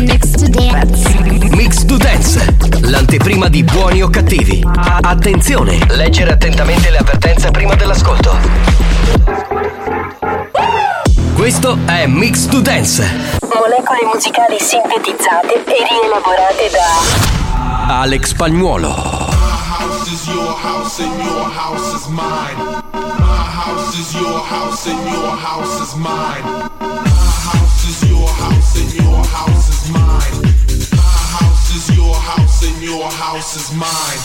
Mix to dance. Mix to Dance, l'anteprima di buoni o cattivi. Attenzione, leggere attentamente le avvertenze prima dell'ascolto. Questo è Mix to Dance. Molecole musicali sintetizzate e rielaborate da Alex Spagnuolo. house is your house and your house is mine. My house is your house and your house is mine. My house is your house and your house is mine. My house is your house and your house is mine.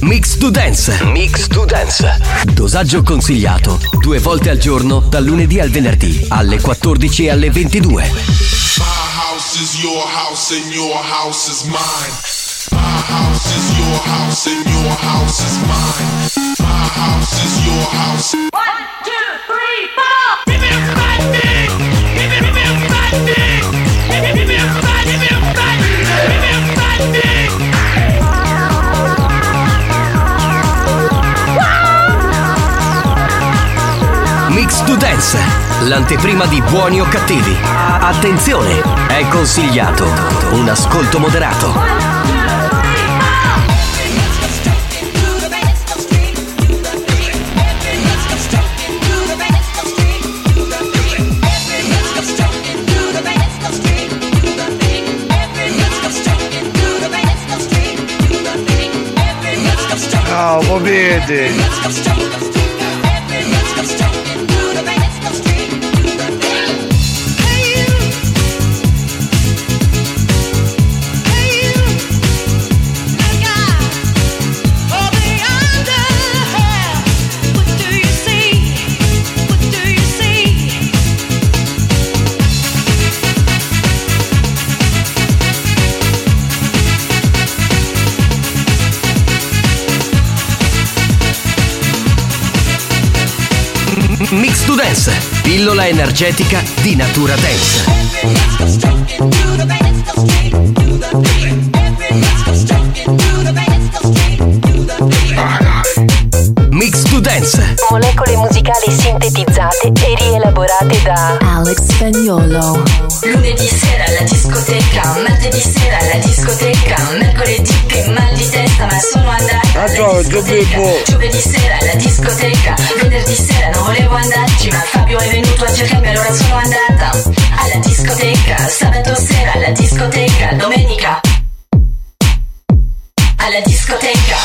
Mix to Dance. Mix to Dance. Dosaggio consigliato due volte al giorno dal lunedì al venerdì alle 14 e alle 22. My house is your house and your house is mine. My house is your house and your house is mine. My house is your house. One, two, three, four. Give me a fight, dick. Give me, give me a fight, dick. Give me, give me a fight, give me a fight. Give me a fight, dick. Mix to Dance. L'anteprima di buoni o cattivi. Attenzione, è consigliato un ascolto moderato. Ciao, energetica di natura dance. Musicali sintetizzate e rielaborate da Alex Spagnolo. Lunedì sera alla discoteca, martedì sera alla discoteca, mercoledì che mal di testa ma sono andata Ah, alla ciao, discoteca, giovedì sera alla discoteca, venerdì sera non volevo andarci ma Fabio è venuto a cercarmi allora sono andata alla discoteca, sabato sera alla discoteca, domenica alla discoteca,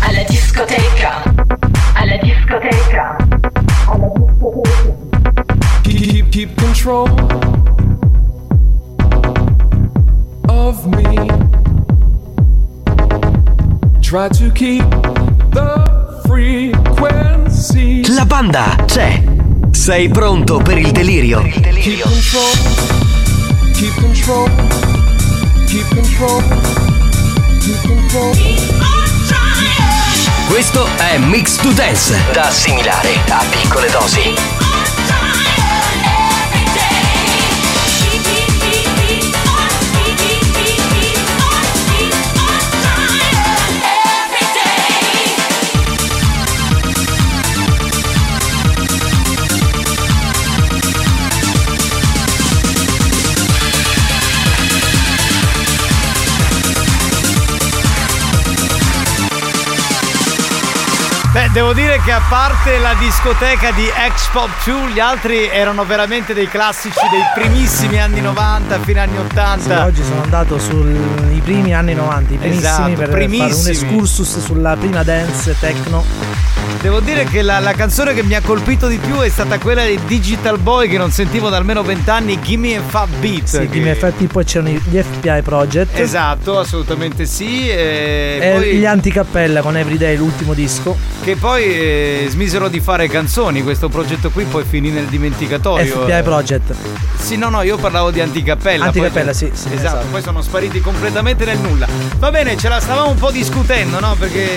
alla discoteca, control of me. Try to keep the frequency. La banda c'è. Sei pronto per il delirio? Keep control. Keep control. Keep control. Keep control. Questo è Mix to Dance. Da assimilare a piccole dosi. Devo dire che a parte la discoteca di X-Pop 2, gli altri erano veramente dei classici dei primissimi anni 90, fine anni 80. Sì, oggi sono andato sui primi anni 90, i primissimi Esatto, per primissimi. fare un excursus sulla prima dance techno. Devo dire che la, la canzone che mi ha colpito di più è stata quella di Digital Boy che non sentivo da almeno vent'anni, Gimme a Fab Beat. Sì, che- in effetti poi c'erano gli FBI Project. Esatto, assolutamente sì. E, E poi- gli Anticappella con Everyday, l'ultimo disco. che poi eh, smisero di fare canzoni. Questo progetto qui poi finì nel dimenticatoio. FBI Project. Sì, no, no, io parlavo di Anticappella. Anticappella, poi- sì, sì, esatto, esatto. poi sono spariti completamente nel nulla. Va bene, ce la stavamo un po' discutendo, no? Perché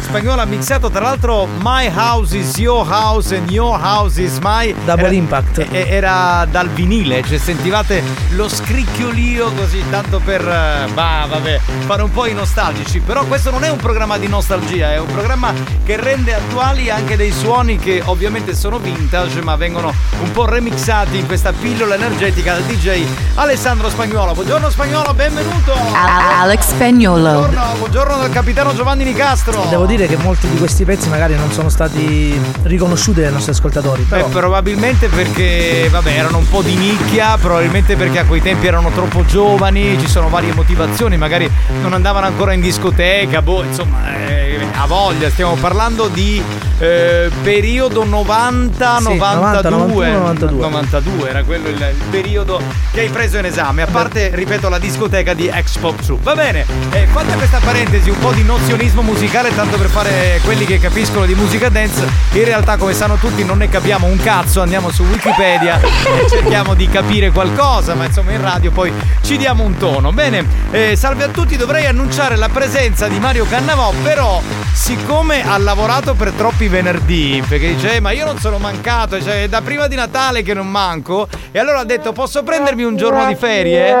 Spagnolo ha mixato tra l'altro My House is Your House and Your House is My Double era, Impact. e- e- Era dal vinile, cioè sentivate lo scricchiolio così tanto per eh, bah, vabbè, fare un po' i nostalgici. Però questo non è un programma di nostalgia, è un programma che rende attuali anche dei suoni che ovviamente sono vintage, ma vengono un po' remixati in questa pillola energetica del DJ Alessandro Spagnuolo. Buongiorno Spagnuolo, benvenuto! Alex Spagnolo. Buongiorno, buongiorno dal capitano Giovanni Nicastro. Devo dire che molti di questi pezzi magari non sono stati riconosciuti dai nostri ascoltatori. Beh, Però probabilmente perché, vabbè, erano un po' di nicchia, probabilmente perché a quei tempi erano troppo giovani, ci sono varie motivazioni, magari non andavano ancora in discoteca, boh, insomma, eh, a voglia, stiamo parlando di eh, periodo 90, Sì, 92. 90, 91, 92, era quello il, il periodo che hai preso in esame, a parte, ripeto, la discoteca di X-Pop True. Va bene, eh, fatta questa parentesi, un po' di nozionismo musicale, tanto per fare quelli che capiscono di musica dance, in realtà come sanno tutti non ne capiamo un cazzo, andiamo su Wikipedia e cerchiamo di capire qualcosa, ma insomma in radio poi ci diamo un tono. Bene, eh, salve a tutti, dovrei annunciare la presenza di Mario Cannavò, però siccome ha lavorato per troppi venerdì, perché dice "Eh, ma io non sono mancato, cioè è da prima di Natale che non manco, e allora ha detto posso prendermi un giorno di ferie?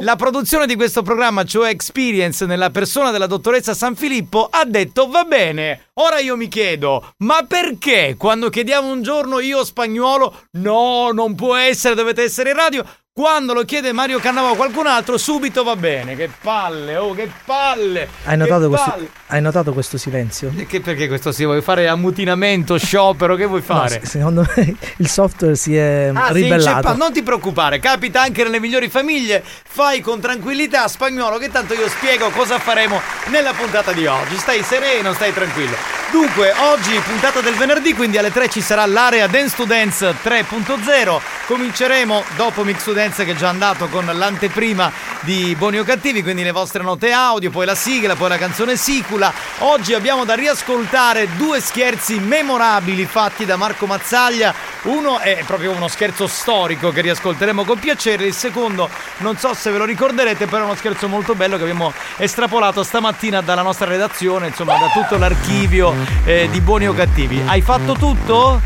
La produzione di questo programma, cioè Experience, nella persona della dottoressa San Filippo, ha detto va bene. Ora io mi chiedo, ma perché quando chiediamo un giorno io spagnolo, no, non può essere, dovete essere in radio? Quando lo chiede Mario Cannavò o qualcun altro, subito va bene. Che palle, oh, che palle! hai notato, questo, palle. hai notato questo silenzio? Che perché questo si vuoi fare ammutinamento, sciopero, che vuoi No, fare? se- secondo me il software si è Ah, sì, ribellato. inceppa- non ti preoccupare, capita anche nelle migliori famiglie. Fai con tranquillità spagnolo, che tanto io spiego cosa faremo nella puntata di oggi. Stai sereno, stai tranquillo. Dunque, oggi puntata del venerdì, quindi alle 3 ci sarà l'area Dance to Dance 3.0. Cominceremo dopo Mix to Dance che è già andato con l'anteprima di Buoni o Cattivi, quindi le vostre note audio, poi la sigla, poi la canzone sicula. Oggi abbiamo da riascoltare due scherzi memorabili fatti da Marco Mazzaglia. Uno è proprio uno scherzo storico che riascolteremo con piacere, il secondo non so se ve lo ricorderete, però è uno scherzo molto bello che abbiamo estrapolato stamattina dalla nostra redazione, insomma da tutto l'archivio eh, di Buoni o Cattivi. Hai fatto tutto?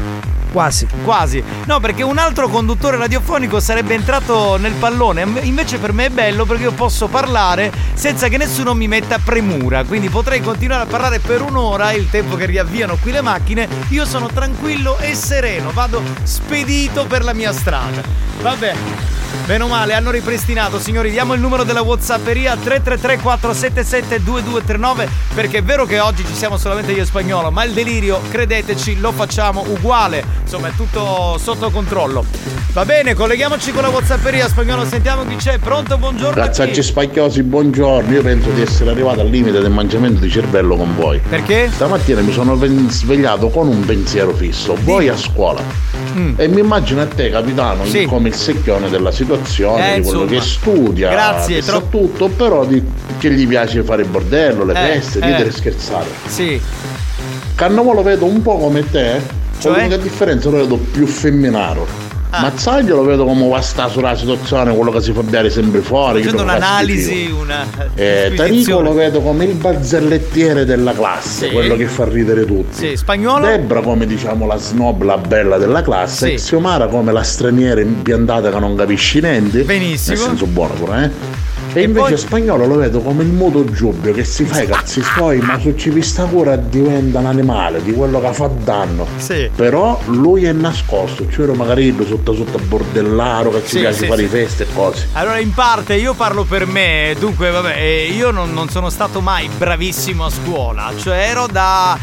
Quasi. Quasi. No, perché un altro conduttore radiofonico sarebbe entrato nel pallone. Invece per me è bello perché io posso parlare senza che nessuno mi metta premura. Quindi potrei continuare a parlare per un'ora, il tempo che riavviano qui le macchine. Io sono tranquillo e sereno, vado spedito per la mia strada. Vabbè. Bene o male, hanno ripristinato, signori, diamo il numero della Whatsapperia 333 477 2239 perché è vero che oggi ci siamo solamente io e spagnolo, ma il delirio, credeteci, lo facciamo uguale. Insomma, è tutto sotto controllo. Va bene, colleghiamoci con la Whatsapperia, spagnolo, sentiamo chi c'è. Pronto, buongiorno. chi? spacchiosi, buongiorno. Io penso di essere arrivato al limite del mangiamento di cervello con voi. Perché? Stamattina mi sono svegliato con un pensiero fisso. Voi a scuola. Mm. E mi immagino a te, capitano, Sì. come il secchione della situazione, Eh, di quello insomma. che studia, Grazie, troppo- tutto, però di- che gli piace fare il bordello, le Eh, feste, eh. ridere e scherzare. Sì. Cannavo lo vedo un po' come te, Cioè? con l'unica differenza lo vedo più femminato. Ah. Mazzaglio lo vedo come va sta sulla situazione, quello che si fa bere sempre fuori. Facendo un'analisi, una. Eh, Tarico lo vedo come il bazzellettiere della classe, Sì. quello che fa ridere tutti. Sì, spagnolo. Debra come diciamo la snob, la bella della classe, Sì. Xiomara come la straniera impiantata che non capisci niente. Benissimo. Nel senso buono pure, eh? E, E invece poi- spagnolo lo vedo come il muto giubbio che si fa i cazzi suoi, ma su ci vista cura diventa un animale, di quello che fa danno. Sì. Però lui è nascosto, cioè magari sotto sotto a bordellaro che ci Sì, piace sì, fare sì. feste e cose. Allora, in parte io parlo per me, dunque, vabbè, io non, non sono stato mai bravissimo a scuola, cioè ero da.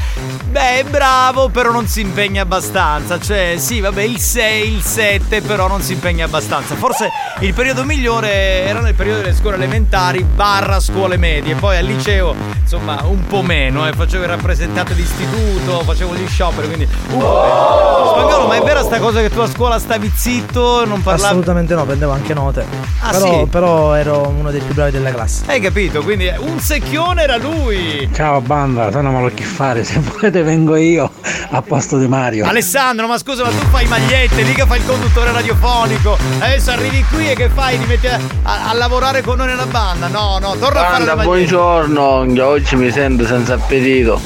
Beh, bravo, però non si impegna abbastanza. Cioè, sì, vabbè, il 6, il 7, però non si impegna abbastanza. Forse il periodo migliore era nel periodo delle scuole elementari barra scuole medie. Poi al liceo, insomma, un po' meno. Eh. Facevo il rappresentante d'istituto, facevo gli scioperi, quindi un po' meno. Spagnolo, ma è vera sta cosa che tu a scuola stavi zitto, non parlavi? Assolutamente no, prendevo anche note. Ah, però, sì? però ero uno dei più bravi della classe. Hai capito? Quindi un secchione era lui. Ciao banda, sono malo che fare, se volete vengo io a posto di Mario. Alessandro, ma scusa, ma tu fai magliette, mica fai il conduttore radiofonico. Adesso arrivi qui e che fai? Ti metti a, a- a lavorare con noi nella banda? No, no, torna a fare Banda, le magliette. buongiorno, che oggi mi sento senza appetito.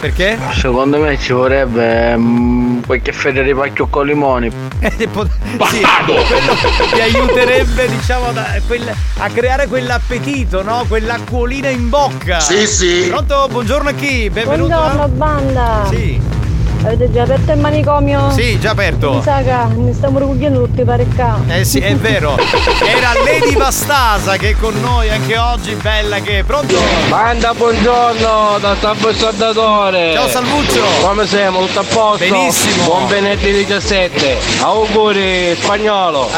Perché? Secondo me ci vorrebbe mm, qualche fede di pacchio con limoni. Eh, pot- sì, quello ti aiuterebbe, diciamo, da- quel- a creare quell'appetito, no? Quell'acquolina in bocca. Sì, sì. Pronto? Buongiorno a chi? Benvenuto. Buongiorno banda. Sì. Avete già aperto il manicomio? Sì, già aperto. Mi sa che ne stiamo ricogliendo tutti parecchi. Eh sì, è vero. Era Lady Vastasa che è con noi anche oggi, bella che è. Pronto? Banda, buongiorno, da Stabbo Saldatore. Ciao, Salvuccio. Come siamo? Tutto a posto? Benissimo. Buon venerdì 17. Auguri, spagnolo.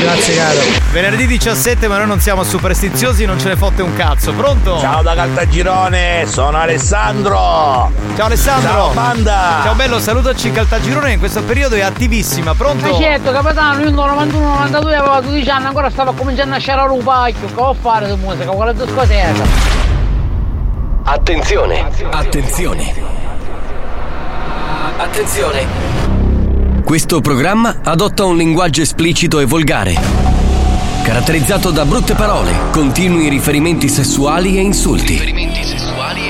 Grazie caro. Venerdì 17, ma noi non siamo superstiziosi, non ce ne fotte un cazzo. Pronto? Ciao da Caltagirone, sono Alessandro. Ciao Alessandro. Ciao banda. Ciao bello, salutaci Caltagirone che in questo periodo è attivissima. Pronto? Ma certo, capitano, io nel 91-92 avevo 12 anni, ancora stavo cominciando a sciarare un pacchio. Che ho fare di musica? Quella discoteca. Attenzione, attenzione. Attenzione. Questo programma adotta un linguaggio esplicito e volgare, caratterizzato da brutte parole, continui riferimenti sessuali e insulti.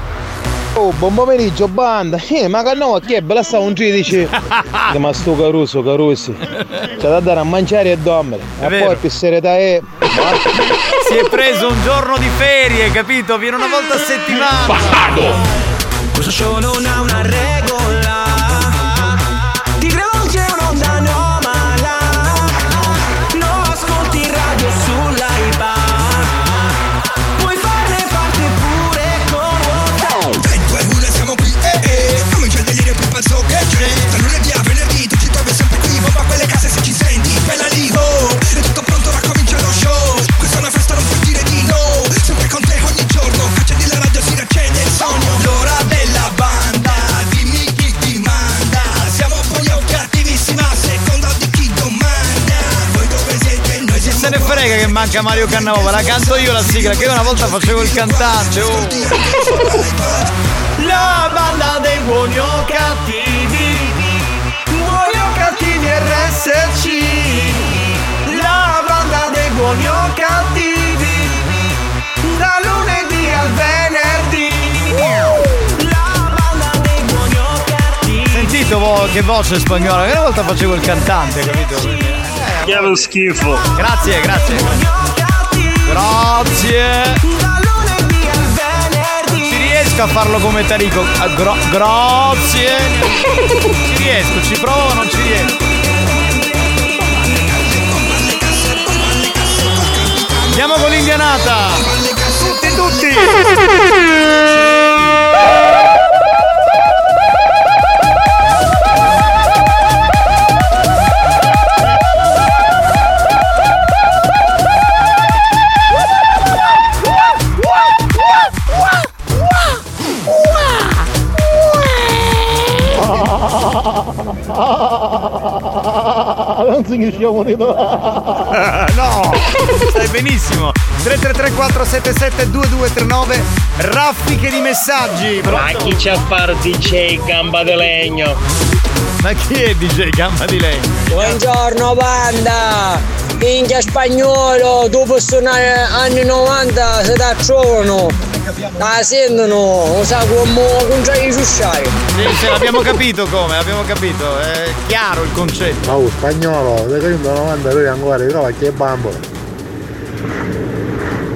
Oh, buon pomeriggio banda! Eh, ma che no, che è bella sta un 13! Che ma sto caruso, carusi! C'è da dare a mangiare e dormire! E vero. poi più serietà è. Si è preso un giorno di ferie, capito? Viene una volta a settimana. Questo show non ha una regola sogno L'ora della banda Dimmi chi ti manda Siamo buoni o a seconda di chi domanda Voi dove siete, noi Chi se ne frega che manca Mario Cannavò, la canto io la sigla, che una volta facevo il cantante. oh. La banda dei buoni o cattivi, buoni o cattivi RSC. La banda dei buoni o cattivi, da lunedì al venerdì. Sentito vo- che voce spagnola, che una volta facevo il cantante, capito? Eh, Che lo schifo. Grazie, grazie. Grazie. Ci riesco a farlo come Tarico. Ah, gro- grazie. Ci riesco, ci provo, o non ci riesco. Andiamo con l'indianata. Tutti, tutti. Non si riusciamo di no, stai benissimo. 333-477-2239 Raffiche di messaggi. Ma chi c'ha a far DJ gamba di legno? Ma chi è DJ Gamba di legno? Buongiorno banda! Minchia spagnolo, dopo suonare anni 90 si da trovano! La sentono, lo sa come con già di ciusciare! Sì, sì, l'abbiamo capito come, l'abbiamo capito, è chiaro il concetto. Ma oh, spagnolo, da 190 lui ancora, però che bambola.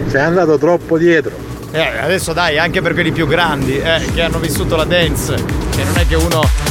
Sei andato troppo dietro. Eh, adesso dai, anche per quelli più grandi, eh, che hanno vissuto la dance. E non è che uno.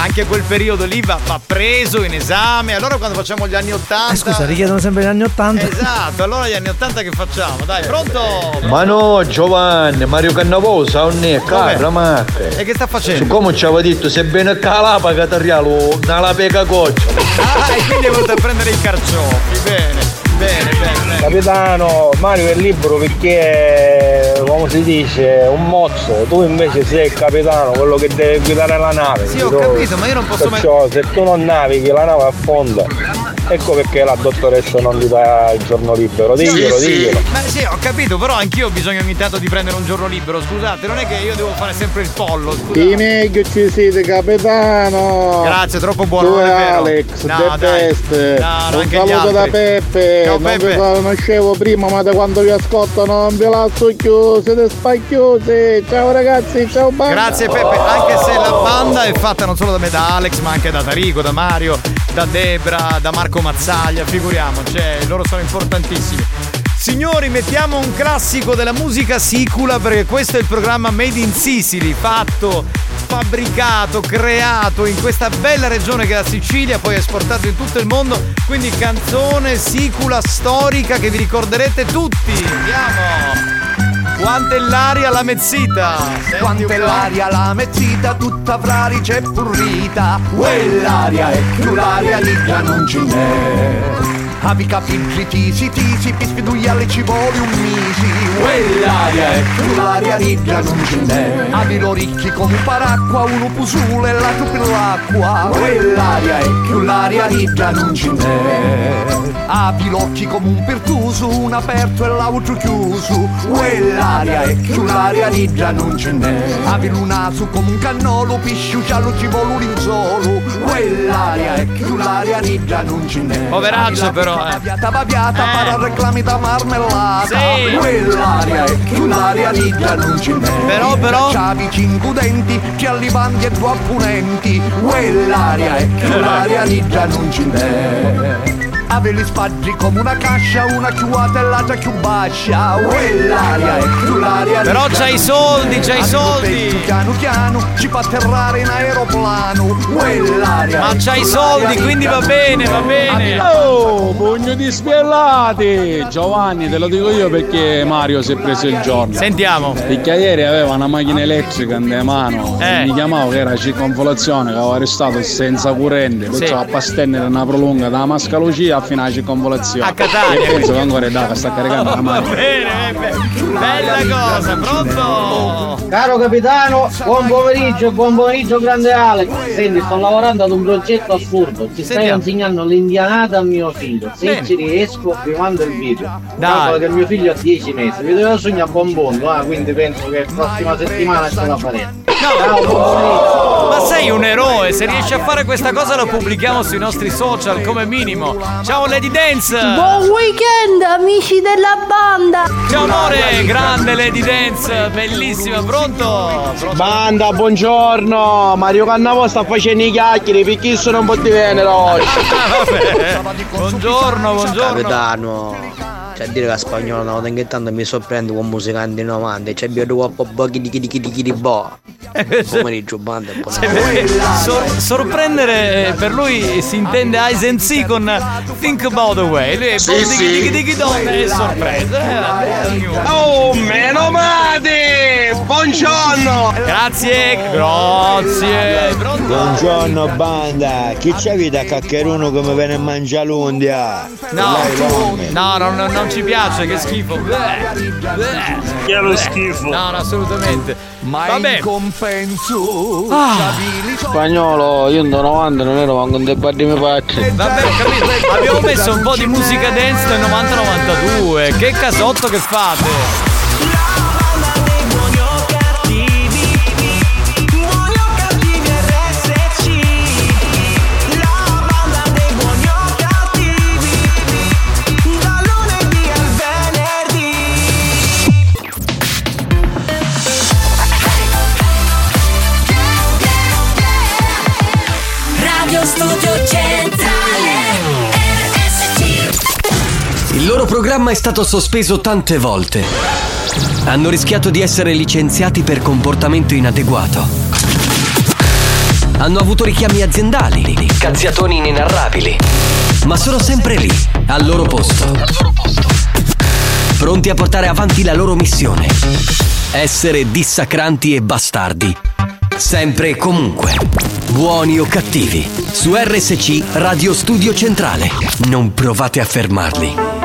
Anche quel periodo lì va, va preso in esame. Allora quando facciamo gli anni 80. Eh, scusa, richiedono sempre gli anni 80. Esatto, allora gli anni 80 che facciamo? Dai, pronto? Ma no, Giovanni, Mario Cannavosa, non è carra, ma. E che sta facendo? Come ci aveva detto, se bene calapa catarrialo, nella pega goccia. Ah, e quindi è venuto a prendere i carciofi. Bene, bene, bene. Capitano, Mario è libero perché è, come si dice, un mozzo, tu invece sei il capitano, quello che deve guidare la nave. Sì, ho capito? ma io non posso mai- Perciò se tu non navighi la nave affonda. Ecco perché la dottoressa non ti dà il giorno libero, diglielo, diglielo. Ma sì, ho capito, però anch'io ho bisogno ogni tanto di prendere un giorno libero. Scusate, non è che io devo fare sempre il pollo. Scusate. Di meglio ci siete capitano Grazie, troppo buono, Tu. Alex, No, the best No, no, Un gli saluto da. Peppe Ciao, Non Peppe. vi conoscevo prima ma da quando vi ascolto non vi lascio chiusi Siete spacchiusi Ciao ragazzi, ciao banda Grazie Peppe, anche se la banda è fatta non solo da me, da Alex, ma anche da Tarico, da Mario, da Debra, da Marco Mazzaglia, figuriamoci, eh, loro sono importantissimi. Signori, mettiamo un classico della musica sicula perché questo è il programma Made in Sicily, fatto, fabbricato, creato in questa bella regione che è la Sicilia, poi esportato in tutto il mondo, quindi canzone sicula storica che vi ricorderete tutti. Andiamo! Quanta è l'aria la mezzita? Po'. l'aria la mezzita tutta frarice e purrita Quell'aria è più l'aria di non ce n'è Avi capigli tisi tisi pispi dugliale ci vuole un misi. Quell'aria è più l'aria di già non ce n'è Avi l'orecchi come un paracqua uno pusule e l'altro per l'acqua. Quell'aria è più l'aria di già non ce n'è Avi l'occhi come un pertuso un aperto e l'altro chiuso. Quell'aria è più l'aria di già non ce n'è Avi il naso come un cannolo pisciuccialo ci vuole un inzolo Quell'aria è più l'aria di già non ce n'è Poveraccio però, eh. Baviata baviata para reclami da marmellata. Sì. Quell'aria è più l'aria di già non ce n'è Però, però- C'avi cinque denti, ci allivanti e due appunenti Quell'aria è più l'aria di n'è Avevi spaggi come una cascia, una chiuata e l'altra più bascia Quell'aria è più l'aria Però c'hai i soldi, c'hai i Avevo soldi. Piano piano ci fa atterrare in aeroplano Quell'aria Ma c'hai i più soldi, quindi va bene, va bene. Oh, pugno di spiellati! Giovanni, te lo dico io perché Mario si è preso il giorno. Sentiamo. Perché ieri aveva una macchina elettrica in mano. Eh. Mi chiamavo che era circonvolazione, che aveva arrestato senza currente. Perciò a pastennere una prolunga da Mascalucia fino alla circonvolazione. A Catania. E penso che ancora è da sta caricando la Va mano. bene. Bella cosa, pronto? Caro capitano, buon pomeriggio, buon pomeriggio grande Alex. Senti, sto lavorando ad un progetto assurdo. Ti stai Sentiamo. insegnando l'indianata a mio figlio. Se Bene. ci riesco, vi mando il video. Dai. Che mio figlio ha 10 mesi. Vi devo sogno a buon mondo, ah, quindi penso che la prossima settimana ce la faremo. Ciao, buon pomeriggio. Ma sei un eroe, se riesci a fare questa cosa la pubblichiamo sui nostri social come minimo. Ciao Lady Dance! Buon weekend amici della banda! Ciao amore, grande Lady Dance, bellissima, pronto? Pronto? Banda, buongiorno! Mario Cannavo sta facendo i chiacchieri perché sono un po' di venere oggi. Vabbè. Buongiorno, buongiorno. Capitano, c'è a dire che a spagnolo no, che tanto mi sorprende con musica anni 90, c'è più un po' pochi di chi di chi di boh. Pomeriggio banda. Cioè, sor- sorprendere eh, per lui si intende Eisen C con Think About the Way. Lui è Sì, proprio sì. dighi dighi dighi donne e sorpresa. Eh. Oh, meno male! Buongiorno! Grazie, grazie. Pronto? Buongiorno banda, chi c'è da caccheruno come viene a mangiare l'undia? No, l'uomo. no, no, no, non ci piace, che schifo. Che è lo schifo. No, no, assolutamente. Ma Vabbè. in compenso Ah. Spagnolo, io in 90 non ero manco un debatti mi faccio. Vabbè, ho capito. Abbiamo messo un po' di musica dance del 90-92. Che casotto che fate? Loro programma è stato sospeso tante volte. hanno rischiato di essere licenziati per comportamento inadeguato. Hanno avuto richiami aziendali, cazziatoni inenarrabili, ma sono sempre lì, al loro posto. Pronti a portare avanti la loro missione. Essere dissacranti e bastardi. Sempre e comunque. Buoni o cattivi. Su RSC Radio Studio Centrale. Non provate a fermarli.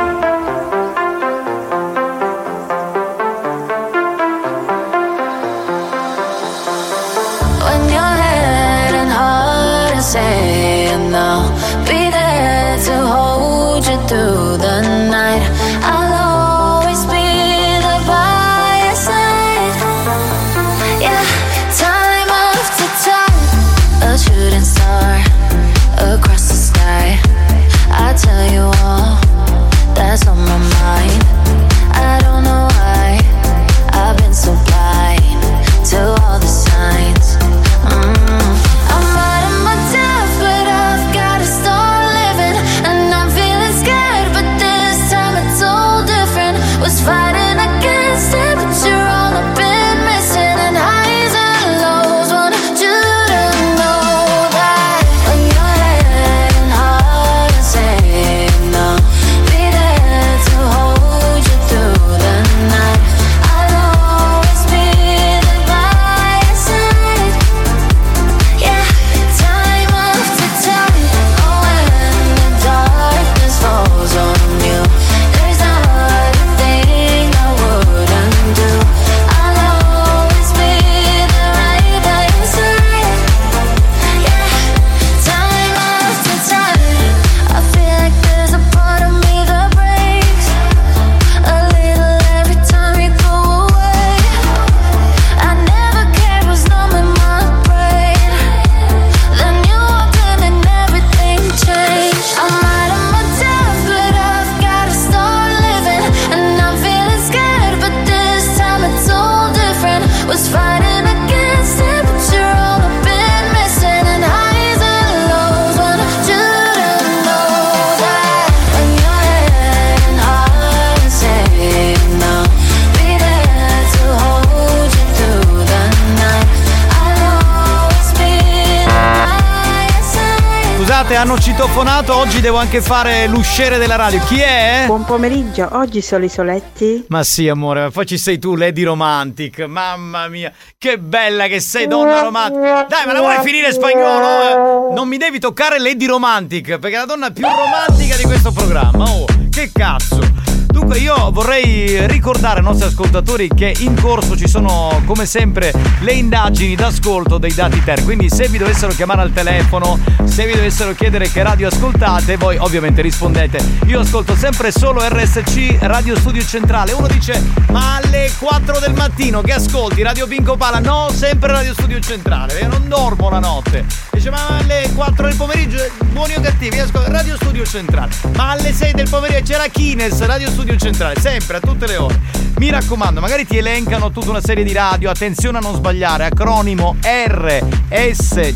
Hanno citofonato, oggi devo anche fare l'usciere della radio. Chi è? Buon pomeriggio, oggi sono i soletti. Ma sì, amore, poi ci sei tu, Lady Romantic. Mamma mia, che bella che sei, donna romantica. Dai, ma la vuoi finire spagnolo? eh? Non mi devi toccare Lady Romantic, perché è la donna più romantica di questo programma. Oh, che cazzo. Dunque io vorrei ricordare ai nostri ascoltatori che in corso ci sono come sempre le indagini d'ascolto dei dati TER, quindi se vi dovessero chiamare al telefono, se vi dovessero chiedere che radio ascoltate, voi ovviamente rispondete. Io ascolto sempre solo RSC Radio Studio Centrale. Uno dice "Ma alle 4 del mattino che ascolti Radio Pinco Pala?". No, sempre Radio Studio Centrale. Io non dormo la notte. Dice "Ma alle 4 del pomeriggio buoni o cattivi, io ascolto Radio Studio Centrale". Ma alle 6 del pomeriggio c'era Kines, Radio Studio Centrale, sempre a tutte le ore. Mi raccomando, magari ti elencano tutta una serie di radio, attenzione a non sbagliare, acronimo RSC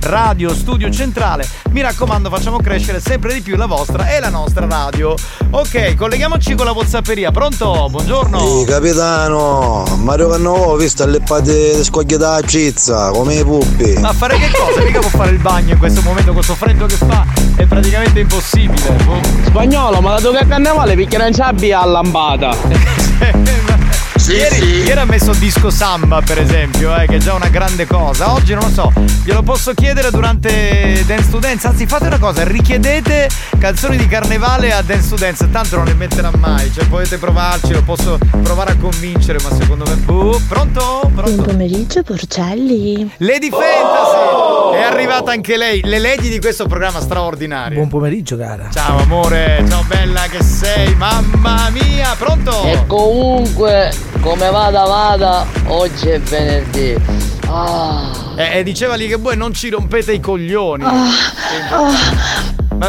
Radio Studio Centrale. Mi raccomando, facciamo crescere sempre di più la vostra e la nostra radio. Ok, colleghiamoci con la Whatsapperia. Pronto? Buongiorno. Sì, capitano, Mario Cannavo visto alle patte scogliate a cizza, come i puppi. Ma fare che cosa? Mica può fare il bagno in questo momento, con questo freddo che fa, è praticamente impossibile. boh. Spagnolo, ma dato che a carnevale perché non c'abbi a lambata? Ieri, ieri ha messo disco samba, per esempio, eh, che è già una grande cosa. Oggi non lo so, glielo posso chiedere durante Dance to Dance. Anzi, fate una cosa, richiedete canzoni di carnevale a Dance to Dance, tanto non le metterà mai. Cioè, potete provarci, lo posso provare a convincere, ma secondo me. Boh, pronto? Buon Pronto? pomeriggio, Porcelli. Lady Fantasy! È arrivata anche lei, le lady di questo programma straordinario. Buon pomeriggio, cara. Ciao amore, ciao bella che sei, mamma mia, pronto? E comunque, come vada vada, oggi è venerdì. Ah. Eh, eh, diceva lì che voi non ci rompete i coglioni. Ma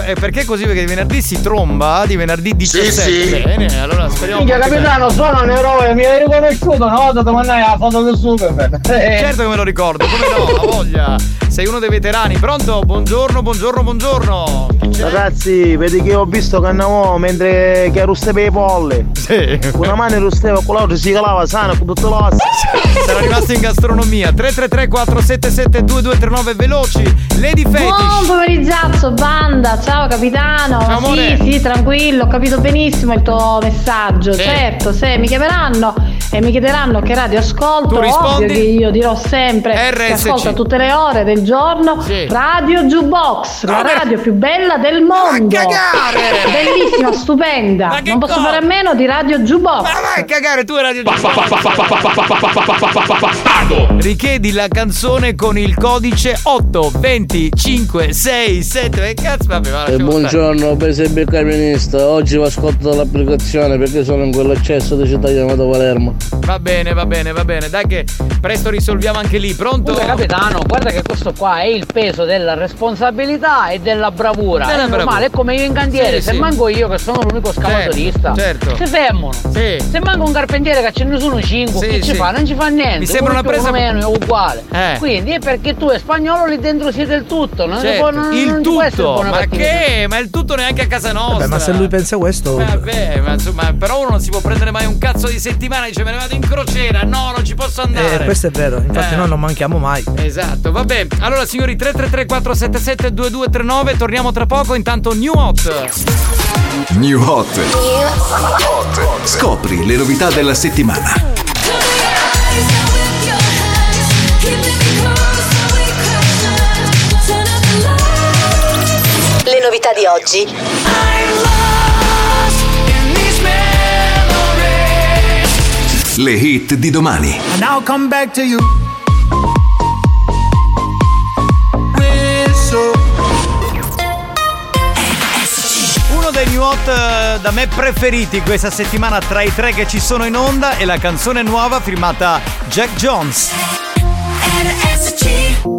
eh, perché così? Perché di venerdì si tromba? Di venerdì 17. sì. Bene, allora speriamo. Minchia capitano, sono un eroe, mi hai riconosciuto una volta ti mandai la foto del Superman. Eh. Certo che me lo ricordo, come no, ha voglia. sei uno dei veterani. Pronto? Buongiorno, buongiorno, buongiorno. Ragazzi, vedi che ho visto che andavo mentre che ruste per i polli. Sì. Una mano rusteva con l'altra si calava sana con tutto l'osso. Sarà rimasto in gastronomia. 333 477 2239 veloci. Lady Buon Fetish. pomeriggio, banda, ciao capitano. Ciao, amore. sì, sì, tranquillo, ho capito benissimo il tuo messaggio. Sì. Certo, se mi chiameranno e mi chiederanno che radio ascolto, Tu rispondi? ovvio che io dirò sempre che RSC. ascolto a tutte le ore del giorno Sì. Radio Jukebox, la Vabbè. radio più bella del mondo. cagare! Bellissima, stupenda. Ma che Non posso cosa? fare a meno di Radio Jukebox. Ma vai a cagare tu radio Richiedi la canzone con il codice 8 25 6 7 Che cazzo vabbè, ma E buongiorno, per sempre camionista. Oggi vi ascolto dall'applicazione perché sono in quell'accesso di città chiamata Palermo. Va bene, va bene, va bene. Dai che presto risolviamo anche lì. Pronto? Comunque, capitano, guarda che questo qua è il peso della responsabilità e della bravura. Della è normale, bravura. è come io in cantiere. Sì, se sì. manco io che sono l'unico scavatorista, certo. si fermano. Sì. Se manco un carpentiere che ce ne sono 5, Sì, che ci fa? Non ci fa niente. Mi sembra Uno una presa- meno, è uguale. Eh. Quindi è perché tu è spagnolo lì dentro siete il tutto. Non, Certo, può, non, il non può essere tutto, buona ma cattiveria. Che? Ma il tutto neanche a casa nostra. Vabbè, ma se lui pensa questo. Vabbè, ma insomma, però uno non si può prendere mai un cazzo di settimana e dice me ne vado in crociera. No, non ci posso andare. Eh, questo è vero, infatti Eh. noi non manchiamo mai. Esatto, vabbè. Allora, signori, 333 477 2239, torniamo tra poco. Intanto New Hot. New Hot. Scopri le novità della settimana. Novità di oggi. Le hit di domani. And I'll come back to you. Uno dei New Hot eh, da me preferiti questa settimana tra i tre che ci sono in onda è la canzone nuova firmata Jack Jones. Baby,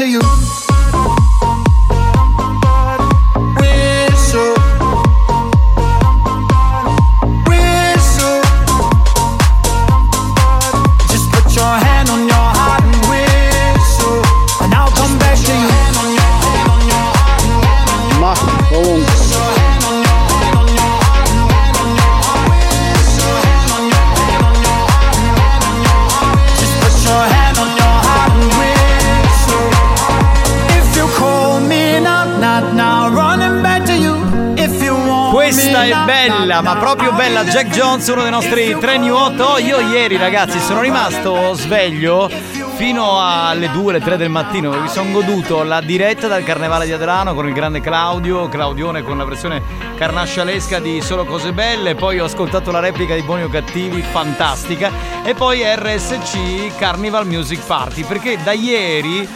To you. Bella. be Jack. Jones, uno dei nostri tre New Hot. Oh, io ieri, ragazzi, sono rimasto sveglio fino alle 2, le 3 del mattino. Mi sono goduto la diretta dal Carnevale di Adrano con il grande Claudio, Claudione con la versione carnascialesca di Solo Cose Belle. Poi ho ascoltato la replica di Buoni o Cattivi, fantastica. E poi RSC Carnival Music Party, perché da ieri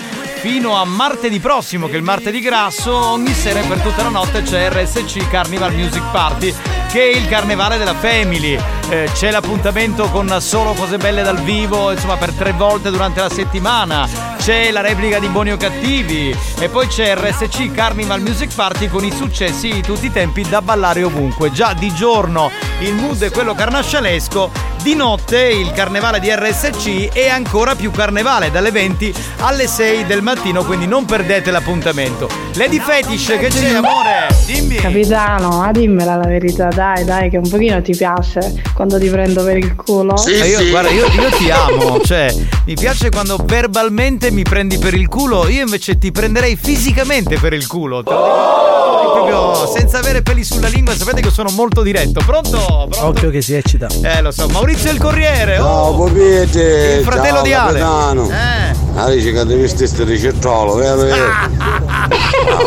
fino a martedì prossimo, che è il martedì grasso, ogni sera e per tutta la notte c'è RSC Carnival Music Party, che il carnevale della Family. Eh, c'è l'appuntamento con solo cose belle dal vivo, insomma, per tre volte durante la settimana. C'è la replica di Buoni o Cattivi. E poi c'è RSC Carnival Music Party con i successi di tutti i tempi da ballare ovunque. Già di giorno il mood è quello carnascialesco. Di notte il carnevale di RSC è ancora più carnevale, dalle 20 alle 6 del mattino, quindi non perdete l'appuntamento. Lady Fetish, che c'è amore? Dimmi! Capitano, ma dimmela la verità, dai, dai, che un pochino ti piace quando ti prendo per il culo. Ma io, Guarda, io, io ti amo, cioè, mi piace quando verbalmente mi prendi per il culo, io invece ti prenderei fisicamente per il culo. Dico proprio senza avere peli sulla lingua, sapete che sono molto diretto. Pronto? Pronto? Occhio che si eccita. Eh, lo so, Maurizio il Corriere, oh, Ciao Popete! il fratello Ciao, di Ale. capitano. Eh. Ah, dice che devi vestire di cettolo, vero? vero?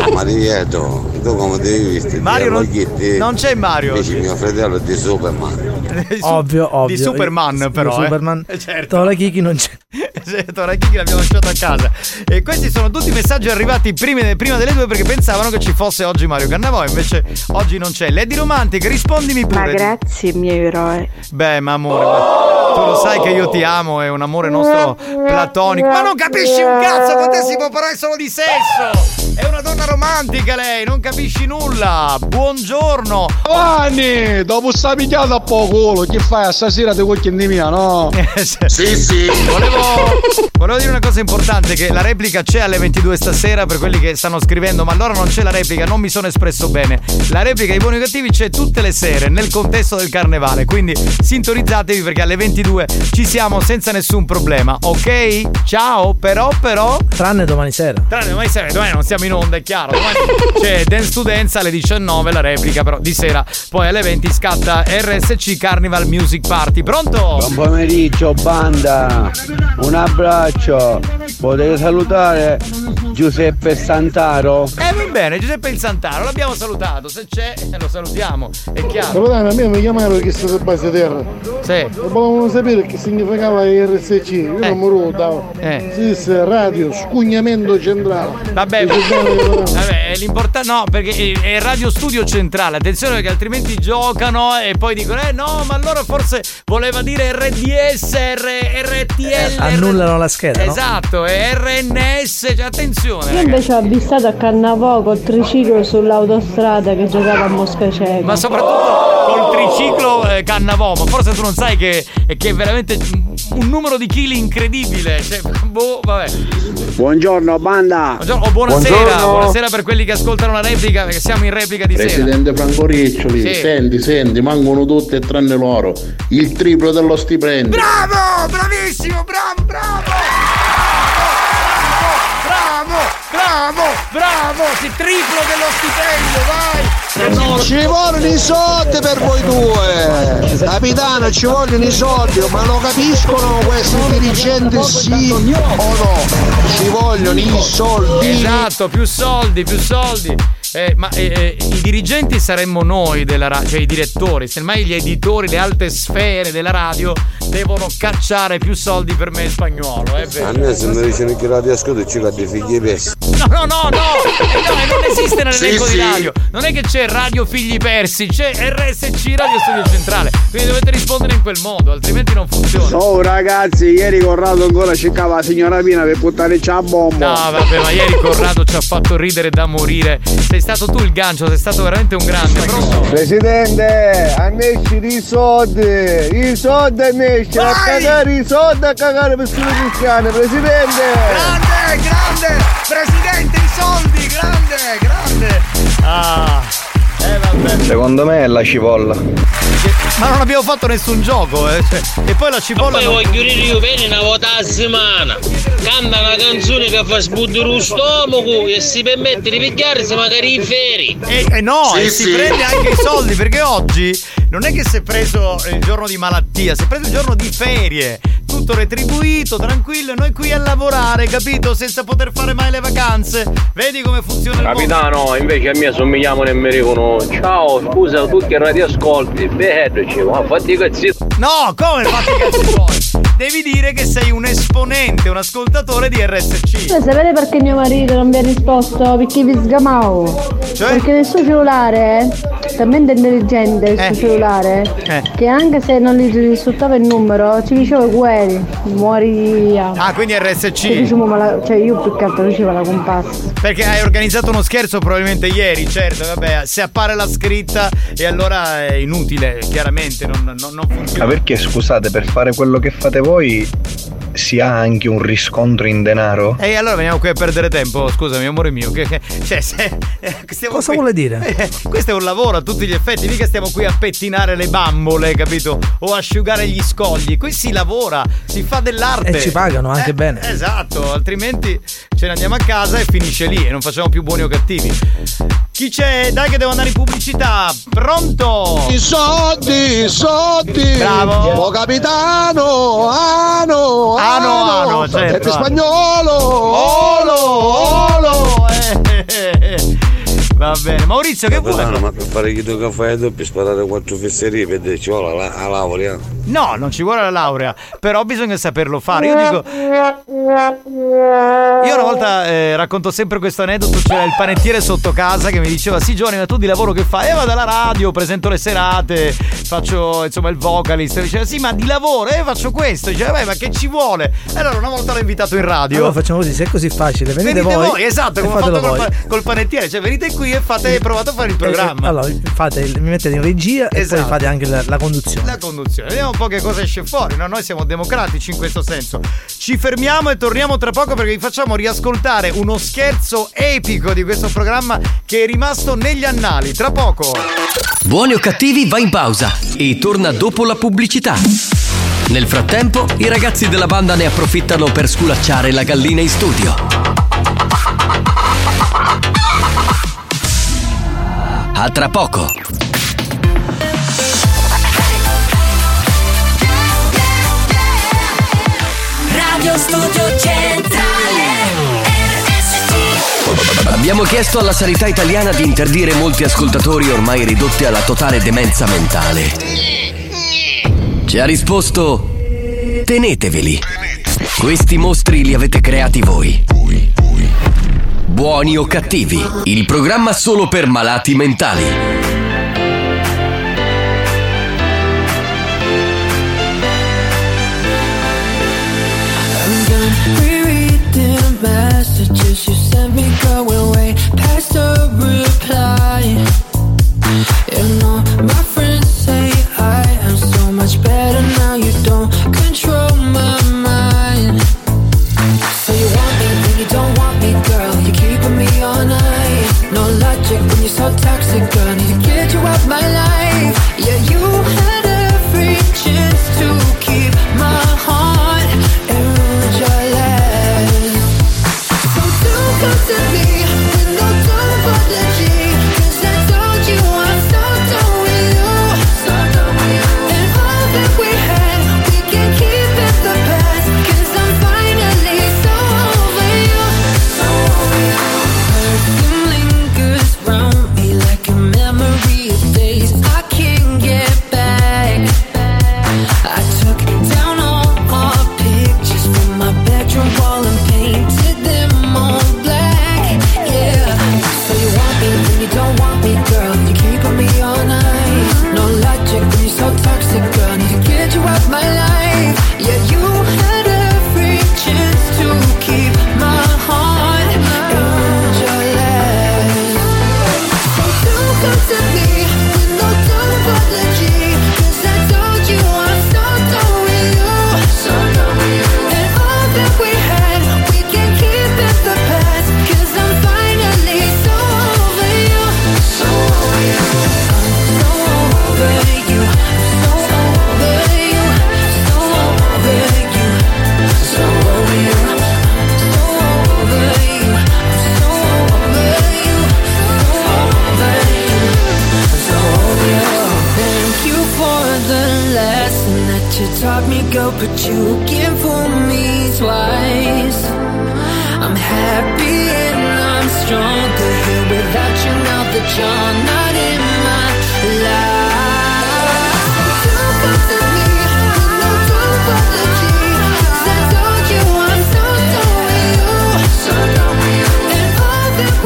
No, ma divieto, tu come devi vestire? Mario non- Alloghetti. non c'è Mario Invece mio fratello è di Superman. Ovvio, ovvio. Di Superman, Io- però. io eh. Superman. Eh, certo. Tola Kiki non c'è. Tora Kiki l'abbiamo lasciato a casa. E questi sono tutti messaggi arrivati primi- prima delle due perché pensavano che ci fosse oggi Mario Cannavò. Invece oggi non c'è. Lady Romantic, rispondimi Ma pure. grazie, miei eroi. Beh, ma amore, ma tu lo sai che io ti amo, è un amore nostro platonico. Ma non capisci un cazzo, con te si può parlare solo di sesso! È una donna romantica lei, non capisci nulla! Buongiorno! Giovanni, dopo sta picchiata a poco culo, che fai? Stasera ti vuoi di mia, no? sì, sì. Volevo, volevo dire una cosa importante: che la replica c'è alle 22 stasera per quelli che stanno scrivendo, ma allora non c'è la replica, non mi sono espresso bene. La replica di Buoni Cattivi c'è tutte le sere nel contesto del carnevale, quindi sintonizzatevi perché alle 22 ci siamo senza nessun problema, ok? Ciao, però, però. Tranne domani sera. Tranne domani sera, domani non siamo in onda, è chiaro. Domani c'è Dance to Dance alle 19, la replica, però di sera. Poi alle 20 scatta RSC Carnival Music Party. Pronto? Buon pomeriggio banda, un abbraccio, potete salutare Giuseppe Santaro? Eh va bene, Giuseppe il Santaro, l'abbiamo salutato, se c'è lo salutiamo, è chiaro. Capitano, a me mi chiamavano che siete base terra. Sì. Volevano sapere che significava RSC. Io non mi ruotavo. Eh. Si disse radio, scugnamento centrale. Vabbè, vabbè, l'importante no, perché è- è Radio Studio Centrale, attenzione perché altrimenti giocano e poi dicono "Eh no, ma allora forse voleva dire RDS, R- RTL". Annullano la scheda, no? Esatto, è RNS, cioè, attenzione. Io invece ho avvistato a Cannavò col triciclo sull'autostrada che giocava a Mosca Cieca. Ma soprattutto col triciclo eh, Cannavò, ma forse tu non sai che, che è veramente un numero di chili incredibile. Cioè, boh, vabbè. Buongiorno banda! Buongiorno, o buonasera, Buongiorno. buonasera per quelli che ascoltano la replica, perché siamo in replica di sera. Presidente Franco Riccioli, Sì. senti, senti, mancano tutte tranne loro. Il triplo dello stipendio. Bravo! Bravissimo! Bravo! Bravo! Bravo! Bravo! Bravo! Si triplo dello stipendio, vai! Ci vogliono i soldi per voi due! Capitano, ci vogliono i soldi, ma lo capiscono questi dirigenti sì o no? Ci vogliono i soldi! Esatto, più soldi, più soldi. Eh, ma eh, eh, i dirigenti saremmo noi della radio, cioè i direttori, semmai gli editori, le alte sfere della radio devono cacciare più soldi per me in spagnolo, è A vero. noi se mi dicono che radio ascolto ci cade figli persi. No, no, no, no, eh, no, eh, non esiste nell'elenco Sì, di radio. Non è che c'è Radio Figli Persi, c'è RSC Radio Studio Centrale. Quindi dovete rispondere in quel modo, altrimenti non funziona. Oh ragazzi, ieri Corrado ancora cercava la signora Pina per buttarci a bomba. No, vabbè, ma ieri Corrado ci ha fatto ridere da morire. Sei stato tu il gancio, sei stato veramente un grande. Pronto? Presidente, annesci i soldi, i soldi annesci, a cagare i soldi, a cagare per sulle cristiane, presidente! Grande, grande! Presidente, i soldi, grande, grande! Ah, eh vabbè. Secondo me è la cipolla. Ma non abbiamo fatto nessun gioco, eh. cioè, E poi la cipolla. Poi non- voglio dire io bene una volta a settimana. Canta una canzone che fa sbuddere lo stomaco e si permette di pigliarsi magari i feri. E, e no, Sì, e si sì. prende anche i soldi perché oggi non è che si è preso il giorno di malattia, si è preso il giorno di ferie. Tu tutto retribuito, tranquillo, noi qui a lavorare, capito? Senza poter fare mai le vacanze. Vedi come funziona il mondo? Capitano, invece a me somigliamo nel mi dicono Ciao, scusa, tu che radio ascolti? Beh, dicevo, ma fatti i cazzi. No, come fatti i cazzi tuoi? Devi dire che sei un esponente, un ascoltatore di RSC. Cioè, sapete perché mio marito non vi ha risposto? Perché vi sgamavo. Cioè? Perché nel suo cellulare, talmente intelligente il suo cellulare, Eh. che anche se non gli risultava il numero, ci diceva gueri, muori via. Ah, quindi E RSC. diciamo, ma la- cioè io più che altro dicevo la comparsa. Perché hai organizzato uno scherzo probabilmente ieri, certo, vabbè, se appare la scritta e allora è inutile, chiaramente, non, non- non funziona. Ma perché scusate, per fare quello che fate voi si ha anche un riscontro in denaro? E allora veniamo qui a perdere tempo, scusami amore mio, che, che- cioè se... eh, Cosa qui- vuole dire? Eh, questo è un lavoro a tutti gli effetti, mica stiamo qui a pettinare le bambole, capito? O asciugare gli scogli, qui si lavora, si fa dell'arte. E ci pagano anche Eh, bene. Esatto, altrimenti ce ne andiamo a casa e finisce lì e non facciamo più buoni o cattivi. Chi c'è? Dai che devo andare in pubblicità. Pronto? I soldi, i soldi. Bravo. Oh capitano, ano, Ano, ano, certo. È spagnolo. Olo, olo. Eh, eh, eh. Va bene, Maurizio che vuoi? Capitano, ma per fare chi tu caffè doppio sparare quattro fesserie per dire ci vuole la, la laurea. No, non ci vuole la laurea, però bisogna saperlo fare. Io dico, io una volta eh, racconto sempre questo aneddoto, c'era il panettiere sotto casa che mi diceva sì Giovanni ma tu di lavoro che fai? E vado alla radio, presento le serate, faccio insomma il vocalist, e diceva sì ma di lavoro, e faccio questo, diceva beh ma che ci vuole? E allora una volta l'ho invitato in radio. Allora facciamo così, se è così facile, venite, Venite voi, voi. esatto, e come ho fatto col, col panettiere, cioè venite qui e fate, provate a fare il Eh, programma. Allora, fate, mi mettete in regia e Esatto. poi fate anche la, la conduzione. La conduzione. Vediamo un po' che cosa esce fuori. No? Noi siamo democratici in questo senso. Ci fermiamo e torniamo tra poco perché vi facciamo riascoltare uno scherzo epico di questo programma che è rimasto negli annali. Tra poco. Buoni o cattivi va in pausa e torna dopo la pubblicità. Nel frattempo, i ragazzi della banda ne approfittano per sculacciare la gallina in studio. A tra poco. Radio Studio Centrale RSC Abbiamo chiesto alla sanità italiana di interdire molti ascoltatori ormai ridotti alla totale demenza mentale. Ci ha risposto: teneteveli. Questi mostri li avete creati voi. Buoni o cattivi, il programma solo per malati mentali. Messages you sent me going way past the reply. You know, my toxic, girl. Need to get you out my life. But you can't fool me twice. I'm happy and I'm stronger here without you now that you're not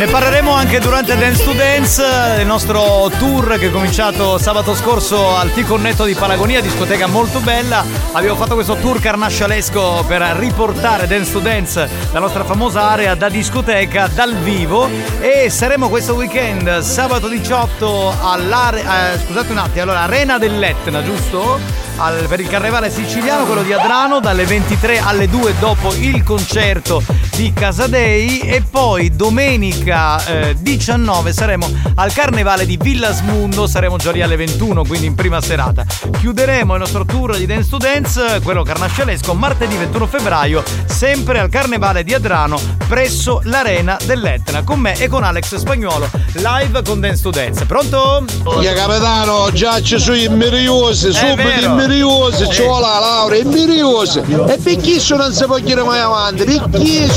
Ne parleremo anche durante Dance to Dance, il nostro tour che è cominciato sabato scorso al Ticonnetto di Palagonia, discoteca molto bella. Abbiamo fatto questo tour carnascialesco per riportare Dance to Dance, la nostra famosa area da discoteca dal vivo e saremo questo weekend sabato 18 all'area, eh, scusate un attimo, allora Arena dell'Etna, giusto? Al- per il carnevale siciliano, quello di Adrano, dalle 23 alle 2 dopo il concerto di Casadei e poi domenica eh, 19 saremo al carnevale di Villasmundo, saremo già lì alle 21, quindi in prima serata. Chiuderemo il nostro tour di Dance to Dance, quello carnascialesco, martedì 21 febbraio, sempre al carnevale di Adrano, presso l'arena dell'Etna, con me e con Alex Spagnuolo, live con Dance to Dance. Pronto? Ya capitano, già ci sono i miriosi, subito i miriosi, ci vuole la laurea, i miriosi. E perché non si può chiedere mai avanti? Perché?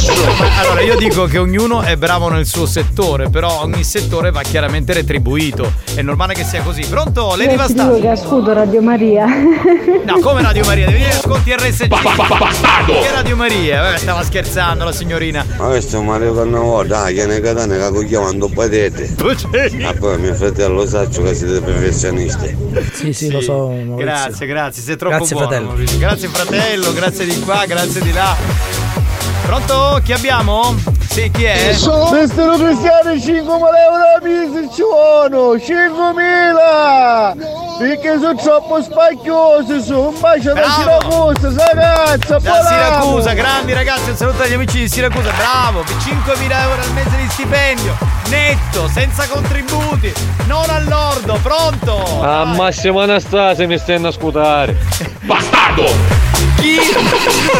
Allora, io dico che ognuno è bravo nel suo settore, però ogni settore va chiaramente retribuito. È normale che sia così. Pronto? Lady Io Bastardo? che ascolto Radio Maria. No, come Radio Maria? Devi dire ascolti RSC. Che Radio Maria? Vabbè, stava scherzando la signorina. Ma questo è un Mario Cannavò, dai, che ne catane che cogliamo patete. Ma poi mio fratello saccio che siete professionisti. Sì, sì, lo so. Maurizio. Grazie, grazie, sei troppo Grazie, buono. fratello. Maurizio. Grazie fratello, grazie di qua, grazie di là. Pronto? Chi abbiamo? Sì, chi è? Mister Cristiano 5 euro a mese ci sono 5.000 perché sono troppo spacchiosi su un bacio da Siracusa ragazza Da Siracusa, grandi ragazzi, un saluto agli amici di Siracusa, bravo, 5.000 euro al mese di stipendio, netto, senza contributi, non all'ordo, pronto? A Massimo Anastasi mi stanno a scutare. Bastardo! Chi?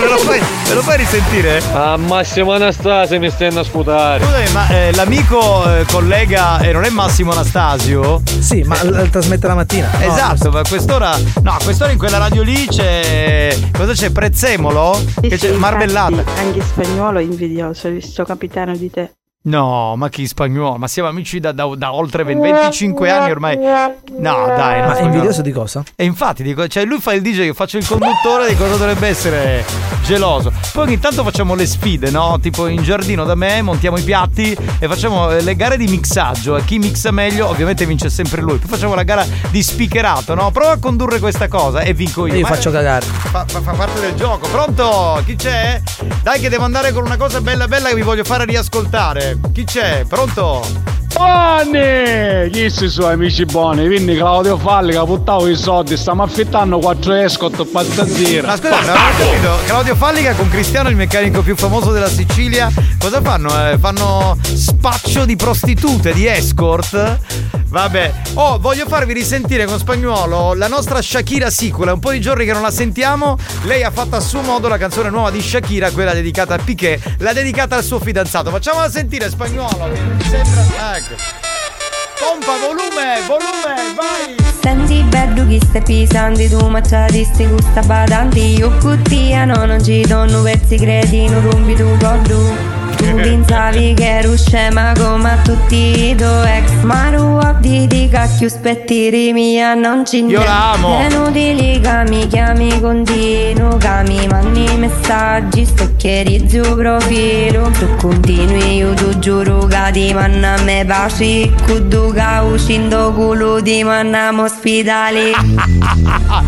Me lo fai, me lo fai risentire? A Massimo Anastasi mi stanno a scutare. Scusami, ma eh, l'amico eh, collega eh, non è Massimo Anastasio? Sì, ma l- trasmette la mattina. No, Esatto, ma a quest'ora. No, a quest'ora in quella radio lì c'è. Cosa c'è? Prezzemolo? che c'è Marmellata. Anche spagnolo è invidioso, visto capitano di te. No, ma chi spagnolo? Ma siamo amici da, da- da oltre 20 25 anni ormai. No, dai. Ma è invidioso di cosa? E infatti dico, cioè lui fa il DJ, io faccio il conduttore di cosa dovrebbe essere geloso. Poi ogni tanto facciamo le sfide, no? Tipo in giardino da me montiamo i piatti e facciamo eh, le gare di mixaggio. E chi mixa meglio, ovviamente vince sempre lui. Poi facciamo la gara di speakerato, no? Prova a condurre questa cosa e vinco io. Io faccio cagare. Fa, fa- fa parte del gioco. Pronto? Chi c'è? Dai che devo andare con una cosa bella bella che vi voglio fare riascoltare. Chi c'è? Pronto? Buoni! Chi si sono amici buoni? Quindi Claudio Falli che buttavo i soldi, stiamo affittando 4 escort pazzazira. Ma scusa, non ho capito. Claudio Fallica con Cristiano, il meccanico più famoso della Sicilia, cosa fanno? Eh, fanno spaccio di prostitute, di escort? Vabbè. Oh, voglio farvi risentire con spagnolo la nostra Shakira Sicula. È un po' di giorni che non la sentiamo. Lei ha fatto a suo modo la canzone nuova di Shakira, quella dedicata a Piquet, l'ha dedicata al suo fidanzato. Facciamola sentire, spagnolo. sembra. Ecco. Pompa, volume, volume, vai! Senti bello chi stai pisando? Tu macciati sti gusta badanti. Io cuttiano non ci donno pezzi credi non rompi tu gordo Tu pensavi che ero scema come tutti i tuoi ex Ma tu di cacchio spettiri mia non ci Io la amo. Inutili che mi chiami continuo Che mi mandi messaggi stoccherizzi il profilo. Tu continui io tu giuro che ti manna me paci Cudu che uscendo culo ti mandiamo ospitali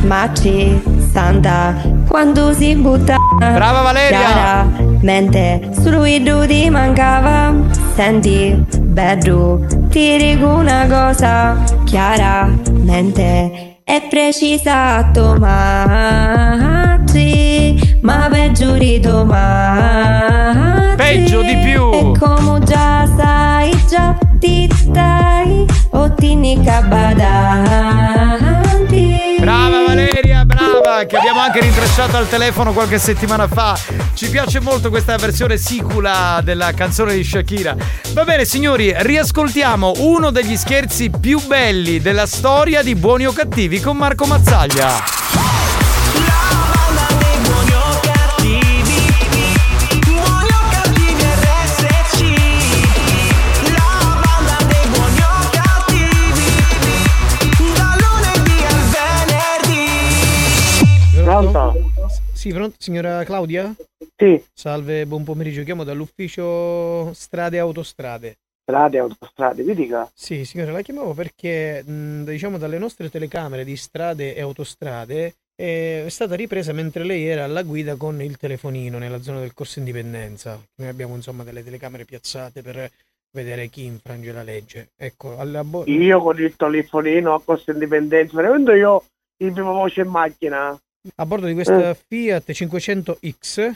Ma ci santa quando si butta Brava Valeria! Chiaramente solo ti mancava Senti bello ti dico una cosa Chiaramente è precisa tomati Ma peggio di tomati Peggio di più. E come già sai già ti stai O ti nica badanti Brava Valeria, brava, che abbiamo anche rintracciato al telefono qualche settimana fa. Ci piace molto questa versione sicula della canzone di Shakira. Va bene signori, riascoltiamo uno degli scherzi più belli della storia di Buoni o Cattivi con Marco Mazzaglia. Sì, pronto, signora Claudia? Sì. Salve, buon pomeriggio. Chiamo dall'ufficio Strade e Autostrade. Strade, autostrade, vi dica. Sì, signora, la chiamavo perché, mh, diciamo, dalle nostre telecamere di strade e autostrade eh, è stata ripresa mentre lei era alla guida con il telefonino nella zona del Corso Indipendenza. Noi abbiamo, insomma, delle telecamere piazzate per vedere chi infrange la legge. Ecco, alla bo- Io con il telefonino a costo indipendenza, veramente io il vivo voce in macchina. A bordo di questa Eh. Fiat 500X.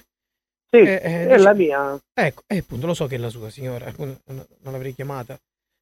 Sì, eh, eh, è dice- la mia. Ecco, eh, appunto, lo so che è la sua signora, non l'avrei chiamata.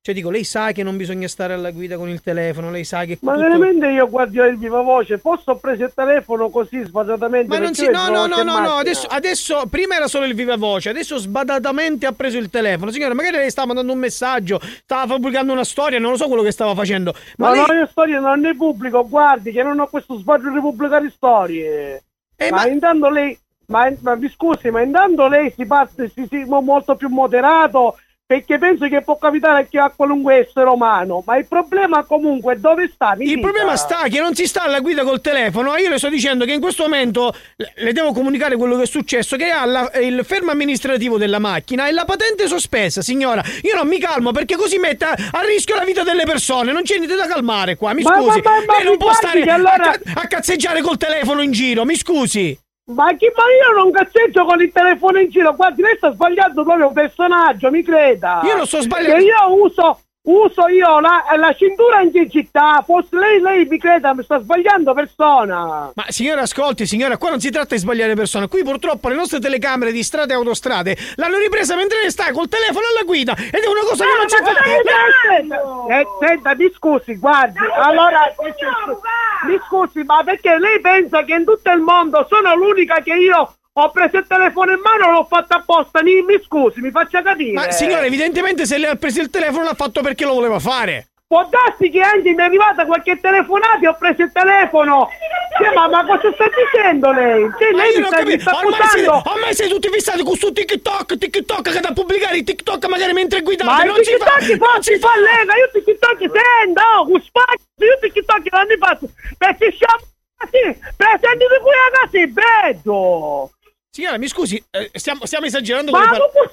Cioè, dico, lei sa che non bisogna stare alla guida con il telefono, lei sa che Ma tutto- veramente io guardo il viva voce, posso preso il telefono così sbadatamente? Ma non si. No, no, no, no, no. Adesso, adesso. Prima era solo il viva voce, adesso sbadatamente ha preso il telefono. Signora, magari lei stava mandando un messaggio, stava pubblicando una storia, non lo so quello che stava facendo. Ma Ma lei. no, io storie non ne pubblico, guardi che non ho questo sbaglio di pubblicare storie. Eh, ma, intanto lei, ma, ma mi scusi, ma intanto lei si parte si, si, mo- molto più moderato perché penso che può capitare anche a qualunque essere umano. Ma il problema comunque è dove sta? Mi Il dica. problema sta che non si sta alla guida col telefono. Io le sto dicendo che in questo momento le- devo comunicare quello che è successo: che ha la- il fermo amministrativo della macchina e la patente sospesa, signora. Io non mi calmo perché così mette a, a rischio la vita delle persone. Non c'è niente da calmare qua. Mi Ma- scusi. ma- ma- ma lei non può stare allora- a, a cazzeggiare col telefono in giro. Mi scusi. Ma chi ma io non cazzeggio con il telefono in giro, guardi, lei sta sbagliando proprio un personaggio, mi creda. Io non sto sbagliando. Che io uso, uso io la, la cintura in città, forse lei, lei mi creda, mi sta sbagliando persona. Ma signora, ascolti, signora, qua non si tratta di sbagliare persone. Qui purtroppo le nostre telecamere di strade e autostrade l'hanno ripresa mentre lei sta col telefono alla guida ed è una cosa che non si fa. Eh, senta, mi scusi, guardi, allora mi scusi, mi scusi, ma perché lei pensa che in tutto il mondo sono l'unica che io ho preso il telefono in mano e l'ho fatto apposta? Mi, mi scusi, mi faccia capire. Ma signora, evidentemente se lei ha preso il telefono l'ha fatto perché lo voleva fare. Può darsi che anche mi è arrivata qualche telefonata e ho preso il telefono. Cioè, ma, ma cosa sta dicendo lei? Cioè, Ma lei io mi sta, mi sta Ormai siete, ormai siete tutti fissati con su TikTok, TikTok, che da pubblicare i TikTok magari mentre guidate. Ma non i si fa. TikTok non si fa lega, io TikTok sento, oh, con spazio, io TikTok non ne faccio. Perché siamo così, presentati qui a casa in bello. Signora, mi scusi, eh, stiamo, stiamo esagerando Ma con le parole.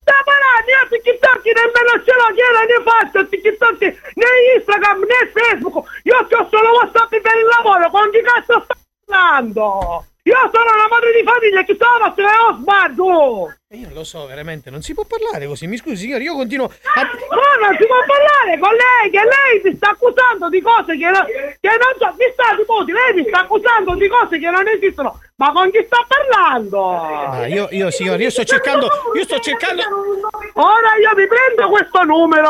sta parlando, io TikTok nemmeno ce l'ho, non ne faccio TikTok né Instagram né Facebook. Io ho solo WhatsApp per il lavoro, con chi cazzo sta parlando? Io sono una madre di famiglia, chi sono se ne ho sbaglio. Io lo so, veramente, non si può parlare così. Mi scusi, signora, io continuo a. No, non si può parlare con lei, che lei mi sta accusando di cose che, non- che non so, mi sta di lei mi sta accusando di cose che non esistono. Ma con chi sta parlando? Ah, io, io, signora, io sto cercando. Io sto cercando. Ora io mi prendo questo numero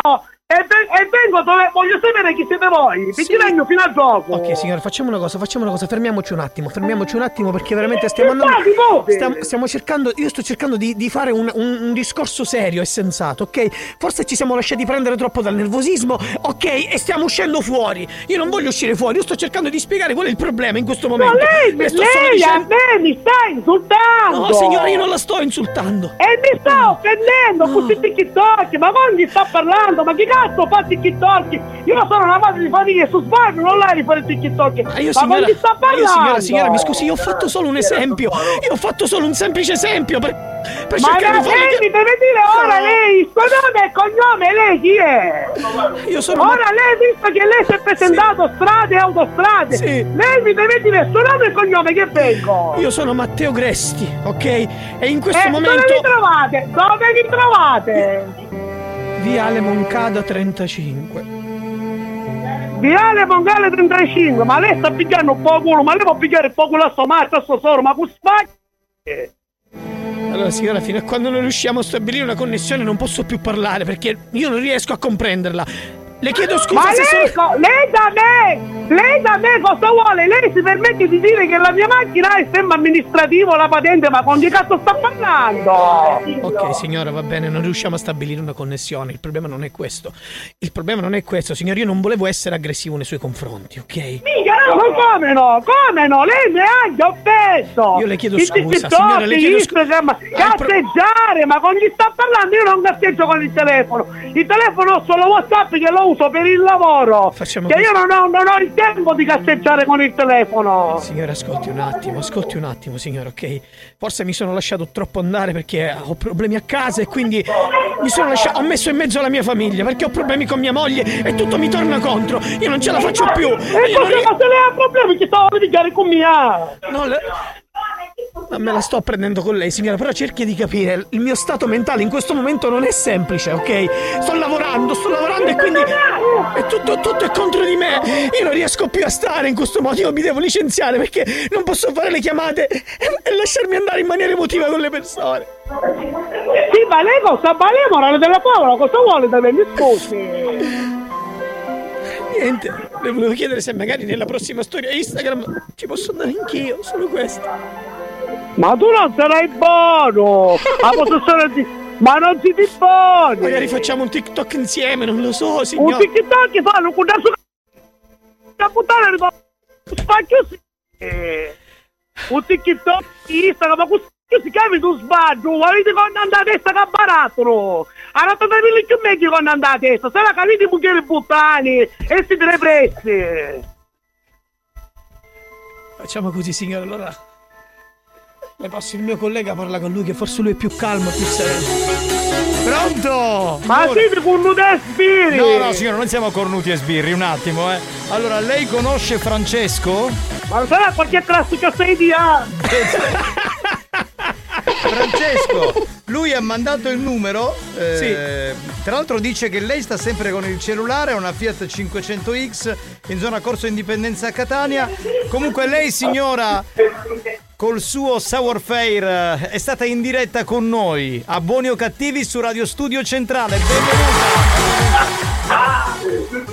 e, e vengo dove voglio sapere chi siete voi. Vi ti vengo fino al gioco. Ok, signora, facciamo una cosa, facciamo una cosa, fermiamoci un attimo, fermiamoci un attimo perché veramente stiamo Che andando. Stiamo, stiamo cercando, io sto cercando di, di fare un, un- un discorso serio e sensato, ok? Forse ci siamo lasciati prendere troppo dal nervosismo, ok? E stiamo uscendo fuori. Io non voglio uscire fuori, io sto cercando di spiegare qual è il problema in questo momento. lei, solo lei a dicendo- me mi sta insultando! No, signora, io non la sto insultando. E mi sta offendendo con questi TikTok! Ma con chi sta parlando? Ma chi cazzo fa TikTok? Io sono una madre di famiglia su sbaglio, non lei fare TikTok! Ma io, ma signora, chi sta ma parlando? io, signora, signora, mi scusi, io ho fatto solo un esempio. Io ho fatto solo un semplice esempio per, per Ma cercare di lei farle mi deve dire ora lei, suo nome e cognome, lei chi è? Io sono Ora lei, visto che lei si è presentato strade e autostrade, lei mi deve dire suo nome e cognome che vengo. Io sono Matteo Gresti, ok? E in questo Eh, momento. Dove vi trovate? Dove vi trovate? Viale Moncada 35. Viale Mongale 35, ma lei sta pigliando un po' culo, ma lei può pigliare un po' culo a sto marzo, a sto solo, ma con spaghetti. Allora, signora, fino a quando non riusciamo a stabilire una connessione non posso più parlare perché io non riesco a comprenderla. Le chiedo scusa Ma se lei, sono... co- lei da me, lei da me cosa vuole? Lei si permette di dire che la mia macchina il sistema amministrativo, la patente, ma con chi cazzo sta parlando? Ok, signora, va bene, non riusciamo a stabilire una connessione. Il problema non è questo. Il problema non è questo, signora. Io non volevo essere aggressivo nei suoi confronti, ok? Ma come no? Come no? Lei mi ha anche offeso! Io le chiedo Il scusa, signora, le chiedo scusa. Eh, pro- cazzeggiare, ma con chi sta parlando io non cazzeggio con il telefono. Il telefono ho solo WhatsApp che lo uso per il lavoro. Facciamo che così. io non ho, non ho il tempo di cazzeggiare con il telefono. Signora, ascolti un attimo, ascolti un attimo, signora, ok? Forse mi sono lasciato troppo andare perché ho problemi a casa e quindi mi sono lasciato, ho messo in mezzo la mia famiglia perché ho problemi con mia moglie e tutto mi torna contro. Io non ce la faccio più. E Io non cosa ri- ma se lei ha problemi che stavo a litigare con mia? No, le- Ma me la sto prendendo con lei, signora, però cerchi di capire. Il mio stato mentale in questo momento non è semplice, ok? Sto lavorando, sto lavorando e quindi è tutto, tutto è contro di me. Io non riesco più a stare in questo modo, io mi devo licenziare perché non posso fare le chiamate e, lasciarmi andare in maniera emotiva con le persone. Sì, ma lei cosa? Ma lei è morale della favola, cosa vuole da me? Mi scusi. Niente, le volevo chiedere se magari nella prossima storia Instagram ci posso andare anch'io, solo questo. Ma tu non sarai buono! A possessione di... Ma non si buoni! Magari facciamo un TikTok insieme, non lo so, Un signor. TikTok fanno con la puttana di spacchio sì. Un TikTok Instagram, ma questo si chiama tu sbaglio, avete quando andate a testa che barattolo. Arata da mille più meglio quando andate a testa, se la capite mucchiere buttani e si tre prezzi. Facciamo così, signore, allora. Le passo il mio collega, parla con lui, che forse lui è più calmo, più sereno. Pronto? Ma Ora- siete con un spiriti! No, no, signora, non siamo cornuti e sbirri, un attimo, eh. Allora, lei conosce Francesco? Ma non sarà qualche classico 6 di anni? Francesco, lui ha mandato il numero. eh, Tra l'altro dice che lei sta sempre con il cellulare, ha una Fiat 500X in zona Corso Indipendenza a Catania. Comunque lei, signora, col suo Sour Fair eh, è stata in diretta con noi a Buoni o Cattivi su Radio Studio Centrale.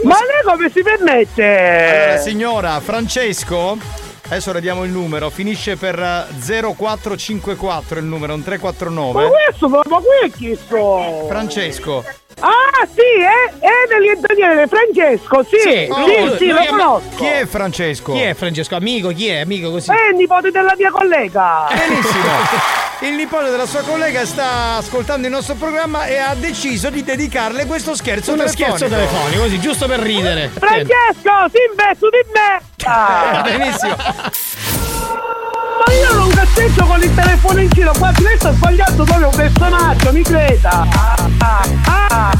Ma lei come si permette? Allora, signora, Francesco, adesso le diamo il numero, finisce per eh, 0454 il numero, un Ma 349. questo, ma ma qui è chi so? Francesco. Ah sì, è e Daniele Francesco, sì, sì, Oh, sì, lo è- conosco. Chi è Francesco? Chi è Francesco? Amico, chi è? Amico così. È il nipote della mia collega. Benissimo. Il nipote della sua collega sta ascoltando il nostro programma e ha deciso di dedicarle questo scherzo Uno telefonico. scherzo telefonico, così, giusto per ridere. Francesco, si investo di me. Ah. Benissimo. Ma io non cazzeggio con il telefono in giro, qua lei sta sbagliando proprio un personaggio, mi creda. Ah, ah, ah,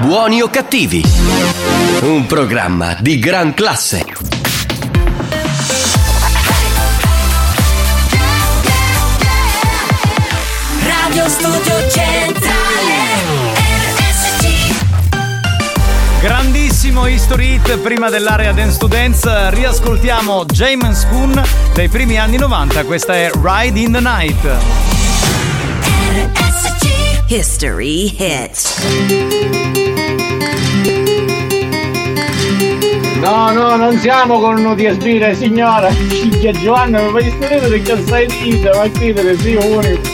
Buoni o cattivi? Un programma di gran classe. Radio Studio Centrale RSC Grandissimo History Hit prima dell'area Dance to Dance. Riascoltiamo James Spoon dei primi anni 90. Questa è Ride in the Night. History hits. No, no, non siamo cornuti a spire, signora. Giovanna, mi fai stare perché stai dita, ma credere, sì, unico.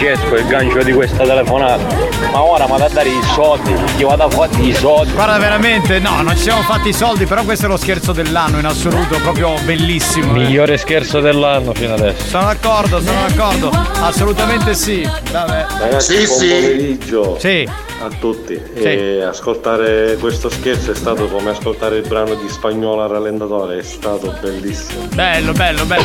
Francesco il gancio di questa telefonata Ma ora mi da dare i soldi Chi vado a fare i soldi Guarda veramente, no, non ci siamo fatti i soldi, però questo è lo scherzo dell'anno in assoluto, proprio bellissimo. eh. Migliore scherzo dell'anno fino adesso Sono d'accordo, sono d'accordo. Assolutamente sì. Vabbè. Ragazzi, buon pomeriggio Sì. A tutti. E ascoltare questo scherzo è stato come ascoltare il brano di spagnolo al rallentatore, è stato bellissimo. Bello, bello, bello,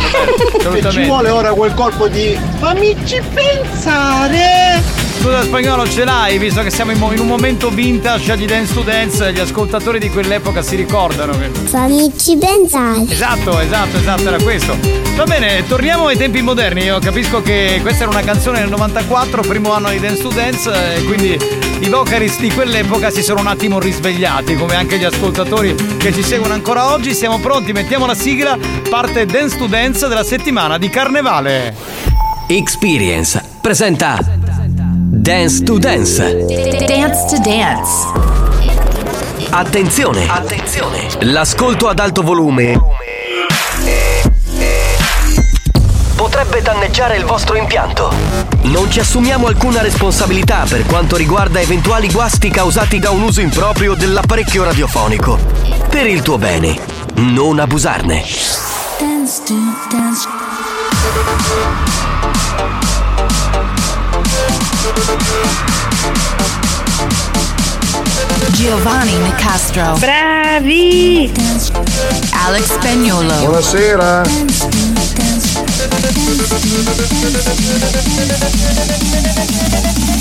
bello. Ci vuole ora quel colpo di fammici pensare. Scusa spagnolo ce l'hai, visto che siamo in, mo- in un momento vintage di Dance to Dance, gli ascoltatori di quell'epoca si ricordano che. Fammici pensare. Esatto, esatto, esatto, era questo. Va bene, torniamo ai tempi moderni. Io capisco che questa era una canzone del 94, primo anno di Dance to Dance, e quindi i vocalist di quell'epoca si sono un attimo risvegliati, come anche gli ascoltatori che ci seguono ancora oggi. Siamo pronti, mettiamo la sigla, parte Dance to Dance della settimana di Carnevale. Experience presenta Dance to Dance. Dance to Dance. Attenzione! Attenzione! L'ascolto ad alto volume potrebbe danneggiare il vostro impianto. Non ci assumiamo alcuna responsabilità per quanto riguarda eventuali guasti causati da un uso improprio dell'apparecchio radiofonico. Per il tuo bene, non abusarne. Dance to dance. Giovanni Nicastro. Bravi! Alex Spagnolo. Buonasera. Thank you.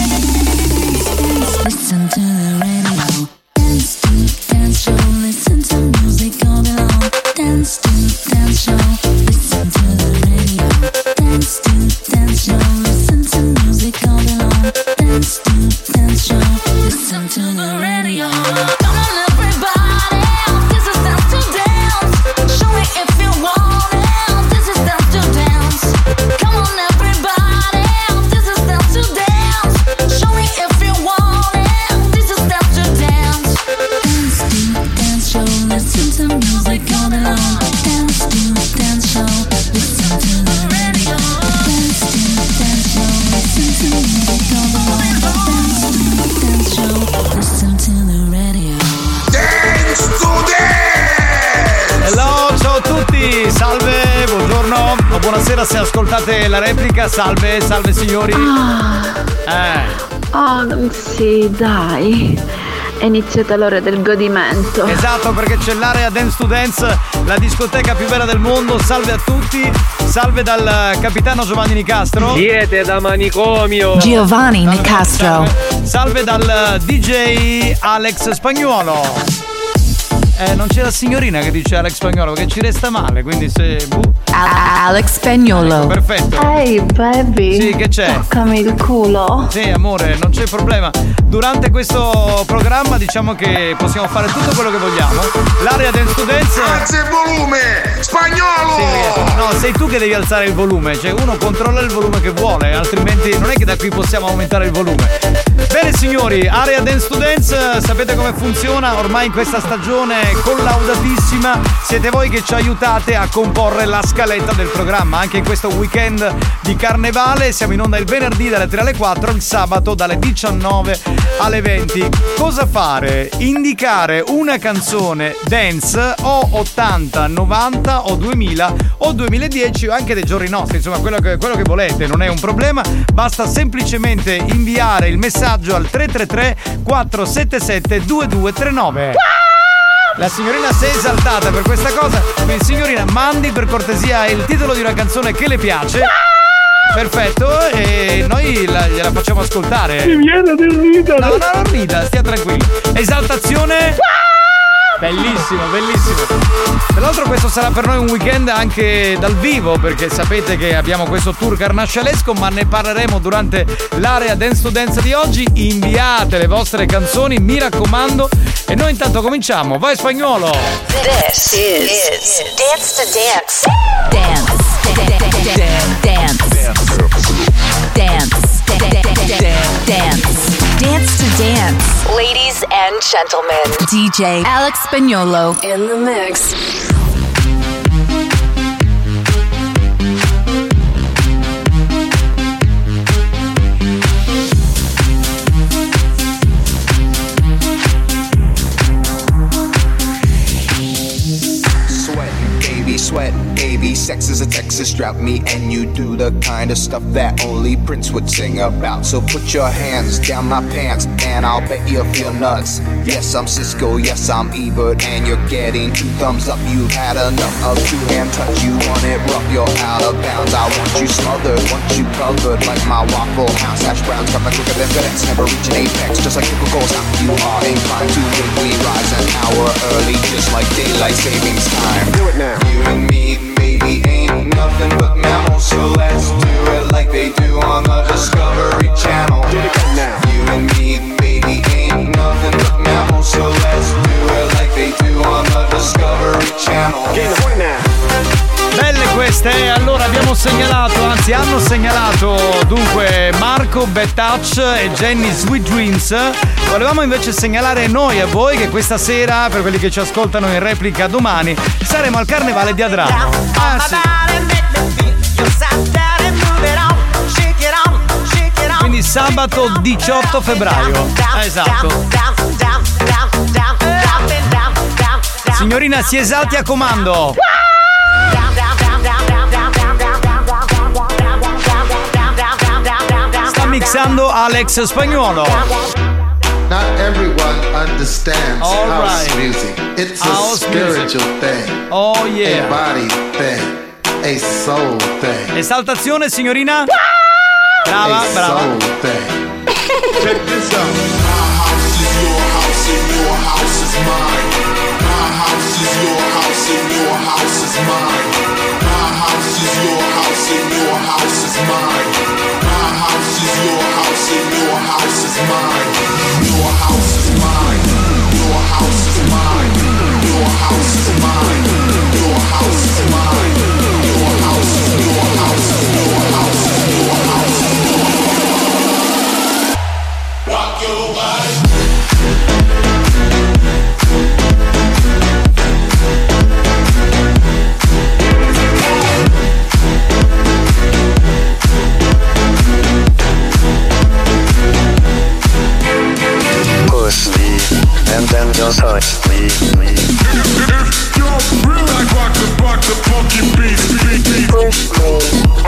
Replica, salve, salve signori. Eh. Oh, sì, dai. È iniziata l'ora del godimento. Esatto, perché c'è l'area Dance to Dance, la discoteca più bella del mondo. Salve a tutti, salve dal capitano Giovanni Nicastro. Siete da manicomio Giovanni Nicastro. Salve dal DJ Alex Spagnuolo. Eh, non c'è la signorina che dice Alex Spagnuolo che ci resta male, quindi se. buh. Alex Spagnolo. Perfetto. Ehi, baby. Sì, che c'è? Toccami il culo. Sì, amore, non c'è problema. Durante questo programma diciamo che possiamo fare tutto quello che vogliamo. L'area to Dance. Alza il volume! Spagnolo! Sì, no, sei tu che devi alzare il volume, cioè uno controlla il volume che vuole, altrimenti non è che da qui possiamo aumentare il volume. Bene signori, area Dance to Dance, sapete come funziona? Ormai in questa stagione collaudatissima siete voi che ci aiutate a comporre la scaletta del programma. Anche in questo weekend di carnevale siamo in onda il venerdì dalle 3 alle 4, il sabato dalle 19 alle 20. Cosa fare? Indicare una canzone dance o 80, 90 o 2000 o 2010 o anche dei giorni nostri, insomma quello che, quello che volete, non è un problema, basta semplicemente inviare il messaggio al 333 477 2239. La signorina si è esaltata per questa cosa, quindi signorina mandi per cortesia il titolo di una canzone che le piace. Perfetto, e noi la, gliela facciamo ascoltare. Mi viene del ridere. No, no, non rida, stia tranquillo. Esaltazione. Bellissimo, bellissimo. Tra l'altro questo sarà per noi un weekend anche dal vivo perché sapete che abbiamo questo tour carnascialesco ma ne parleremo durante l'area Dance to Dance di oggi. Inviate le vostre canzoni, mi raccomando. E noi intanto cominciamo. Vai spagnolo! This is, Dance to Dance. Dance. Dance. Dance. Dance. Dance to Dance. Ladies and gentlemen. DJ Alex Spagnolo. In the mix. Sweat, baby, sweat, baby. Sex is a Texas drought. Me and you do the kind of stuff that only Prince would sing about. So put your hands down my pants, and I'll bet you'll feel nuts. Yes, I'm Cisco. Yes, I'm Ebert, and you're getting two thumbs up. You've had enough of two hand touch. You want it rough, you're out of bounds. I want you smothered, want you covered like my waffle house hash browns. Coming quicker than FedEx, never reach an apex. Just like Coca Cola, you are inclined to we rise an hour early, just like daylight savings time. Do it now. You and me, nothing but mammals, so let's do it like they do on the Discovery Channel. Do it again now. You and me, baby, ain't nothing but mammals, so let's do it like they do on the Discovery Channel. Get the point now. Belle queste, eh? allora abbiamo segnalato, anzi hanno segnalato dunque Marco Bad Touch e Jenny Sweet Dreams. Volevamo invece segnalare noi a voi che questa sera, per quelli che ci ascoltano in replica domani, saremo al carnevale di Adrano. Ah sì. Sabato 18 febbraio. Esatto. Signorina, si esalti a comando. Sta mixando Alex Spagnuolo. Not everyone understands All house right. music. It's a House spiritual music. thing. Oh yeah. A body thing. A soul thing. Esaltazione, signorina. Brava, a brava. soul thing. Check this out. My house is your house and your house is mine. My house is your house and your house is mine. My house is your house and your house is mine. My house is your house and your house is mine. Your house is mine. Your house is mine. Your house is mine.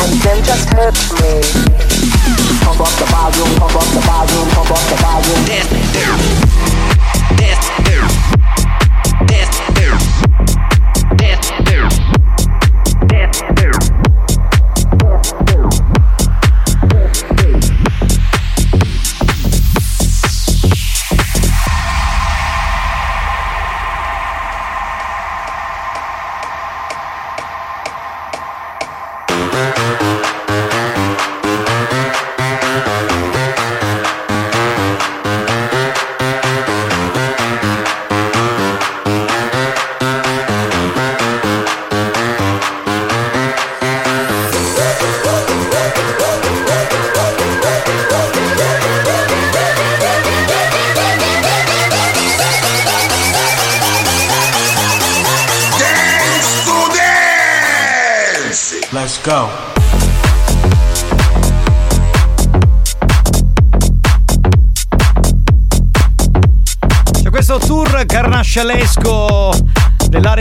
And then just hurt me. Pump up the volume, pump up the volume, pump up the volume. Dance, dance, Dance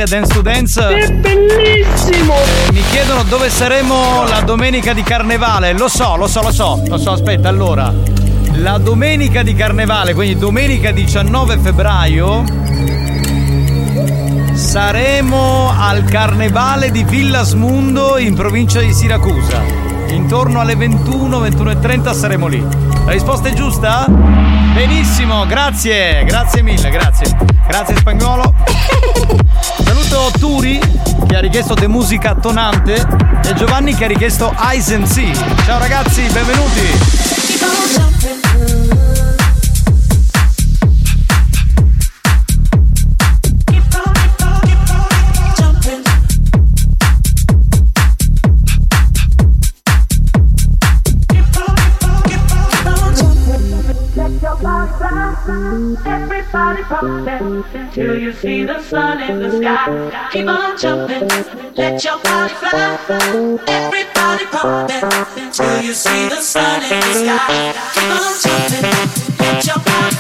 dell'area Dance to Dance. È bellissimo! Mi chiedono dove saremo la domenica di carnevale. Lo so, lo so, lo so. Lo so, aspetta, allora. La domenica di carnevale, quindi domenica 19 febbraio, saremo al carnevale di Villasmundo in provincia di Siracusa. intorno alle 21, 21.30 saremo lì. La risposta è giusta? Benissimo, grazie, grazie mille, grazie. Grazie spagnolo. Saluto Turi che ha richiesto de musica tonante e Giovanni che ha richiesto Ice and Sea. Ciao ragazzi, benvenuti. Everybody pop that till you see the sun in the sky. Keep on jumping, let your body fly. Everybody pop that till you see the sun in the sky. Keep on jumping, let your body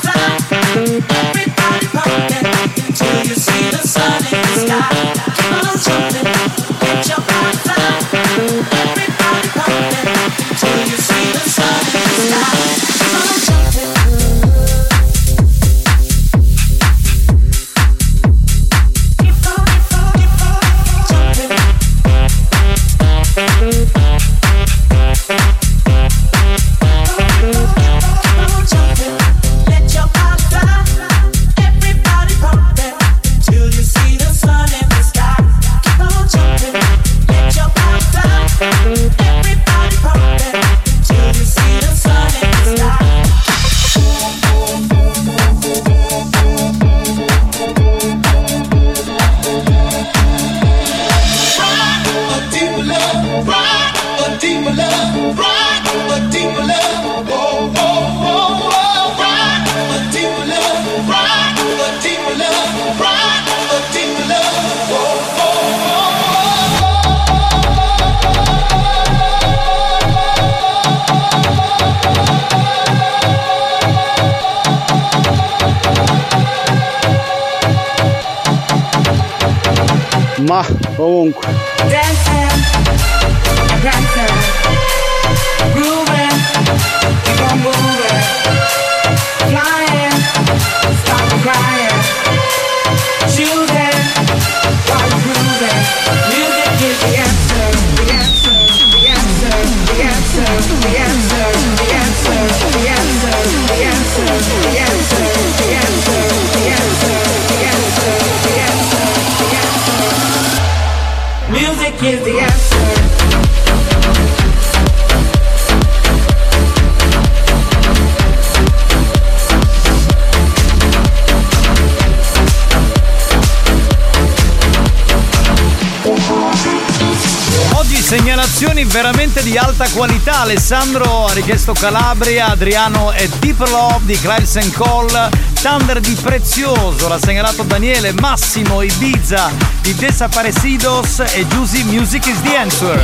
Alessandro ha richiesto Calabria, Adriano è Deep Love di Clives and Cole, Thunder di Prezioso, l'ha segnalato Daniele, Massimo Ibiza di Desaparecidos e Giusy Music is the Answer.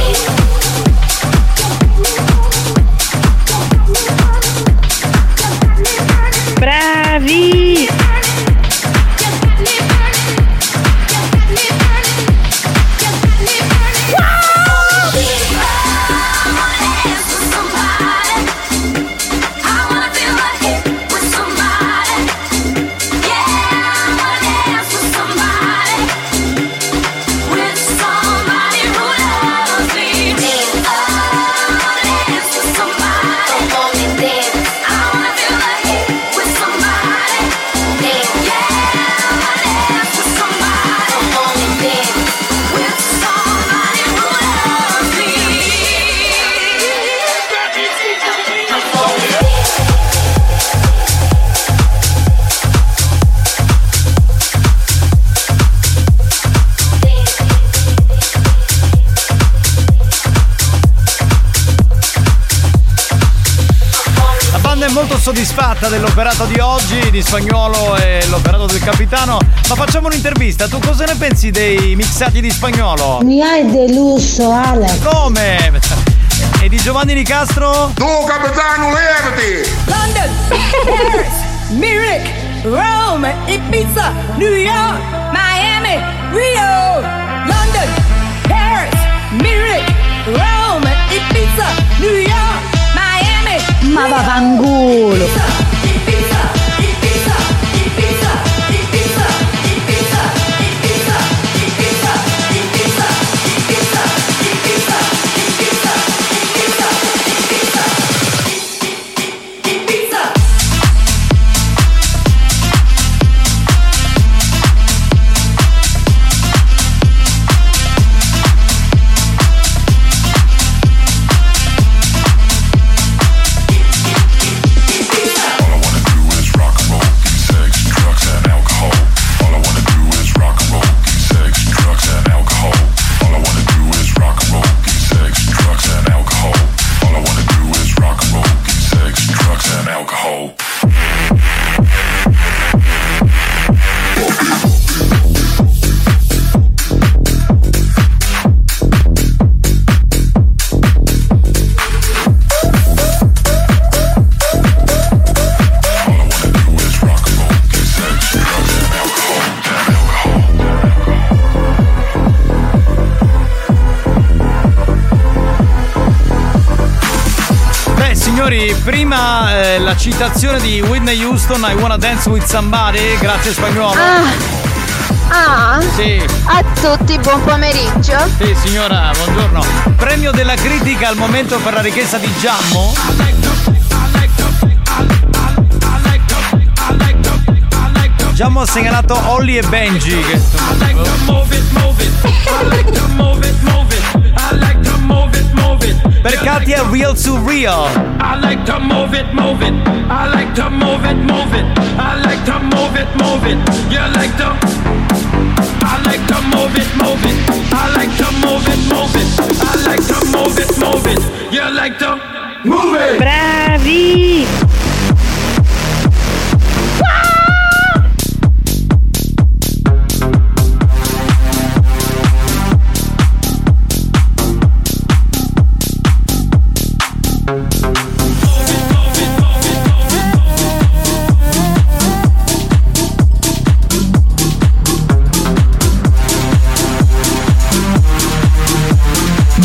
Bravi! Soddisfatta dell'operato di oggi, di Spagnolo e l'operato del capitano. Ma facciamo un'intervista, tu cosa ne pensi dei mixati di Spagnolo? Mi hai deluso, Alex. Come? E di Giovanni Nicastro? Tu capitano, levati! London, Paris, Munich, Rome, Ibiza, New York, Miami, Rio. London, Paris, Munich, Rome, Ibiza, New York. Ma va vangulo! La citazione di Whitney Houston, I Wanna Dance with Somebody, grazie spagnolo. Ah, Sì. a tutti buon pomeriggio. Sì, signora, buongiorno. Premio della critica al momento per la richiesta di Giammo. Giammo ha segnalato Olly e Benji. Che... Per Katia Real to Real. I like to move it, move it. I like to move it, move it. I like to move it, move it. You like to. I like to move it, move it. I like to move it, move it. I like to move it, move it. You like to move it. Bravi!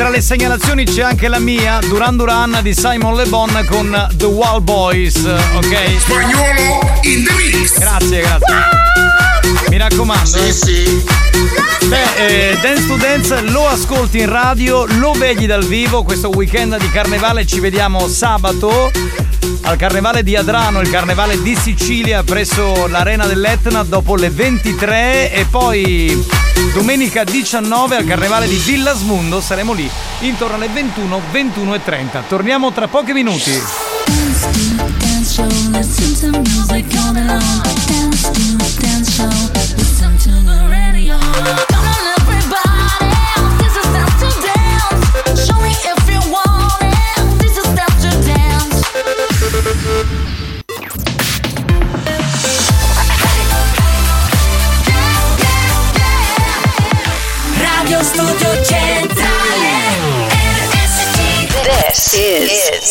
Tra le segnalazioni c'è anche la mia, Duran Duran di Simon Le Bon con The Wall Boys, ok? Spagnolo in the mix. Grazie, grazie. Mi raccomando. Sì, sì. Beh, eh, Dance to Dance lo ascolti in radio, lo vedi dal vivo questo weekend di carnevale, ci vediamo sabato al carnevale di Adrano, il carnevale di Sicilia presso l'arena dell'Etna dopo le 23 e poi domenica 19 al carnevale di Villasmundo saremo lì intorno alle 21, 21 e 30. Torniamo tra pochi minuti.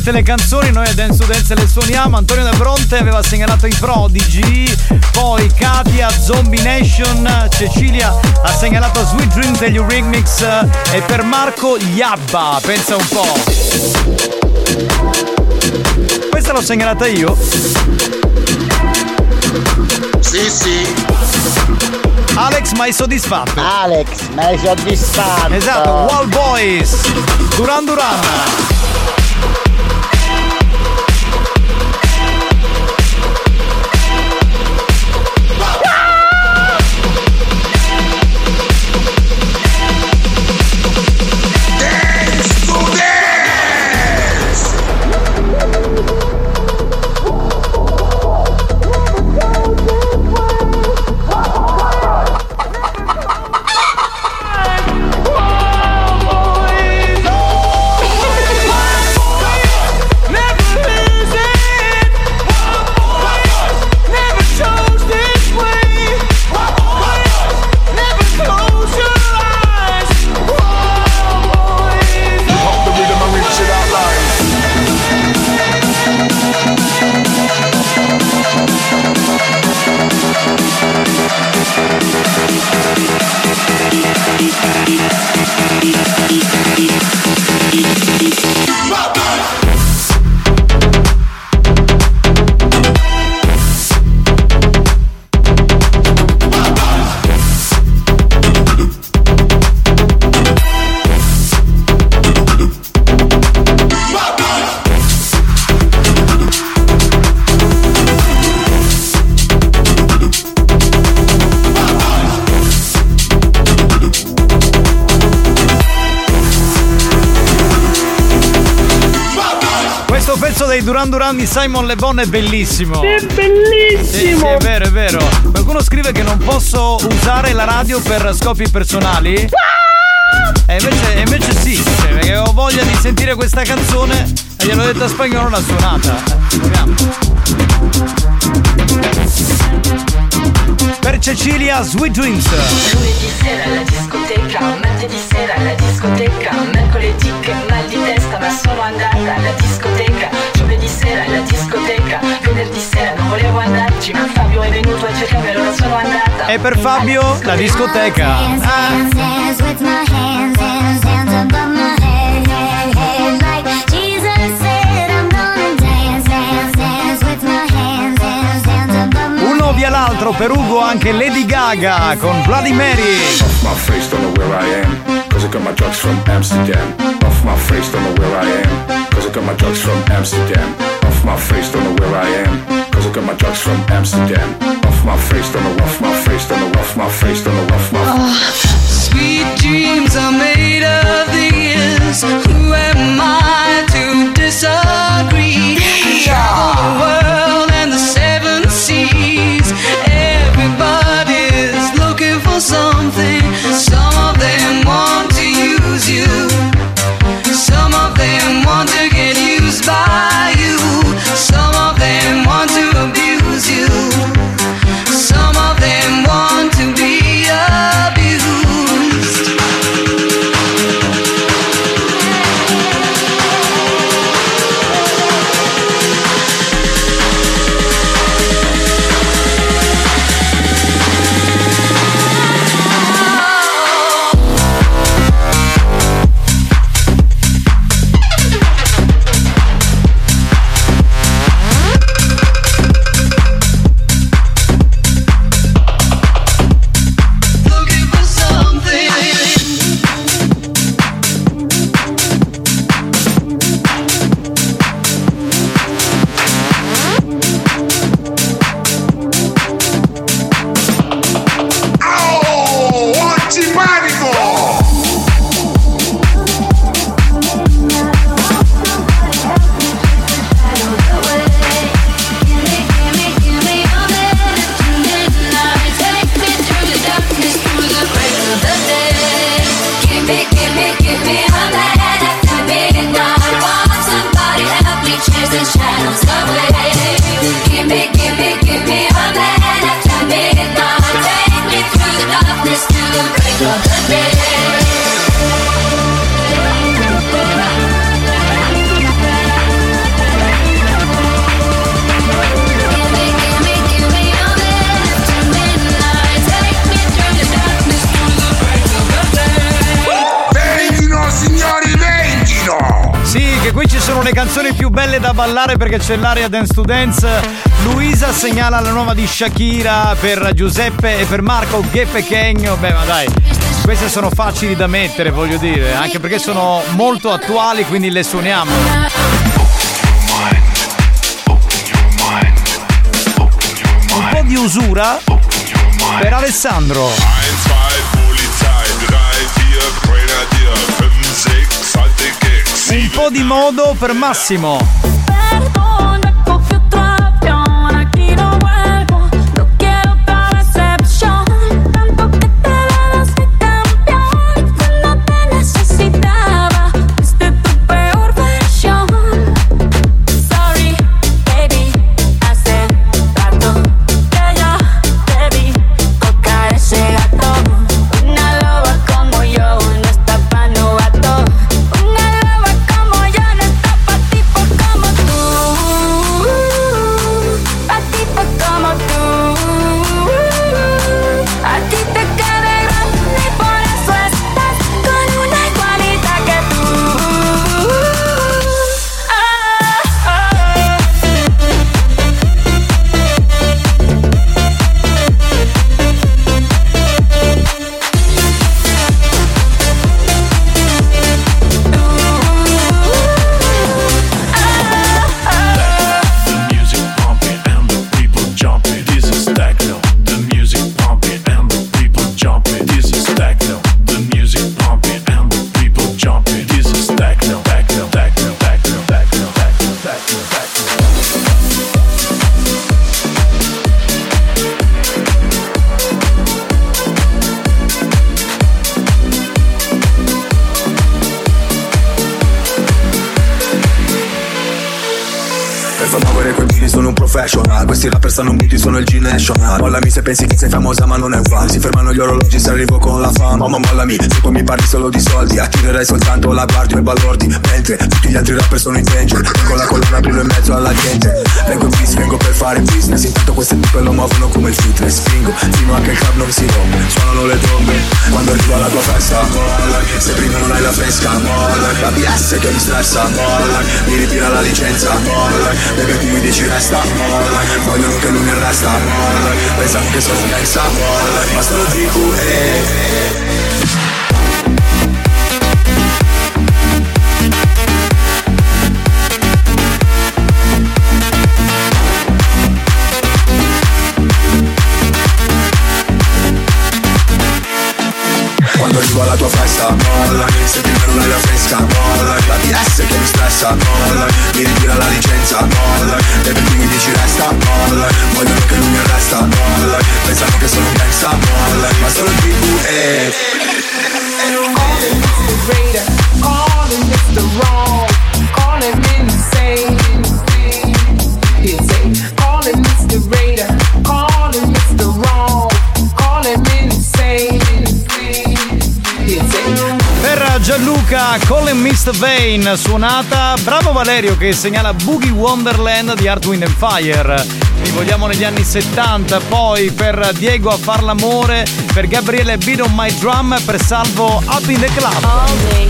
Richiedete le canzoni, noi a Dance to Dance le suoniamo. Antonio Da Bronte aveva segnalato i Prodigy, poi Katia, Zombie Nation, Cecilia ha segnalato Sweet Dreams degli Remix eh, e per Marco Yabba, pensa un po'. Questa l'ho segnalata io. Sì, sì. Alex, ma hai soddisfatto? Alex, ma hai soddisfatto? Esatto, Wall Boys. Duran Duran. Di Simon Le Bon è bellissimo. È Sì, bellissimo! sì, è vero, è vero. Qualcuno scrive che non posso usare la radio per scopi personali. E invece, e invece sì, cioè, perché ho voglia di sentire questa canzone e gliel'ho detto a spagnolo l'ha suonata. Proviamo. Per Cecilia Sweet Dreams. Lunedì sera alla discoteca, martedì sera alla discoteca, mercoledì che mal di testa ma sono andata alla discoteca, giovedì sera alla discoteca, venerdì sera non volevo andarci ma Fabio è venuto a cercarmi allora sono andata. E per Fabio la discoteca. Uno via l'altro per Ugo anche Lady Gaga con Bloody Mary. Off my face, don't know where I am. Cause I got my drugs from Amsterdam. Off my face, don't know where I am. Cause I got my drugs from Amsterdam. Off my face, don't know where I am. Cause I got my drugs from Amsterdam. Off my face, don't know, off my face, don't know, off my face, don't know, off my ah. Sweet dreams are made of these. Who am I to disagree? Travel the world c'è l'area dance to dance. Luisa segnala la nuova di Shakira per Giuseppe e per Marco Gheppe Chegno. Beh, ma dai, queste sono facili da mettere, voglio dire, anche perché sono molto attuali, quindi le suoniamo. Di usura per Alessandro. 1, 2, Polizei, 3, 4, Grenadier, 5, 6, alte Gags. Un po' di modo per Massimo. Professional Questi rapper stanno muti, sono il G-National. Mollami se pensi che sei famosa ma non è uguale. Si fermano gli orologi se arrivo con la fama. Ma mollami, se poi mi parli solo di soldi. Attirerai soltanto la guardia e balordi Mentre gli altri rapper sono in danger. Con la colonna brillo in mezzo alla gente. Vengo in peace, vengo per fare business. Intanto queste tipe lo muovono come il fitness Spingo. Fino a che il club non si rompe. Suonano le trombe. Quando arrivo alla tua festa Mollami, se prima non hai la fresca Mollami, la BS che mi stressa Mollami, mi ritira la licenza Mollami, perché tu mi dici resta Mollami, vogliono che lui mi arresta Mollami, pensano che sono un exa Mollami, ma sono GQE Alla tua festa. Mollami, se prima non hai la fresca. Mollami, la DS che mi stressa. Mollami, mi ritira la licenza. E per cui mi dici resta. Mollami, vogliono che lui mi arresta. Mollami, pensano che sono un gangsta. Mollami, ma sono GQE Calling Mr. Wrong, Gianluca Colin Mist Vane suonata. Bravo Valerio che segnala Boogie Wonderland di Art Wind and Fire. Li vogliamo negli anni 70 Poi per Diego a far l'amore Per Gabriele Beat on My Drum Per Salvo Up in the Club. All day,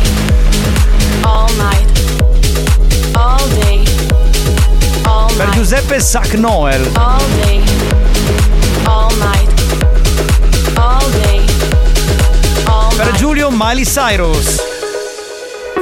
all night, all day, all Per night, Giuseppe Sac Noel all day, all night, all day, all Per Giulio Miley Cyrus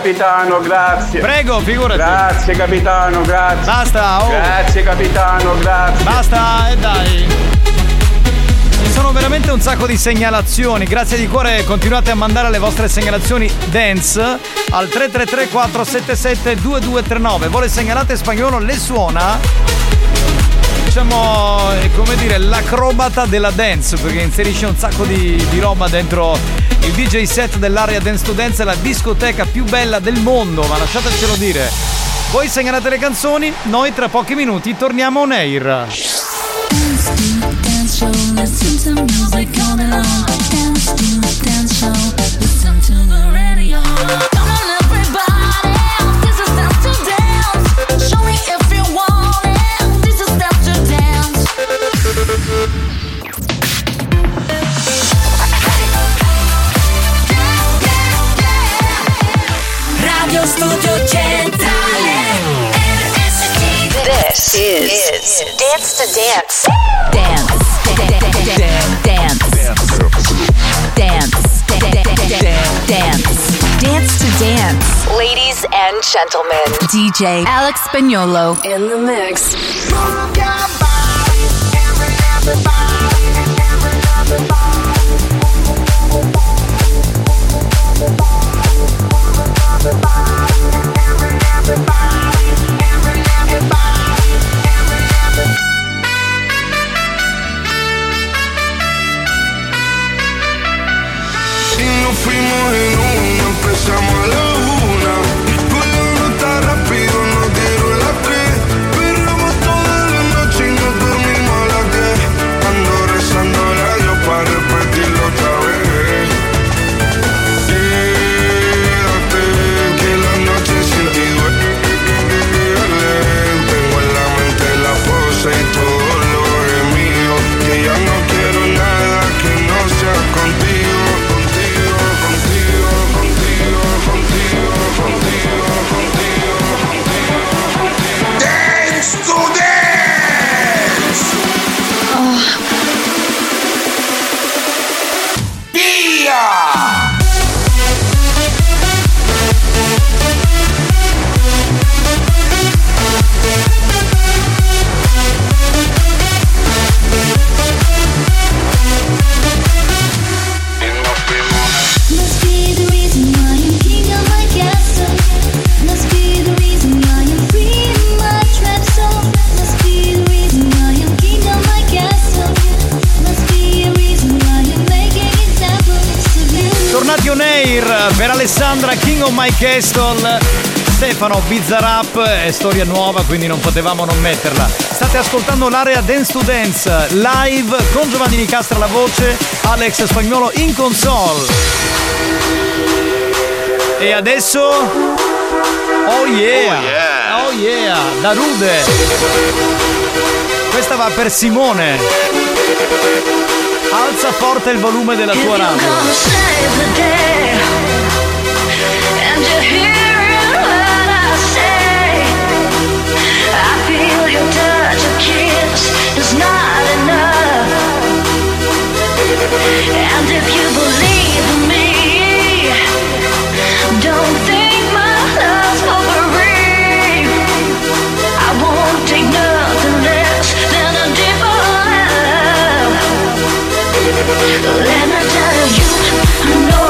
capitano, grazie. Prego, figurati. Grazie capitano, grazie. Basta, oh. Grazie capitano, grazie. Basta, e dai. Ci sono veramente un sacco di segnalazioni. Grazie di cuore, continuate a mandare le vostre segnalazioni dance al 333 477 2239. Voi le segnalate spagnolo le suona? Diciamo, è come dire, l'acrobata della dance, perché inserisce un sacco di, di roba dentro il DJ set dell'area Dance to Dance, è la discoteca più bella del mondo, ma lasciatecelo dire. Voi segnalate le canzoni, noi tra pochi minuti torniamo on air. Dance to dance show, and gentlemen, DJ Alex Spagnolo. In the mix. Castle. Stefano Bizzarap è storia nuova quindi non potevamo non metterla. State ascoltando l'area Dance to Dance live con Giovanni Nicastra alla voce, Alex Spagnolo in console. E adesso Oh yeah! Oh yeah! Da Rude! Questa va per Simone. Alza forte il volume della tua radio. Let me tell you, I know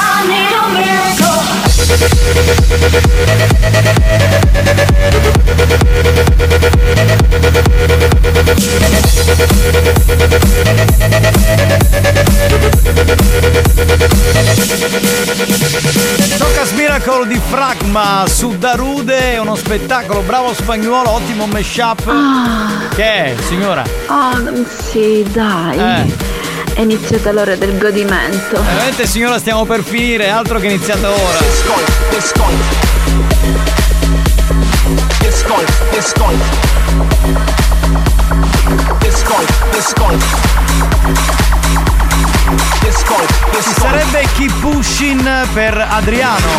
Miracolo di Fragma su Darude è uno spettacolo, bravo spagnolo, ottimo mashup. Ah. Che è, signora? Ah, sì, dai. Eh. È iniziata l'ora del godimento. Veramente signora stiamo per finire, altro che iniziato ora. Ci sarebbe Keep Pushing per Adriano.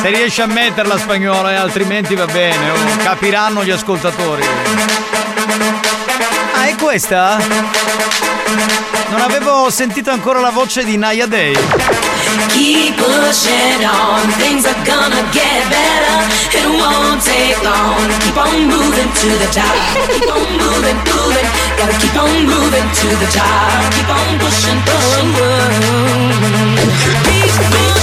Se riesci a metterla spagnola, eh, altrimenti va bene, oh, capiranno gli ascoltatori. Questa? Non avevo sentito ancora la voce di Naya Day. Keep pushing on, things are gonna get better. It won't take long. Keep on moving to the top. Keep on moving, moving. Gotta keep on moving to the top. Keep on pushing, pushing. Reach,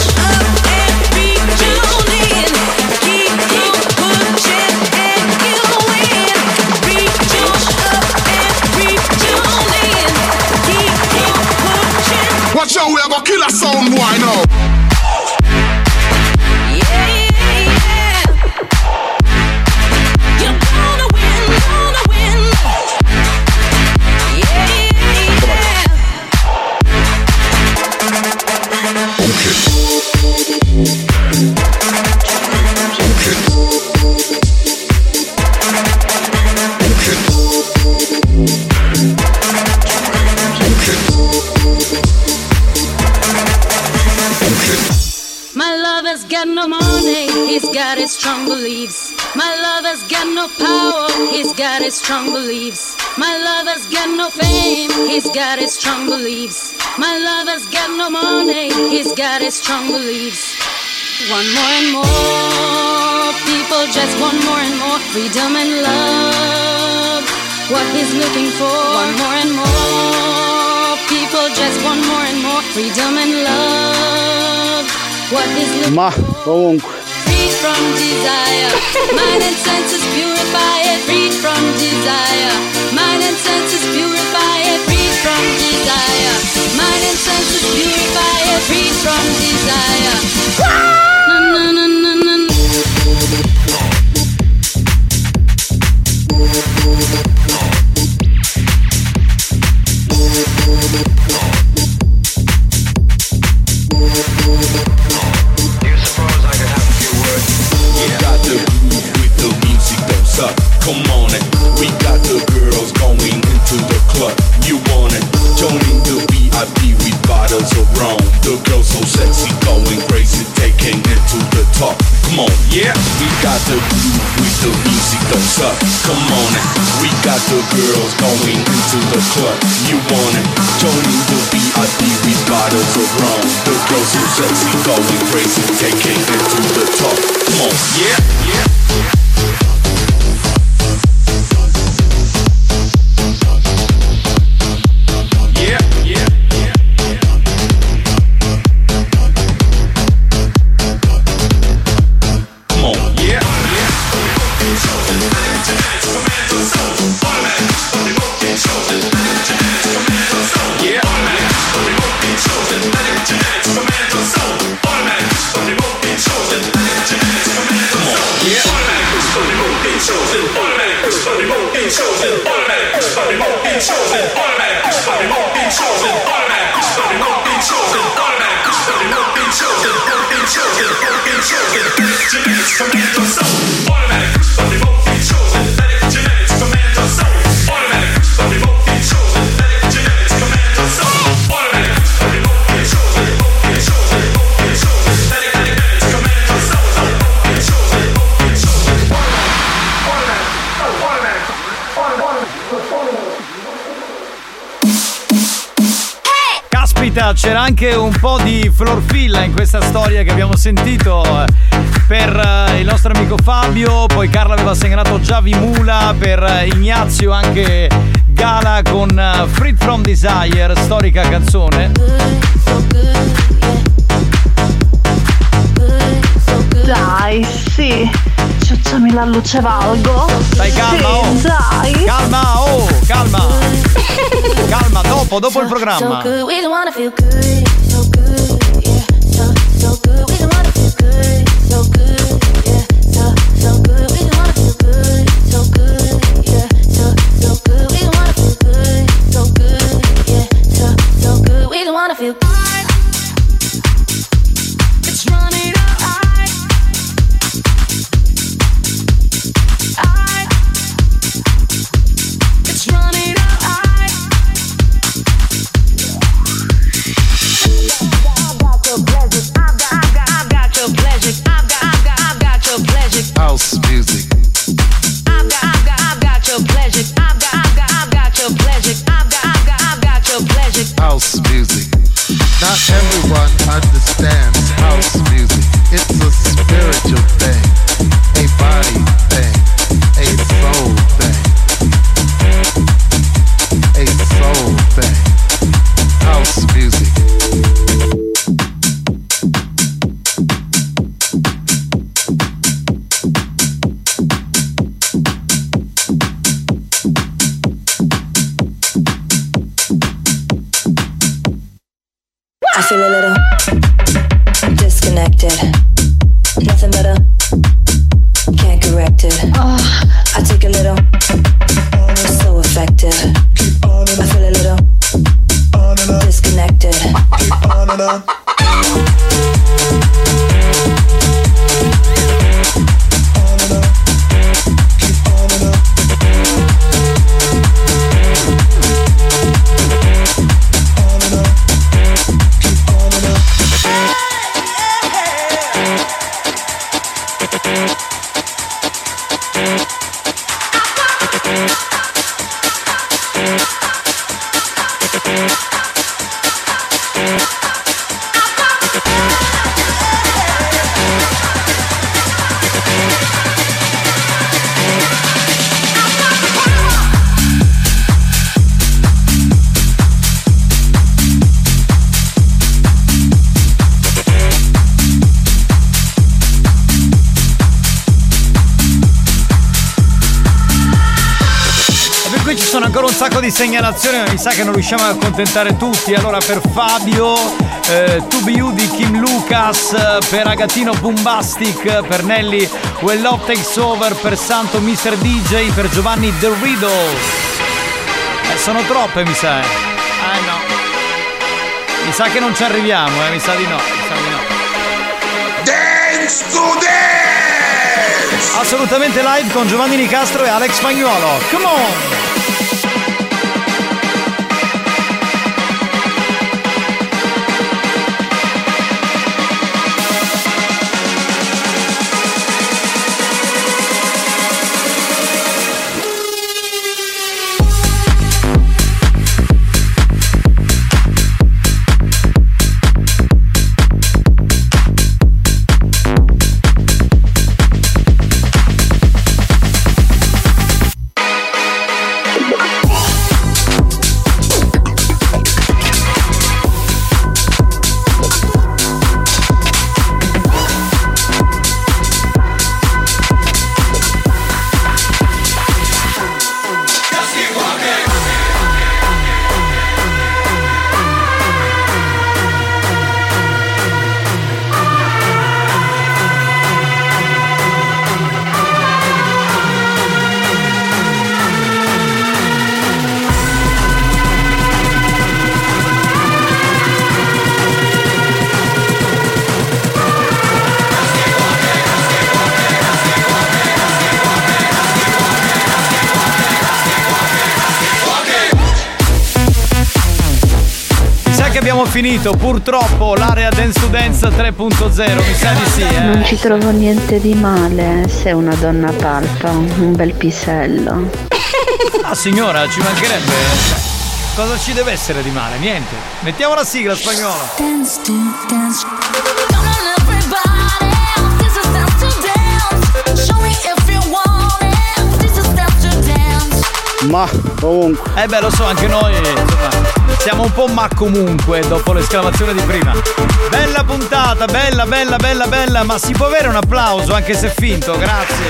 his strong beliefs. My lover's got no fame, he's got his strong beliefs. My lover's got no money, he's got his strong beliefs. One more and more people just want more and more freedom and love. What he's looking for, one more and more people just want more and more freedom and love. What he's looking Ma. Free from desire, mind and senses purify it. Free from desire, mind and senses purify it. Free from desire, mind and senses purify it. Free from desire. Na, na, na, na, na, Come on it. We got the girls going into the club. You want it? The with bottles of rum. The girls so sexy, going crazy, taking it to the top. Come on, yeah. We got the groove the music don't suck. Come on it. We got the girls going into the club. You want it? The with bottles of rum. The girls so sexy, going crazy, taking it to the top. Come on, yeah. Yeah, Caspita, c'era anche un po' di florfilla in questa storia che abbiamo sentito eh, per eh, il nostro amico Fabio, poi Carla aveva segnalato Javi Mula, per eh, Ignazio anche Gala con Free From Desire, storica canzone. Dai, sì. Ciucciami la luce valgo. Dai, calma, sì, oh. Dai. Calma, oh, calma. Calma, dopo, dopo il programma. so good, sa che non riusciamo a accontentare tutti. Allora, per Fabio, eh, To Be You di Kim Lucas, per Agatino Bombastic, per Nelly Well Love Takes Over, per Santo Mr. DJ, per Giovanni The Riddle. Eh, sono troppe, mi sa. eh. Ah no. Mi sa che non ci arriviamo, eh, mi sa di no. Mi sa di no. Dance to dance! Assolutamente live con Giovanni Nicastro e Alex Spagnuolo. Come on! Finito, purtroppo, l'area Dance to Dance 3.0, mi sa di sì, eh. Non ci trovo niente di male se una donna palpa un bel pisello. Ah signora, ci mancherebbe. Cosa ci deve essere di male? Niente. Mettiamo la sigla spagnolo. Dance to dance. Come on, everybody. This is dance to dance. Show me if you want it. This is dance to dance. Ma comunque. Eh beh, lo so, anche noi insomma, siamo un po' ma comunque dopo l'esclamazione di prima. Bella puntata, bella, bella, bella, bella, ma si può avere un applauso anche se finto, grazie.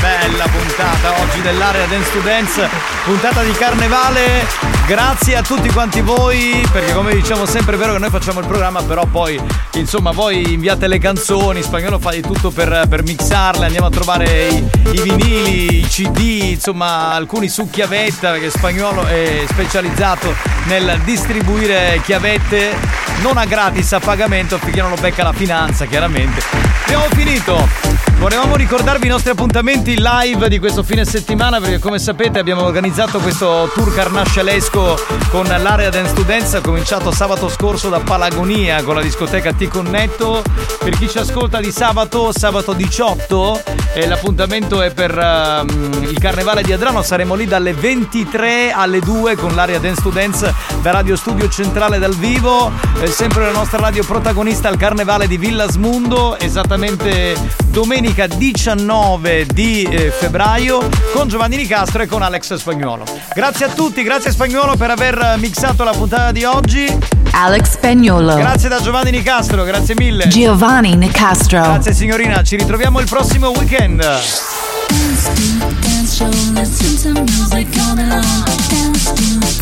Bella puntata oggi dell'area Dance to Dance, puntata di carnevale. Grazie a tutti quanti voi, perché come diciamo sempre è vero che noi facciamo il programma, però poi insomma voi inviate le canzoni, spagnolo fa di tutto per, per mixarle, andiamo a trovare i, i vinili, i CD, insomma alcuni su chiavetta, perché spagnolo è specializzato nel distribuire chiavette non a gratis, a pagamento, finché non lo becca la finanza, chiaramente. Abbiamo finito! Volevamo ricordarvi i nostri appuntamenti live di questo fine settimana perché come sapete abbiamo organizzato questo tour carnascialesco con l'area Dance Students cominciato sabato scorso da Palagonia con la discoteca T Connetto per chi ci ascolta di sabato sabato 18 e l'appuntamento è per ehm, il carnevale di Adrano. Saremo lì dalle 23 alle 2 con l'area Dance Students da Radio Studio Centrale dal vivo. Eh, sempre la nostra radio protagonista al carnevale di Villa Smundo esattamente domenica 19 di eh, febbraio con Giovanni Nicastro e con Alex Spagnuolo. Grazie a tutti, grazie Spagnuolo per aver mixato la puntata di oggi. Alex Spagnolo. Grazie da Giovanni Nicastro, grazie mille. Giovanni Nicastro. Grazie signorina, ci ritroviamo il prossimo weekend. Dance to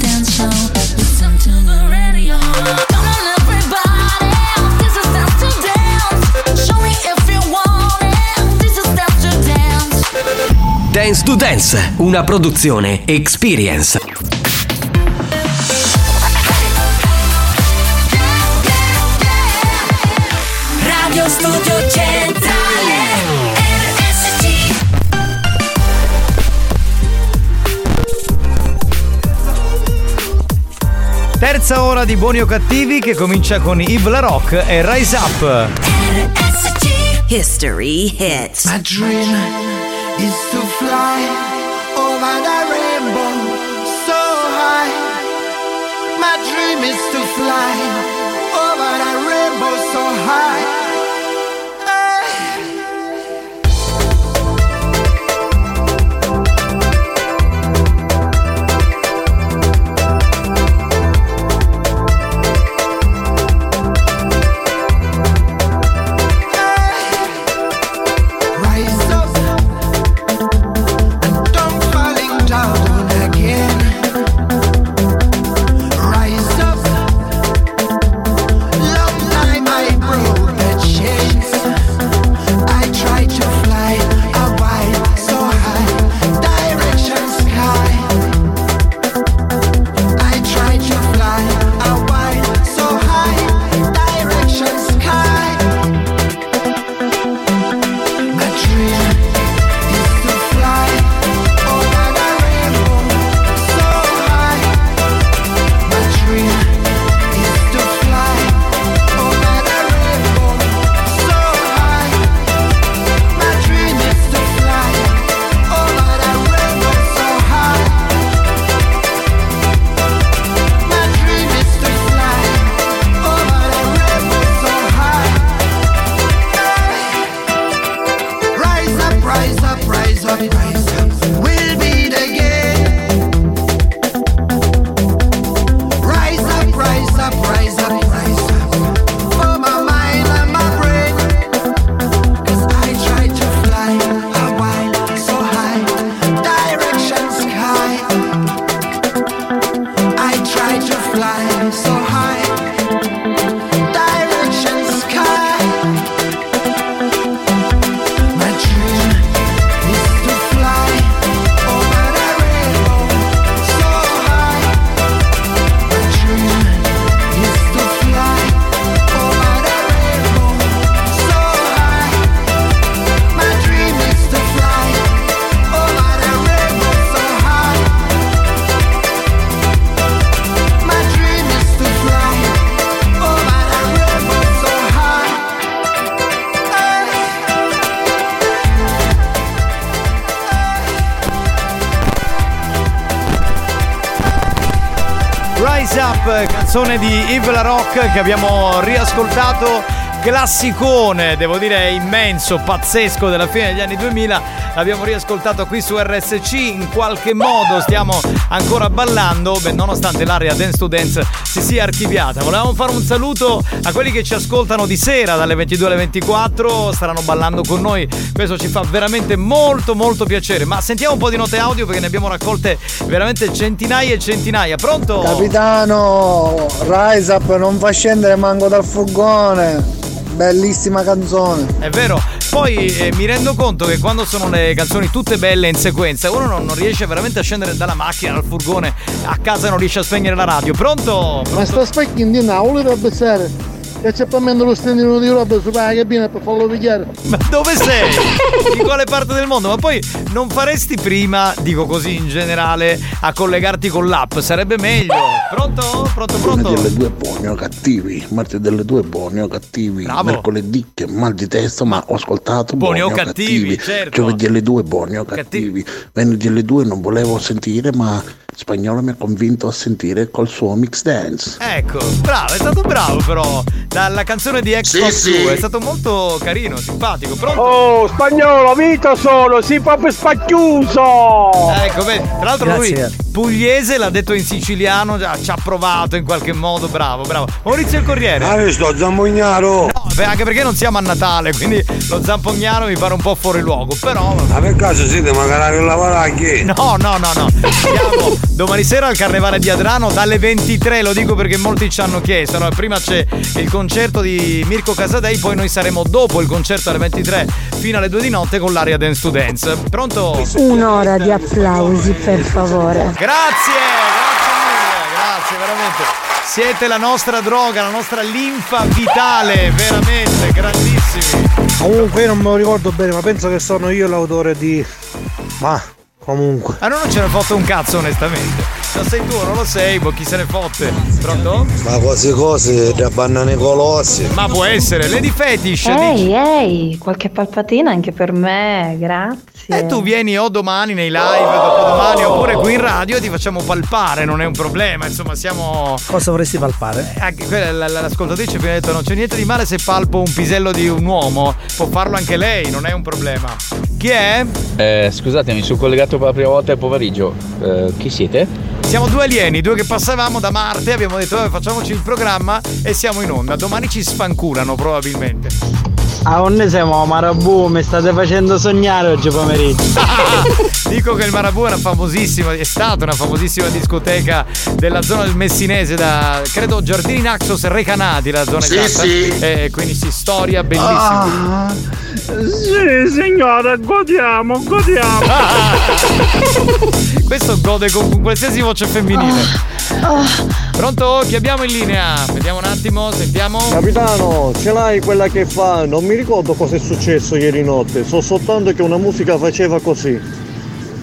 dance show, dance. To Dance, una produzione Experience. Radio Studio Centrale RSC Terza ora di Buoni o Cattivi che comincia con Yves La Rock e Rise Up. History hits. My dream is to fly over the rainbow so high. My dream is to fly over the rainbow so high. Canzone di Yves La Rock che abbiamo riascoltato classicone, devo dire immenso, pazzesco della fine degli anni 2000. L'abbiamo riascoltato qui su RSC, in qualche modo stiamo ancora ballando, beh, nonostante l'area Dance to Dance si sia archiviata. Volevamo fare un saluto a quelli che ci ascoltano di sera dalle 22 alle 24, staranno ballando con noi, questo ci fa veramente molto molto piacere. Ma sentiamo un po' di note audio perché ne abbiamo raccolte veramente centinaia e centinaia. Pronto? Capitano, Rise Up non fa scendere manco dal furgone. Bellissima canzone. È vero, poi eh, mi rendo conto che quando sono le canzoni tutte belle in sequenza, uno non, non riesce veramente a scendere dalla macchina, dal furgone, a casa non riesce a spegnere la radio. Pronto? Ma sta specchio di now, volete pensare che c'è per me lo stendino di roba sopra la cabina per farlo pigliare. Ma dove sei? Di quale parte del mondo? Ma poi non faresti prima, dico così in generale, a collegarti con l'app? Sarebbe meglio. Pronto? Pronto, pronto? delle due buoni o cattivi, martedì delle due buoni o cattivi, Bravo. mercoledì che mal di testa ma ho ascoltato buoni, Buoni o cattivi, certo. giovedì alle due buoni o cattivi, venerdì alle due non volevo sentire ma spagnolo mi ha convinto a sentire col suo mix dance. Ecco, bravo, è stato bravo però. Dalla canzone di X Sì, sì. è stato molto carino, simpatico. Pronto? Oh, spagnolo, vita solo, si proprio spacchiuso! Ecco, vedi, tra l'altro Grazie. lui pugliese l'ha detto in siciliano, già ci ha provato in qualche modo, bravo, bravo. Maurizio il Corriere. Ah, sto zammognaro! No, beh, anche perché non siamo a Natale, quindi lo zampognaro mi pare un po' fuori luogo, però... Ma per caso siete magari a lavorare anche? No, no, no, no. Siamo domani sera al Carnevale di Adrano dalle 23, lo dico perché molti ci hanno chiesto. no? Prima c'è il concerto di Mirko Casadei, poi noi saremo dopo il concerto alle 23 fino alle 2 di notte con l'aria Dance to Dance. Pronto? Un'ora di applausi, per favore. Grazie, grazie mille, grazie veramente. Siete la nostra droga, la nostra linfa vitale, veramente, grandissimi. Comunque io non me lo ricordo bene, ma penso che sono io l'autore di. Ma comunque. A noi non ce ne fotte un cazzo onestamente. Lo sei tu, non lo sei, boh, chi se ne fotte. Pronto? Ma quasi cose da banane colossi. Ma può essere, Lady Fetish. Ehi, ehi, qualche palpatina anche per me, grazie. E tu vieni o domani nei live, dopodomani, oppure qui in radio e ti facciamo palpare, non è un problema, insomma siamo... Cosa vorresti palpare? Anche quella, la- la- l'ascoltatrice mi ha detto non c'è niente di male se palpo un pisello di un uomo, può farlo anche lei, non è un problema. Chi è? Eh, scusatemi, sono collegato per la prima volta al pomeriggio. Eh, chi siete? Siamo due alieni, due che passavamo da Marte, abbiamo detto "Vabbè, facciamoci il programma e siamo in onda. Domani ci sfanculano probabilmente. A onne siamo a Marabù, mi state facendo sognare oggi pomeriggio. Dico che il Marabù è una famosissima, è stata una famosissima discoteca della zona del Messinese da credo Giardini Naxos Recanati, la zona Sì, esatta. sì. Eh, quindi sì, storia bellissima. Ah, sì, signora, godiamo, godiamo. Questo gode con, con qualsiasi voce femminile. Pronto? Chi abbiamo in linea? Vediamo un attimo, sentiamo. Capitano, ce l'hai quella che fa? Non mi ricordo cosa è successo ieri notte, so soltanto che una musica faceva così.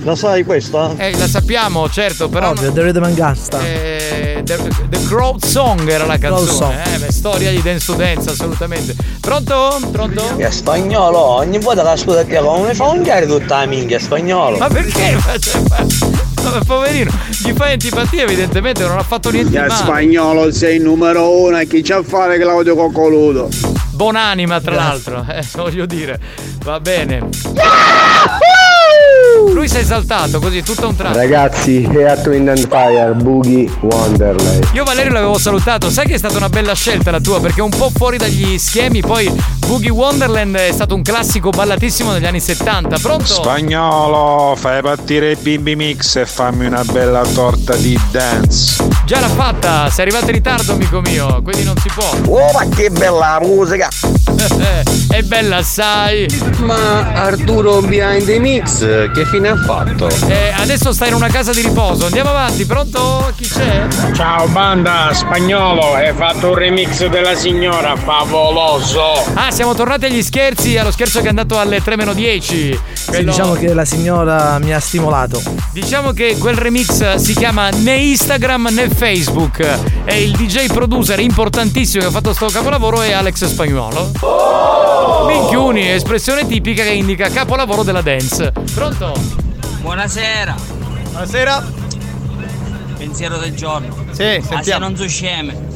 La sai questa? Eh, la sappiamo, certo, però. Ovvio, The Rhythm and Gangsta. Eh, the, the Crowd Song era la Crowd canzone. Song. Eh, beh, storia di dance to dance, assolutamente. Pronto? Pronto? È spagnolo, ogni volta che ascolta te come fa un chiaro tutta la minchia, è spagnolo. Ma perché? Ma, cioè, ma- ma poverino, gli fai antipatia, evidentemente non ha fatto niente male. spagnolo sei il numero uno e chi c'ha a fare Claudio Coccoludo? Buonanima, tra l'altro, eh, voglio dire. Va bene. Lui si è esaltato così, tutto a un tratto. Ragazzi, è a Twin and Fire, Boogie Wonderland. Io Valerio l'avevo salutato, sai che è stata una bella scelta la tua perché è un po' fuori dagli schemi, poi Boogie Wonderland è stato un classico ballatissimo negli anni 70, pronto? Spagnolo, fai partire il bimbi mix e fammi una bella torta di dance. Già l'ha fatta, sei arrivato in ritardo amico mio, quindi non si può. Oh, ma che bella musica! è bella assai. Ma Arturo Behind the Mix, che fine ha fatto? Eh, adesso stai in una casa di riposo, andiamo avanti, pronto? Chi c'è? Ciao banda, spagnolo, hai fatto un remix della signora, favoloso! Ah, siamo tornati agli scherzi, allo scherzo che è andato alle 3 meno 10. Sì, Quello- diciamo che la signora mi ha stimolato. Diciamo che quel remix si chiama né Instagram né Facebook. E il DJ producer importantissimo che ha fatto sto capolavoro è Alex Spagnuolo. Minchiuni, espressione tipica che indica capolavoro della dance. Pronto? Buonasera. Buonasera. Pensiero del giorno. Sì, sentiamo. non so sceme.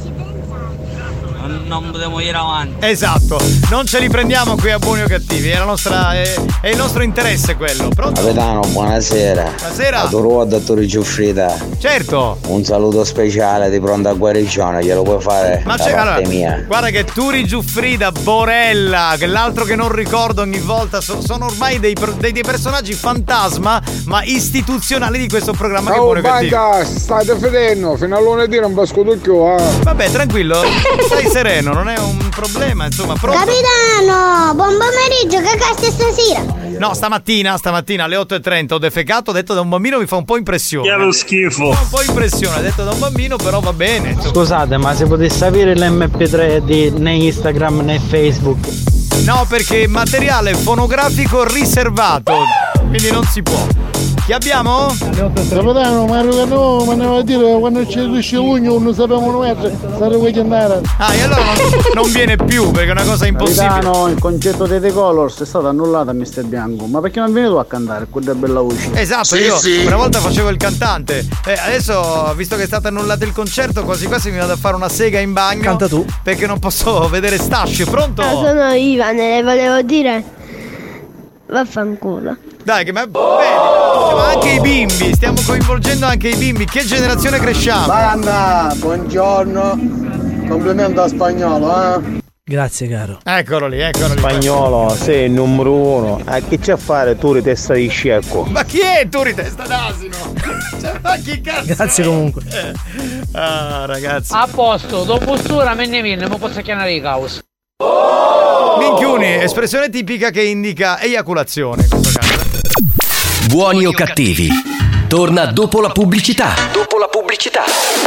Non, potremo ir avanti. Esatto, non ce li prendiamo qui a buoni o cattivi, è, la nostra, è, è il nostro interesse quello. Pronto? Capitano, buonasera. Buonasera. A Turo, dottore Giuffrida. Certo. Un saluto speciale di pronta guarigione, glielo puoi fare Ma da c'è parte allora, mia. guarda che Turi Giuffrida, Borella, che l'altro che non ricordo ogni volta, so- sono ormai dei, dei- dei personaggi fantasma, ma istituzionali di questo programma che Ciao buono o cattivo. banca, state fedendo, fino a lunedì non vi ascolto più, eh. Vabbè, tranquillo, stai sereno, non è un problema, insomma, pronto? Capitano, buon pomeriggio, che cazzo è stasera? No, stamattina, stamattina alle 8.30 ho defecato, ho detto da un bambino mi fa un po' impressione. Che lo schifo. Mi fa un po' impressione, ho detto da un bambino, però va bene. insomma. Scusate, ma se potesse avere l'MP3 di né Instagram né Facebook? No, perché materiale fonografico riservato, quindi non si può. Chi abbiamo? Capitano, ma no, ma ne a dire quando c'è il luglio non sappiamo mettere, saremo che andare. Ah, e allora non, non viene più perché è una cosa impossibile. Capitano, il concetto dei The Colors è stato annullato a Mister Bianco. Ma perché non vieni tu a cantare? Quella bella voce. Esatto, io una volta facevo il cantante. Eh, adesso, visto che è stato annullato il concerto, quasi quasi mi vado a fare una sega in bagno. Canta tu. Perché non posso vedere Stascio. Pronto? Ah, sono Ivan e le volevo dire. Vaffanculo. Dai, che ma vedi, ma anche i bimbi, stiamo coinvolgendo anche i bimbi. Che generazione cresciamo? Anna, buongiorno. Complimento a spagnolo, eh. Grazie caro. Eccolo lì, eccolo lì. Spagnolo, sei il numero uno. A che c'è a fare tu di testa di scecco? Ma chi è tu di testa d'asino? Cioè, ma chi cazzo? Grazie è? comunque. Eh, Ah, ragazzi. A posto, dopo stura me ne viene, ma posso chiamare i caos. Minchiuni, espressione tipica che indica eiaculazione in questo caso. Buoni o cattivi? Torna dopo la pubblicità. Dopo la pubblicità.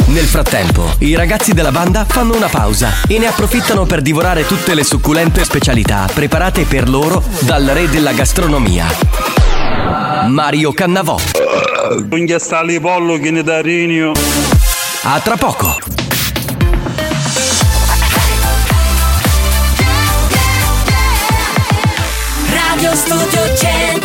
Nel frattempo, i ragazzi della banda fanno una pausa e ne approfittano per divorare tutte le succulente specialità preparate per loro dal re della gastronomia. Mario Cannavò. Lì pollo che ne da rinio. A tra poco. Radio Studio Centrale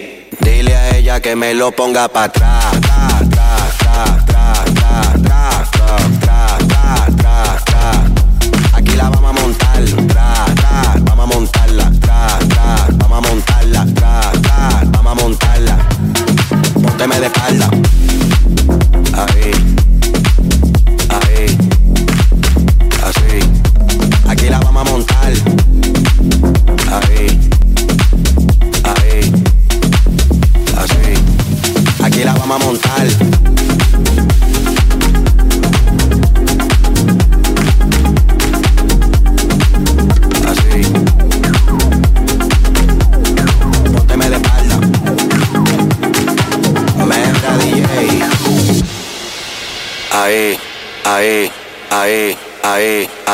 Dile a ella que me lo ponga para atrás. Aquí la vamos a montar. Vamos a montarla. Vamos a montarla. Vamos a montarla. Pónteme de espalda. Ahí. mamón.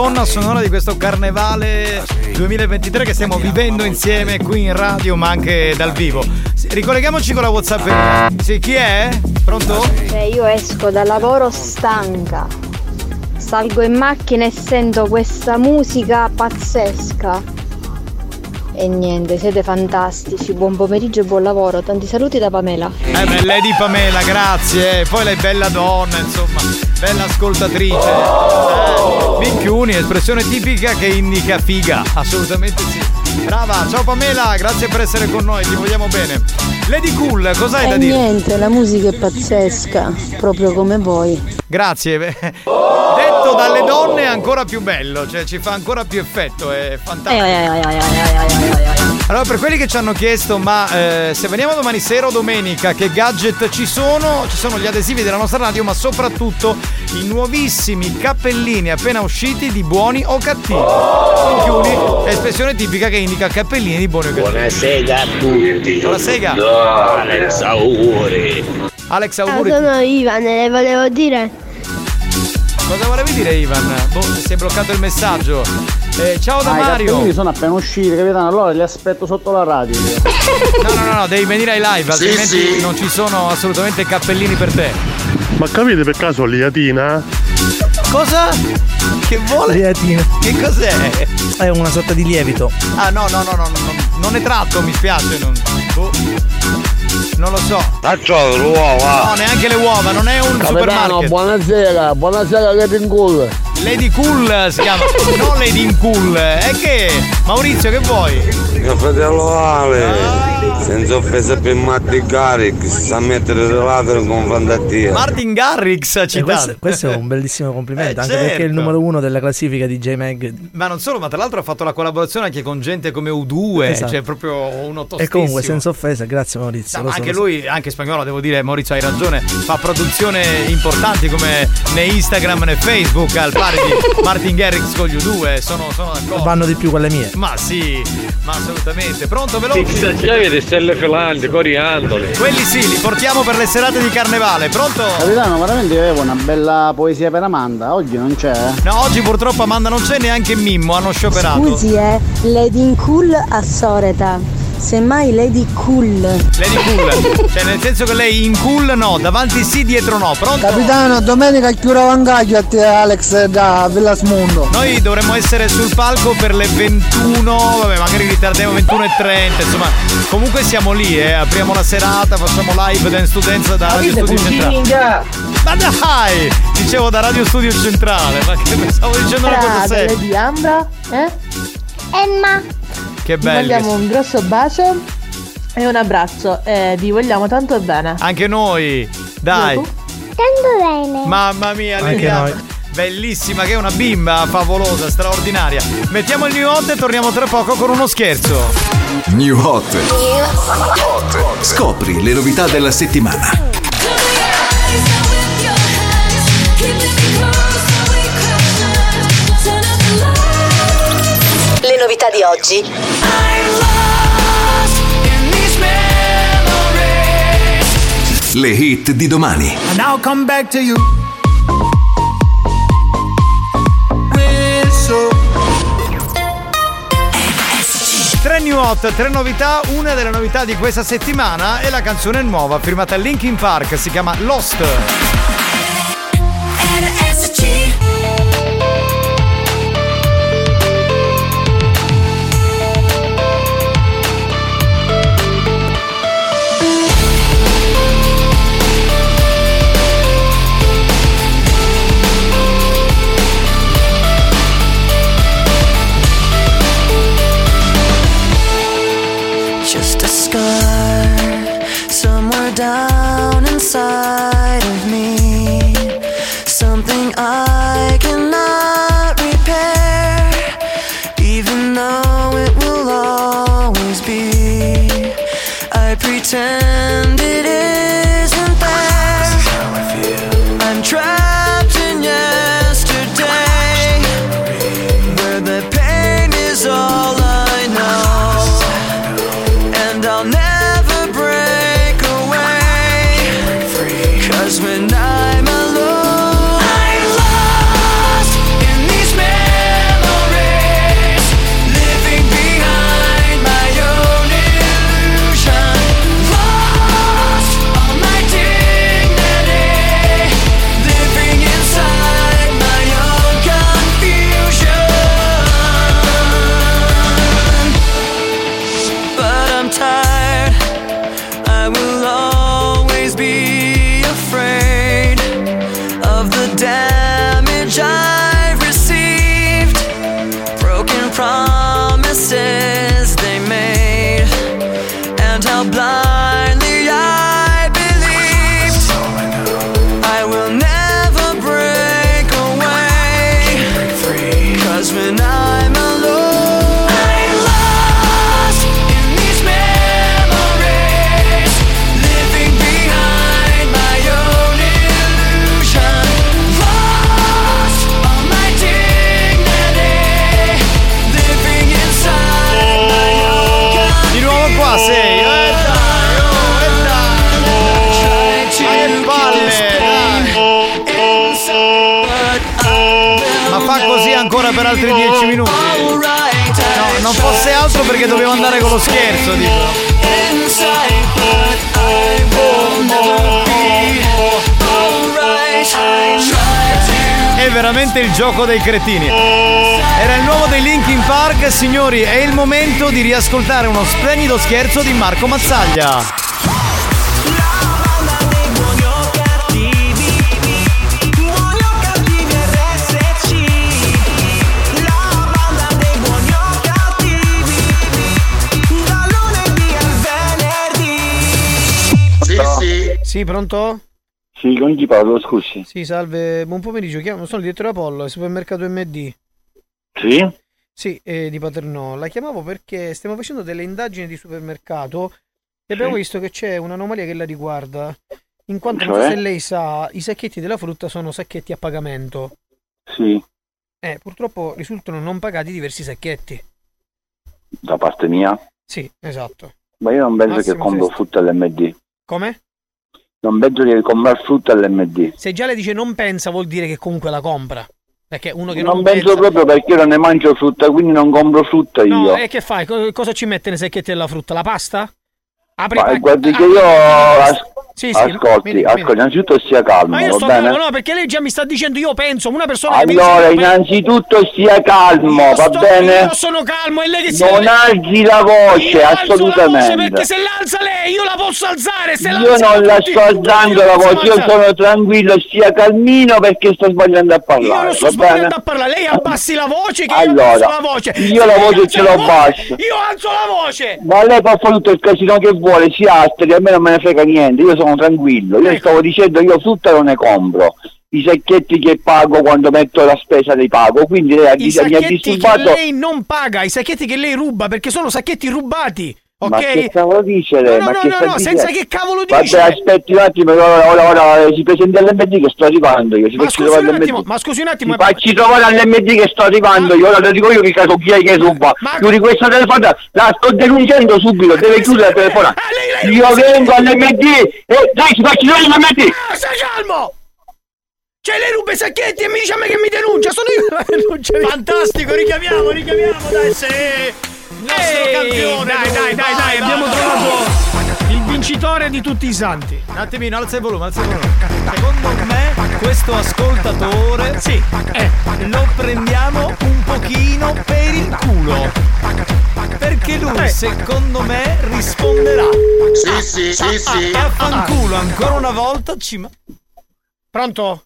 Colonna sonora di questo carnevale 2023 che stiamo vivendo insieme qui in radio ma anche dal vivo. Ricolleghiamoci con la WhatsApp. Sì, chi è? Pronto? Cioè, io esco dal lavoro stanca. Salgo in macchina e sento questa musica pazzesca. E niente, siete fantastici. Buon pomeriggio e buon lavoro. Tanti saluti da Pamela. Eh beh, Lady Pamela, grazie. Poi lei bella donna, insomma, bella ascoltatrice. Eh, minchiuni, espressione tipica che indica figa. Assolutamente sì. Brava, ciao Pamela, grazie per essere con noi, ti vogliamo bene. Lady Cool, cos'hai da E dire? niente, la musica è pazzesca, proprio come voi. Grazie. beh, Detto dalle donne è ancora più bello, cioè ci fa ancora più effetto, è fantastico. Allora, per quelli che ci hanno chiesto, ma eh, se veniamo domani sera o domenica, che gadget ci sono? Ci sono gli adesivi della nostra radio, ma soprattutto i nuovissimi cappellini appena usciti di buoni o cattivi. Minchioni è espressione tipica che indica cappellini di buoni o cattivi. Buonasera a tutti. Buonasera. Alex, auguri. Alex, Ciao, auguri. sono Ivan e le volevo dire. Cosa volevi dire, Ivan? Boh, si è bloccato il messaggio. Eh, ciao da Ah, i Mario. cartellini sono appena usciti, capitano. Allora li aspetto sotto la radio. io. No, no, no, no, devi venire ai live, Sì, altrimenti sì. non ci sono assolutamente cappellini per te. Ma capite per caso liatina? Cosa? Che vuole? Liatina. Che cos'è? È una sorta di lievito. Ah, no, no, no, no, no, non è tratto, mi spiace. Non, boh. Non lo so. Faccio l'uova. No, neanche le uova, non è un Capitano, supermarket. buonasera, buonasera Getting Cool. Lady Cool si chiama, non Lady in Cool. È che, Maurizio, che vuoi? Mio fratello Ale, senza offesa per Matti Garrick, sa mettere le latere in confronto a. Martin Garrix ha E citato. questo, questo è un bellissimo complimento, Eh, anche perché è il certo. numero uno della classifica di J-Mag. Ma non solo, ma tra l'altro ha fatto la collaborazione anche con gente come U2, Esatto. cioè proprio uno E tostissimo. comunque, senza offesa, grazie Maurizio. No, so, anche so. lui, anche spagnolo, devo dire, Maurizio hai ragione, fa produzioni importanti come né Instagram né Facebook, al pari di Martin Garrix con gli U2, sono, sono d'accordo. Vanno di più quelle mie. Ma sì, ma assolutamente. Pronto, veloce? avete stelle filanti, coriandoli. Quelli sì, li portiamo per le serate di carnevale, pronto? Capitano, veramente io avevo una bella poesia per Amanda. Oggi non c'è. eh? No, oggi purtroppo Amanda non c'è neanche Mimmo, hanno scioperato. Scusi, eh, Lady in Cool a Soreta. Semmai Lady Cool. Lady Cool, cioè nel senso che lei in cool no, davanti sì, dietro no, pronto? Capitano, domenica chiudo vangaggio a te Alex da Villasmondo. Noi dovremmo essere sul palco per le 21, vabbè magari ritardiamo 21 e 30, insomma comunque siamo lì, eh, apriamo la serata, facciamo live Dance to Dance da Radio Studio Centrale. Ma dai! Dicevo da Radio Studio Centrale, ma che stavo dicendo una cosa seria. Lady Ambra, eh? Emma. Che Vi bello. mandiamo un grosso bacio e un abbraccio e vi vogliamo tanto bene. Anche noi, dai. Tanto bene. Mamma mia, Anche Liliana. noi. Bellissima, che è una bimba favolosa, straordinaria. Mettiamo il new hot e torniamo tra poco con uno scherzo. New Hot. Scopri le novità della settimana. Di oggi. Le hit di domani. And I'll come back to you. Tre new hot, tre novità. Una delle novità di questa settimana è la canzone nuova firmata Linkin Park, si chiama Lost. Veramente il gioco dei cretini. Era il nuovo dei Linkin Park, signori, è il momento di riascoltare uno splendido scherzo di Marco Mazzaglia. Sì, sì. Sì, pronto? Con chi parlo, scusi? Sì, salve, buon pomeriggio. Chiamo, sono il direttore Apollo, al supermercato MD. Sì? Sì, eh, di Paternò. La chiamavo perché stiamo facendo delle indagini di supermercato e abbiamo Sì. visto che c'è un'anomalia che la riguarda. In quanto non so Cioè? se lei sa, i sacchetti della frutta sono sacchetti a pagamento. Sì, Eh, purtroppo risultano non pagati diversi sacchetti. da parte mia. Sì, esatto. Ma io non penso Massimo che compro frutta all'MD. Come? Non penso di comprare frutta all'MD. Se già le dice non pensa vuol dire che comunque la compra. Perché uno che non, Non penso pensa... proprio perché io non ne mangio frutta, quindi non compro frutta No, io. e che fai? Co- Cosa ci mette nei sacchetti della frutta? La pasta? Apri Ma guardi che io Sì, sì, ascolti, vieni, ascolti, innanzitutto stia calmo, Ma io sto bene? calmo, no, perché lei già mi sta dicendo io penso, una persona Allora, dice, innanzitutto stia calmo, io va sto- bene? Io sono calmo e lei che si Non alzi la voce, Io alzo la voce assolutamente. perché se l'alza lei io la posso alzare, se Io non la tutti- sto alzando la voce, io sono tranquillo, stia calmino perché sto sbagliando a Io parlare, non sto sbagliando bene? a parlare, lei abbassi la voce che io Allora, alzo la voce. io la voce ce l'ho bassa. Io alzo la voce. Ma lei può fare tutto il casino che vuole, si astri, a me non me ne frega niente, io sono tranquillo. Io Ecco. stavo dicendo io frutta non ne compro. I sacchetti che pago quando metto la spesa li pago, quindi lei ha, I mi ha sacchetti che disturbato. lei non paga, i sacchetti che lei ruba perché sono sacchetti rubati. Ok? Ma che cavolo dice lei? No, ma no, che no, no, senza che cavolo Vabbè, dice. aspetti un attimo, ora, ora, ora, si presenta all'MD che sto arrivando io. Si Ma scusi trovare un attimo, ma scusi un attimo. Si facci trovare all'MD che sto arrivando io, ora lo dico io che caso chi è che ruba. Chiudi questa telefonata, la sto denunciando subito, deve chiudere la telefonata. Io vengo all'MD e dai, si facci trovare all'MD. Ah, stai calmo! Cioè lei ruba i sacchetti e mi dice a me che mi denuncia, sono io che la denuncia. Fantastico, richiamiamo, richiamiamo, dai, se... Il nostro campione. Dai, dai, dai, dai, abbiamo trovato il vincitore di tutti i santi. Un attimino, alza il volume, alza il volume. Secondo me questo ascoltatore sì, eh, lo prendiamo un pochino per il culo. Perché lui, secondo me, risponderà. Sì, sì, sì, sì. A fanculo, ancora una volta ci ma- Pronto?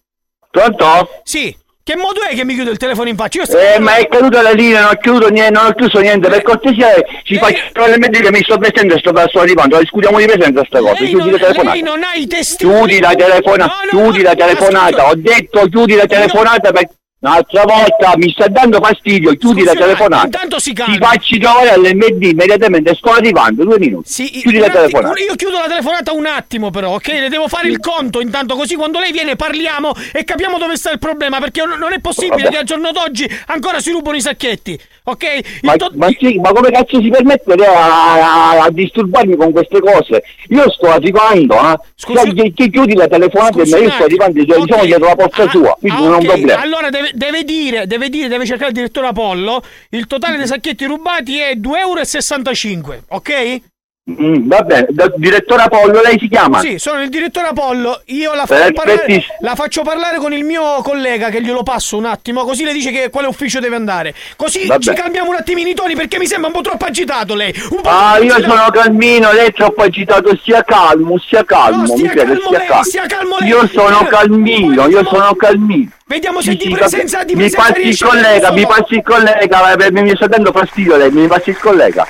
Pronto? Sì. Che modo è che mi chiude il telefono in faccia? Io sto- Eh, ma è caduta la linea, non ho chiuso niente, non ho chiuso niente, per cortesia Eh, si faccia trovare all'MD che mi sto mettendo e sto, sto arrivando, discutiamo di presenza sta cosa, Lei chiudi non, la telefonata. lei non ha i testimoni. Chiudi la telefonata, chiudi la telefonata, ho detto chiudi la telefonata perché un'altra volta mi sta dando fastidio, chiudi la Scusi, ma telefonata. intanto si calmi. Ti facci trovare all'MD immediatamente, sto arrivando, due minuti. Sì, chiudi un la attimo, telefonata. Io chiudo la telefonata un attimo però, ok? Le devo fare il conto intanto così quando lei viene parliamo e capiamo dove sta il problema perché non è possibile Vabbè. che al giorno d'oggi ancora si rubano i sacchetti, ok? Ma, to- ma sì, ma come cazzo si permette a, a- a disturbarmi con queste cose? Io sto arrivando, eh? Cioè, chi, chi chiudi la telefonata e Scusi io un sto arrivando, cioè, diciamo dietro la porta sua, quindi Ah, non è un ok, problema. Allora deve, deve dire, deve dire, deve cercare il direttore Apollo. Il totale dei sacchetti rubati è 2,65 euro, ok? Mm, va bene, direttore Apollo, lei si chiama? Sì, sono il direttore Apollo. Io la faccio, parlare, Perfettissimo. la faccio parlare con il mio collega che glielo passo un attimo, così le dice che quale ufficio deve andare. Così Vabbè. ci calmiamo un attimino i toni perché mi sembra un po' troppo agitato lei. Ah, io agitato. sono calmino, lei è troppo agitato, stia calmo, stia calmo, No, stia mi crede, calmo stia lei, calmo. stia calmo lei. Io sono calmino, io sono calmino. Vediamo se Sì, di presenza di mi passi il collega, mi passi il collega, eh, mi mi sta dando fastidio lei, mi passi il collega.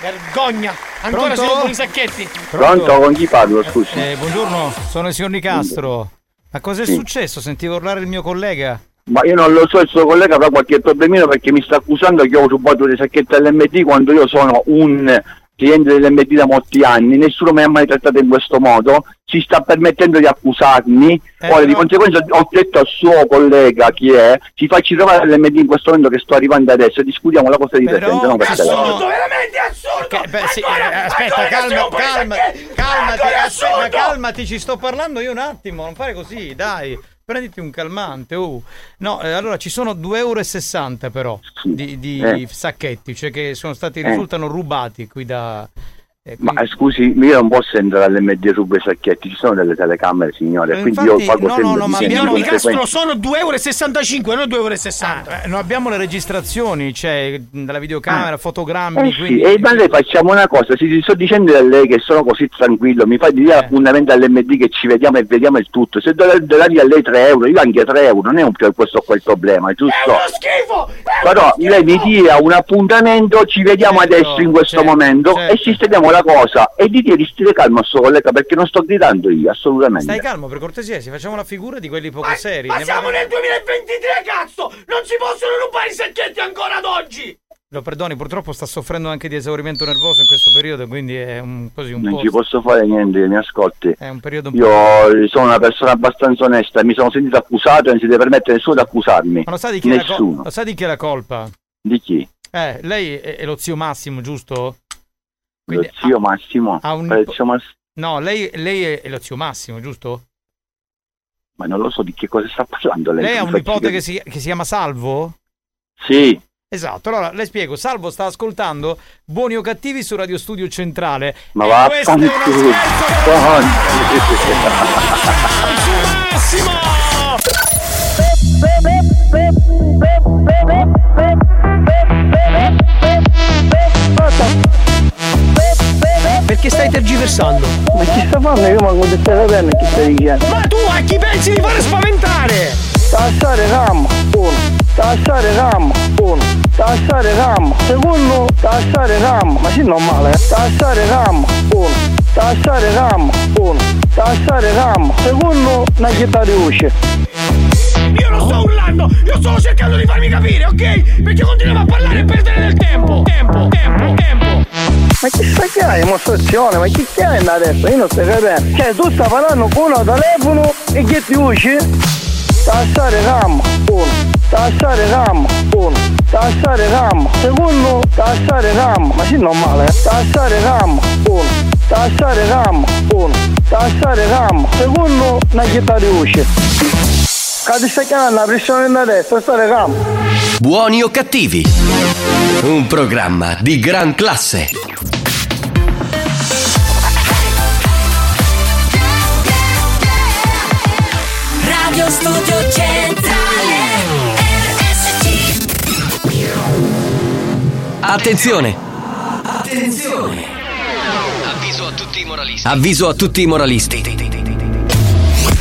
Vergogna. Ancora Pronto? sono con i sacchetti. Pronto, con chi parlo, scusi? Eh, buongiorno, sono il signor Nicastro. Ma cos'è Sì. successo? Sentivo urlare il mio collega. Ma io non lo so, il suo collega avrà qualche problemino perché mi sta accusando che ho rubato le sacchette LMD quando io sono un cliente dell'MD da molti anni, nessuno mi ha mai trattato in questo modo, si sta permettendo di accusarmi, Eh, ora di conseguenza ho detto al suo collega chi è, ci facci trovare l'MD in questo momento che sto arrivando adesso e discutiamo la cosa di Però presente, non per assurdo. veramente assurdo. Che- beh, sì, eh, aspetta, calma, calma, calmati, aspetta, calmati, ci sto parlando io un attimo, non fare così, dai. Prenditi un calmante, oh. No, eh, allora ci sono 2,60 euro però di, di Eh. sacchetti, cioè che sono stati, Eh. risultano rubati qui da... eh, Ma eh, scusi, io non posso entrare all'MD rubare i sacchetti, ci sono delle telecamere signore, Eh, quindi infatti, io pago no, sempre no, no, ma abbiamo- Nicastro sono 2,65 non 2,60 Eh, no, abbiamo le registrazioni, cioè dalla videocamera, fotogrammi, Eh sì, quindi... e ma lei facciamo una cosa, se ti sto dicendo a lei che sono così tranquillo, mi fai di Eh. dire l'appuntamento all'MD che ci vediamo e vediamo il tutto, se dargli a lei 3 euro, io anche 3 euro, non è un questo qua il problema, è giusto? schifo Però lei mi dia un appuntamento, ci vediamo Certo, adesso in questo certo, momento certo. e sistemiamo la cosa e di stare calmo a suo collega perché non sto gridando io, assolutamente. Stai calmo, per cortesia, si facciamo la figura di quelli poco seri. Ma ne siamo vale- nel 2023 cazzo non si possono rubare i sacchetti ancora ad oggi Lo perdoni, purtroppo sta soffrendo anche di esaurimento nervoso in questo periodo, quindi è un, così un Non po'... ci posso fare niente, mi ascolti. È un periodo un po'... Io sono una persona abbastanza onesta, mi sono sentito accusato e non si deve permettere nessuno di accusarmi. Ma lo sai di chi, è la, Nessuno. col- lo sai di chi è la colpa? Di chi? Eh, lei è, è lo zio Massimo, giusto? Lo zio Massimo. ha un- Eh, zio Mass- No, lei, lei è, è lo zio Massimo, giusto? Ma non lo so di che cosa sta parlando lei. Lei ha un nipote che si, che si chiama Salvo? Sì. Esatto, allora le spiego, Salvo sta ascoltando Buoni o Cattivi su Radio Studio Centrale. Ma E va questo è uno fanculo. Massimo perché stai tergiversando Ma chi sta fanno? Io manco di stare bene chi stai dicendo. ma tu a chi pensi di fare spaventare Tassare RAM, uno. Tassare RAM, uno. Tassare RAM, secondo. Tassare RAM, ma sì normale, eh. Tassare RAM, uno. Tassare RAM, uno. Tassare RAM, secondo. Una chitarra di usce. Io non sto urlando io sto cercando di farmi capire ok perché continuiamo a parlare e perdere del tempo tempo tempo tempo Ma chi sta che hai? Dimostrazione, ma chi hai adesso? Io non sto capendo. Cioè tu stai parlando con un telefono e che ti usci? Tassare RAM, uno. Tassare RAM, uno. Tassare RAM, secondo. Tassare RAM, ma sì normale, eh. Tassare RAM, uno. Tassare RAM, uno. Tassare RAM, secondo. Una chitarra di usci. Stai chiamando la pressione da destra, stare RAM. Buoni o cattivi? Un programma di gran classe. Radio Studio Centrale RSC Attenzione! Attenzione Avviso a tutti i moralisti. Avviso a tutti i moralisti.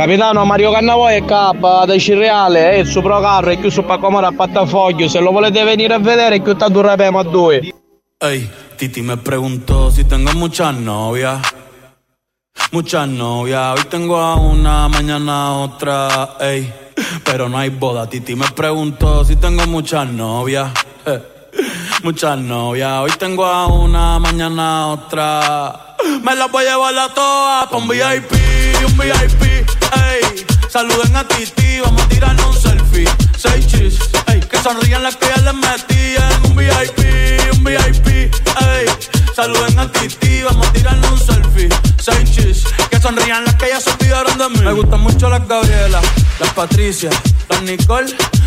Capitano Mario Cannavoi è K da Cirreale e il suo carro è chiuso per comare a Pattafoglio. Se lo volete venire a vedere è chiuso a due a due. Ey, Titi me preguntó si tengo muchas novias. Muchas novias, hoy tengo a una, mañana a otra, ey. Pero no hay boda, Titi me preguntó si tengo muchas novias. eh. Muchas novias, hoy tengo a una, mañana a otra. Me las voy a llevar a todas pa' un VIP, un VIP, ey. Saluden a Titi, vamos a tirarnos un selfie. Seis chis, ey. Que sonrían las que ya les metí en un VIP, un VIP, ey. Saluden a Titi, vamos a tirarnos un selfie. Seis chis, que sonrían las que ya se olvidaron de mí. Me gustan mucho las Gabriela, las Patricia, las Nicole,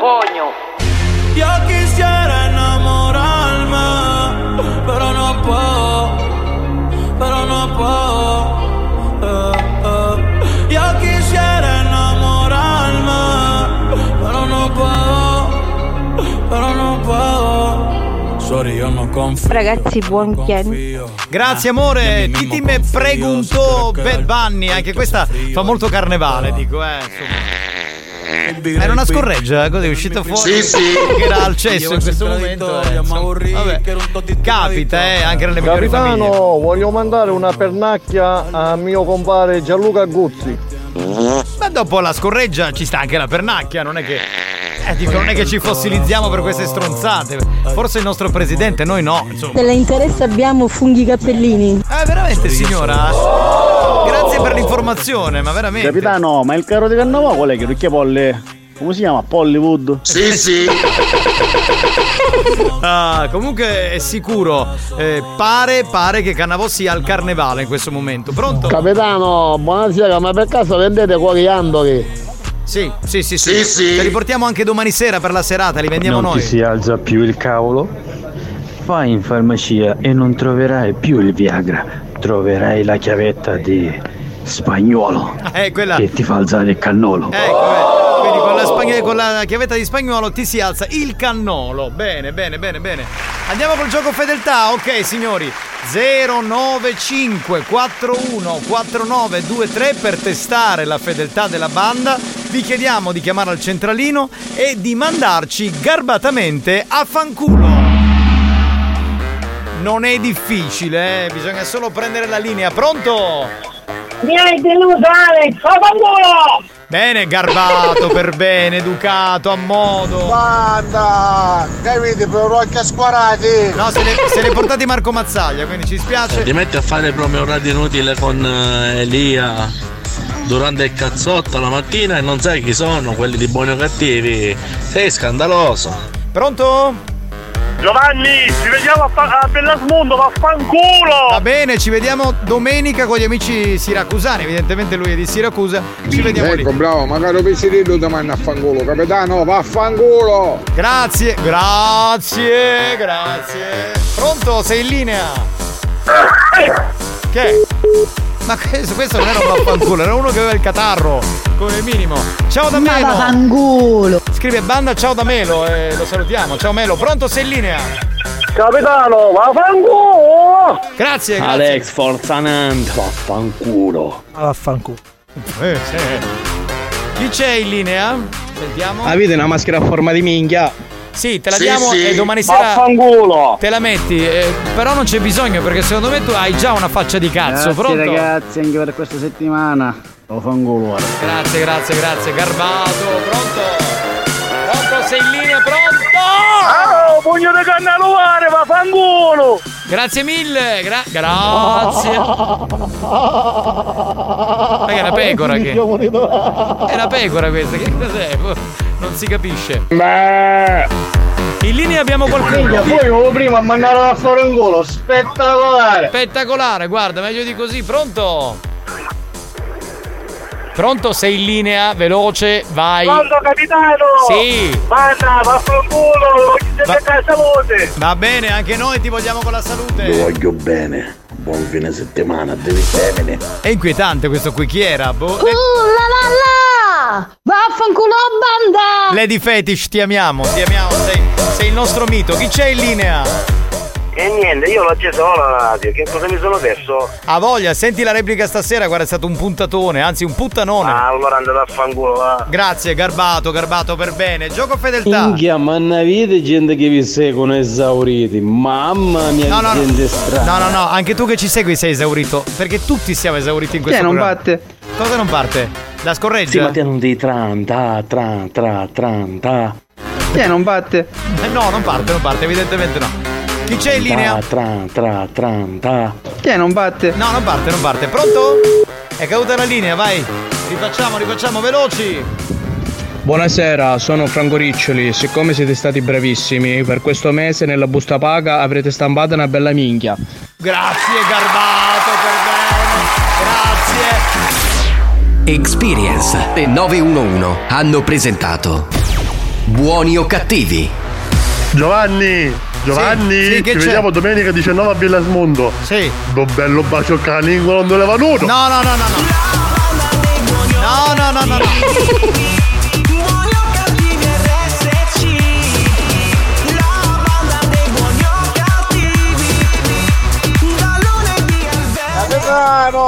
Coño. Yo quisiera enamorarme, pero no puedo, pero no puedo. eh, eh. Yo quisiera enamorarme, pero no puedo, pero no puedo. Sorry, yo no confío. Ragazzi, buon weekend. Grazie amore, Titi me preguntò Bad Bunny, anche questa fa molto carnevale, dico, eh, insomma. Era una scorreggia, così è uscito fuori. Sì, sì. Che era al cesso in questo momento. eh. Vabbè, capita, eh, anche nelle migliori famiglie. Capitano, voglio mandare una pernacchia a mio compare Gianluca Guzzi. Ma dopo la scorreggia ci sta anche la pernacchia, non è che. Eh, dico, non è che ci fossilizziamo per queste stronzate. Forse il nostro presidente, noi no. Insomma. Se le interessa abbiamo funghi cappellini. Eh, veramente, signora? Grazie per l'informazione, ma veramente. Capitano, ma il carro di carnaval qual è che ricchia polle? Come si chiama? Pollywood? Sì, sì. Ah, comunque è sicuro. eh, pare, pare che Cannavò sia al carnevale in questo momento. Pronto? Capitano, buonasera, ma per caso vendete coriandoli? Sì, sì, sì, sì. Te li portiamo anche domani sera per la serata, li vendiamo non noi. ti si alza più il cavolo? Vai in farmacia e non troverai più il Viagra, troverai la chiavetta di spagnolo Eh, quella. che ti fa alzare il cannolo. Ecco, eh. Quindi con la, spagn- con la chiavetta di spagnolo ti si alza il cannolo. Bene, bene, bene, bene. Andiamo col gioco fedeltà. Ok, signori. 095 41 4923 per testare la fedeltà della banda. Vi chiediamo di chiamare al centralino e di mandarci garbatamente a fanculo. Non è difficile, eh? bisogna solo prendere la linea. Pronto? Mi hai deluso Alex, fanculo! Bene, garbato, per bene, educato, a modo. Banda! Capite, per rocca squarati! No, se ne, se ne portati Marco Mazzaglia, quindi ci spiace. Ti metti a fare proprio un radio inutile con eh, Elia durante il cazzotto la mattina e non sai chi sono quelli di buoni o cattivi. Sei scandaloso. Pronto? Giovanni, ci vediamo a, fa- a Bellasmondo, vaffanculo! Va bene, ci vediamo domenica con gli amici siracusani. Evidentemente lui è di Siracusa. Ci vediamo lì. Ecco, bravo, magari Pizzirillo domani a fanculo, capitano, vaffanculo! Grazie, grazie, grazie. Pronto? Sei in linea? Che? Ma questo, questo non era un vaffanculo, era uno che aveva il catarro, come minimo. Ciao da Ma Melo. vaffanculo. Scrive banda ciao da Melo e lo salutiamo. Ciao Melo, pronto sei in linea? Capitano, vaffanculo! Grazie, grazie. Alex Forzanant, vaffanculo. Ah, vaffanculo. Eh, sì. Chi c'è in linea? Sentiamo. Avete una maschera a forma di minchia? Sì, te la Sì, diamo sì. e domani sera Vaffanculo. te la metti. eh, però non c'è bisogno perché secondo me tu hai già una faccia di cazzo. Grazie Pronto? ragazzi anche per questa settimana. Lo fanculo guarda. Grazie, grazie, grazie. Garbato, pronto? Pronto, sei in linea, pronto? Oh, pugno di canna luare, vaffanculo. Grazie mille, gra- grazie. Ma che è una pecora che. È una pecora questa, che cos'è? Non si capisce. In linea abbiamo qualcuno. Poi avevo prima a mandare a fare un culo, spettacolare. Spettacolare, guarda, meglio di così, pronto? Pronto, sei in linea, veloce, vai. Pronto capitano? Sì. Manna, vaffanculo, Va- salute. Va bene, anche noi ti vogliamo con la Lo salute. voglio bene. Buon fine settimana, devi femmine. È inquietante questo qui, chi era? Boh. Uh, la la la! Vaffanculo banda! Lady Fetish, ti amiamo, ti amiamo, sei, sei il nostro mito. Chi c'è in linea? E niente, io l'ho acceso la radio, che cosa mi sono perso? Ha voglia, senti la replica stasera, guarda, è stato un puntatone, anzi un puttanone. Ah, allora andate a fanculo, va. Grazie, garbato, garbato per bene. Gioco fedeltà. Minchia, ma ne avete gente che vi seguono esauriti. Mamma mia, No, no, no. gente strana. No, no, no, anche tu che ci segui sei esaurito. Perché tutti siamo esauriti in questo Chi è, non programma. batte? Cosa non parte? La scorreggia? Sì, ma te non devi tran, ta, tran, tra, tran, ta. Chi non batte? Eh, no, non parte, non parte, evidentemente no. Chi c'è in linea? Ta, tran, tra, tran, ta. Chi non batte? No, non parte, non parte. Pronto? È caduta la linea, vai. Rifacciamo, rifacciamo, veloci. Buonasera, sono Franco Riccioli. Siccome siete stati bravissimi, per questo mese nella busta paga avrete stampato una bella minchia. Grazie, garbato, per bene. Grazie. Experience e 911 hanno presentato Buoni o cattivi? Giovanni, Giovanni, Sì, sì, ci c'è? vediamo domenica 19 a Villasmondo. Sì. Do bello bacio caningo non dove venuto. No, no, no, no, no. No, no, no, no, no. Capitano,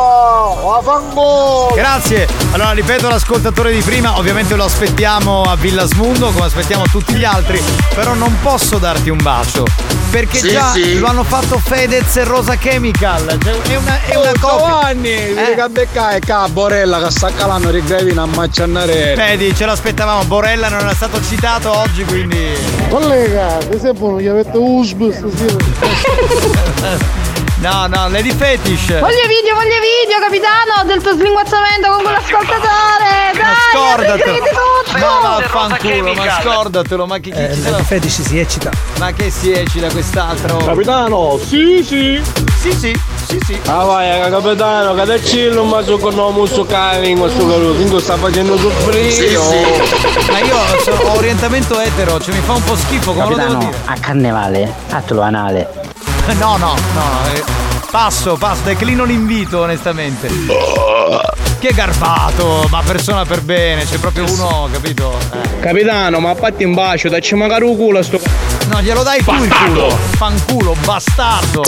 vaffanculo. Grazie. Allora ripeto l'ascoltatore di prima, ovviamente lo aspettiamo a Villasmundo come aspettiamo tutti gli altri, però non posso darti un bacio. Perché Sì, già sì. lo hanno fatto Fedez e Rosa Chemical. Cioè, è una, è una Oh, copia. Giovanni, vedi che becca è ca Borella che sta calando rigravina a macciannare. Vedi, ce l'aspettavamo. Borella non era stato citato oggi, quindi. Collega, ti sembrano che avete USB stasera. No, no, Lady Fetish. Voglio video, voglio video, capitano, del tuo slinguazzamento con quell'ascoltatore! Ma Dai, scordatelo! Ma vaffanculo, ma scordatelo, ma chi, chi Eh, ci la fetici si eccita. Ma che si eccita quest'altro? Capitano, sì, sì. Sì, sì, sì, sì. Ah vai, capitano, che te cillo ma su con uomo su caringo, sto caruso, quindi sta facendo soffrire. Ma io so- ho orientamento etero, cioè mi fa un po' schifo, come lo devo Capitano, dire? a carnevale, fatelo anale. No, no, no, eh, passo, passo, declino l'invito onestamente. Che garbato, ma persona per bene, c'è proprio uno, capito? Eh. Capitano, ma fatti un bacio, dacci magari un culo a sto No, glielo dai tu il culo, fanculo, bastardo.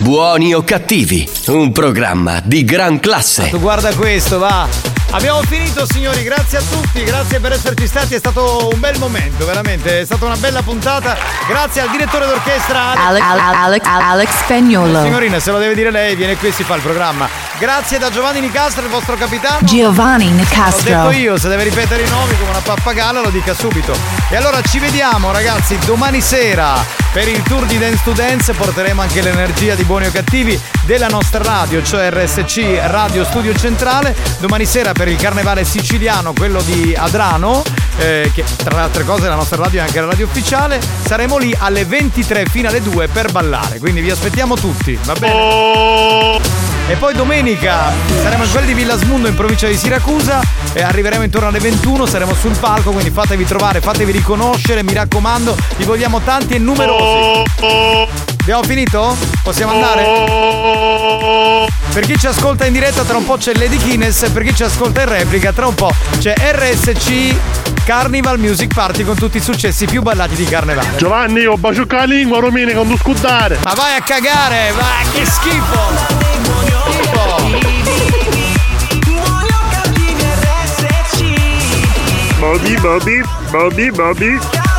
Buoni o cattivi? Un programma di gran classe. Tu guarda questo, va. Abbiamo finito signori, grazie a tutti, grazie per esserci stati, è stato un bel momento, veramente, è stata una bella puntata. Grazie al direttore d'orchestra Alex, Alex, Alex Spagnolo. Signorina, se lo deve dire lei, viene qui e si fa il programma. Grazie da Giovanni Nicastro, il vostro capitano. Giovanni L'ho Nicastro. detto io, se deve ripetere i nomi come una pappagalla lo dica subito. E allora ci vediamo ragazzi domani sera per il tour di Dance to Dance, porteremo anche l'energia di buoni o cattivi della nostra radio, cioè RSC Radio Studio Centrale. Domani sera per il carnevale siciliano, quello di Adrano, eh, che tra le altre cose la nostra radio è anche la radio ufficiale, saremo lì alle 23 fino alle 2 per ballare, quindi vi aspettiamo tutti, va bene? E poi domenica saremo in quel di Villasmundo in provincia di Siracusa e arriveremo intorno alle 21, saremo sul palco, quindi fatevi trovare, fatevi riconoscere, mi raccomando, vi vogliamo tanti e numerosi. Abbiamo finito? Possiamo andare? Per chi ci ascolta in diretta tra un po' c'è Lady Guinness, per chi ci ascolta in replica tra un po' c'è RSC Carnival Music Party con tutti i successi più ballati di carnevale. Giovanni, ho bacio la lingua, Romini, con tu scudare. Ma vai a cagare, va, che schifo! Bobby, Bobby, Bobby, Bobby.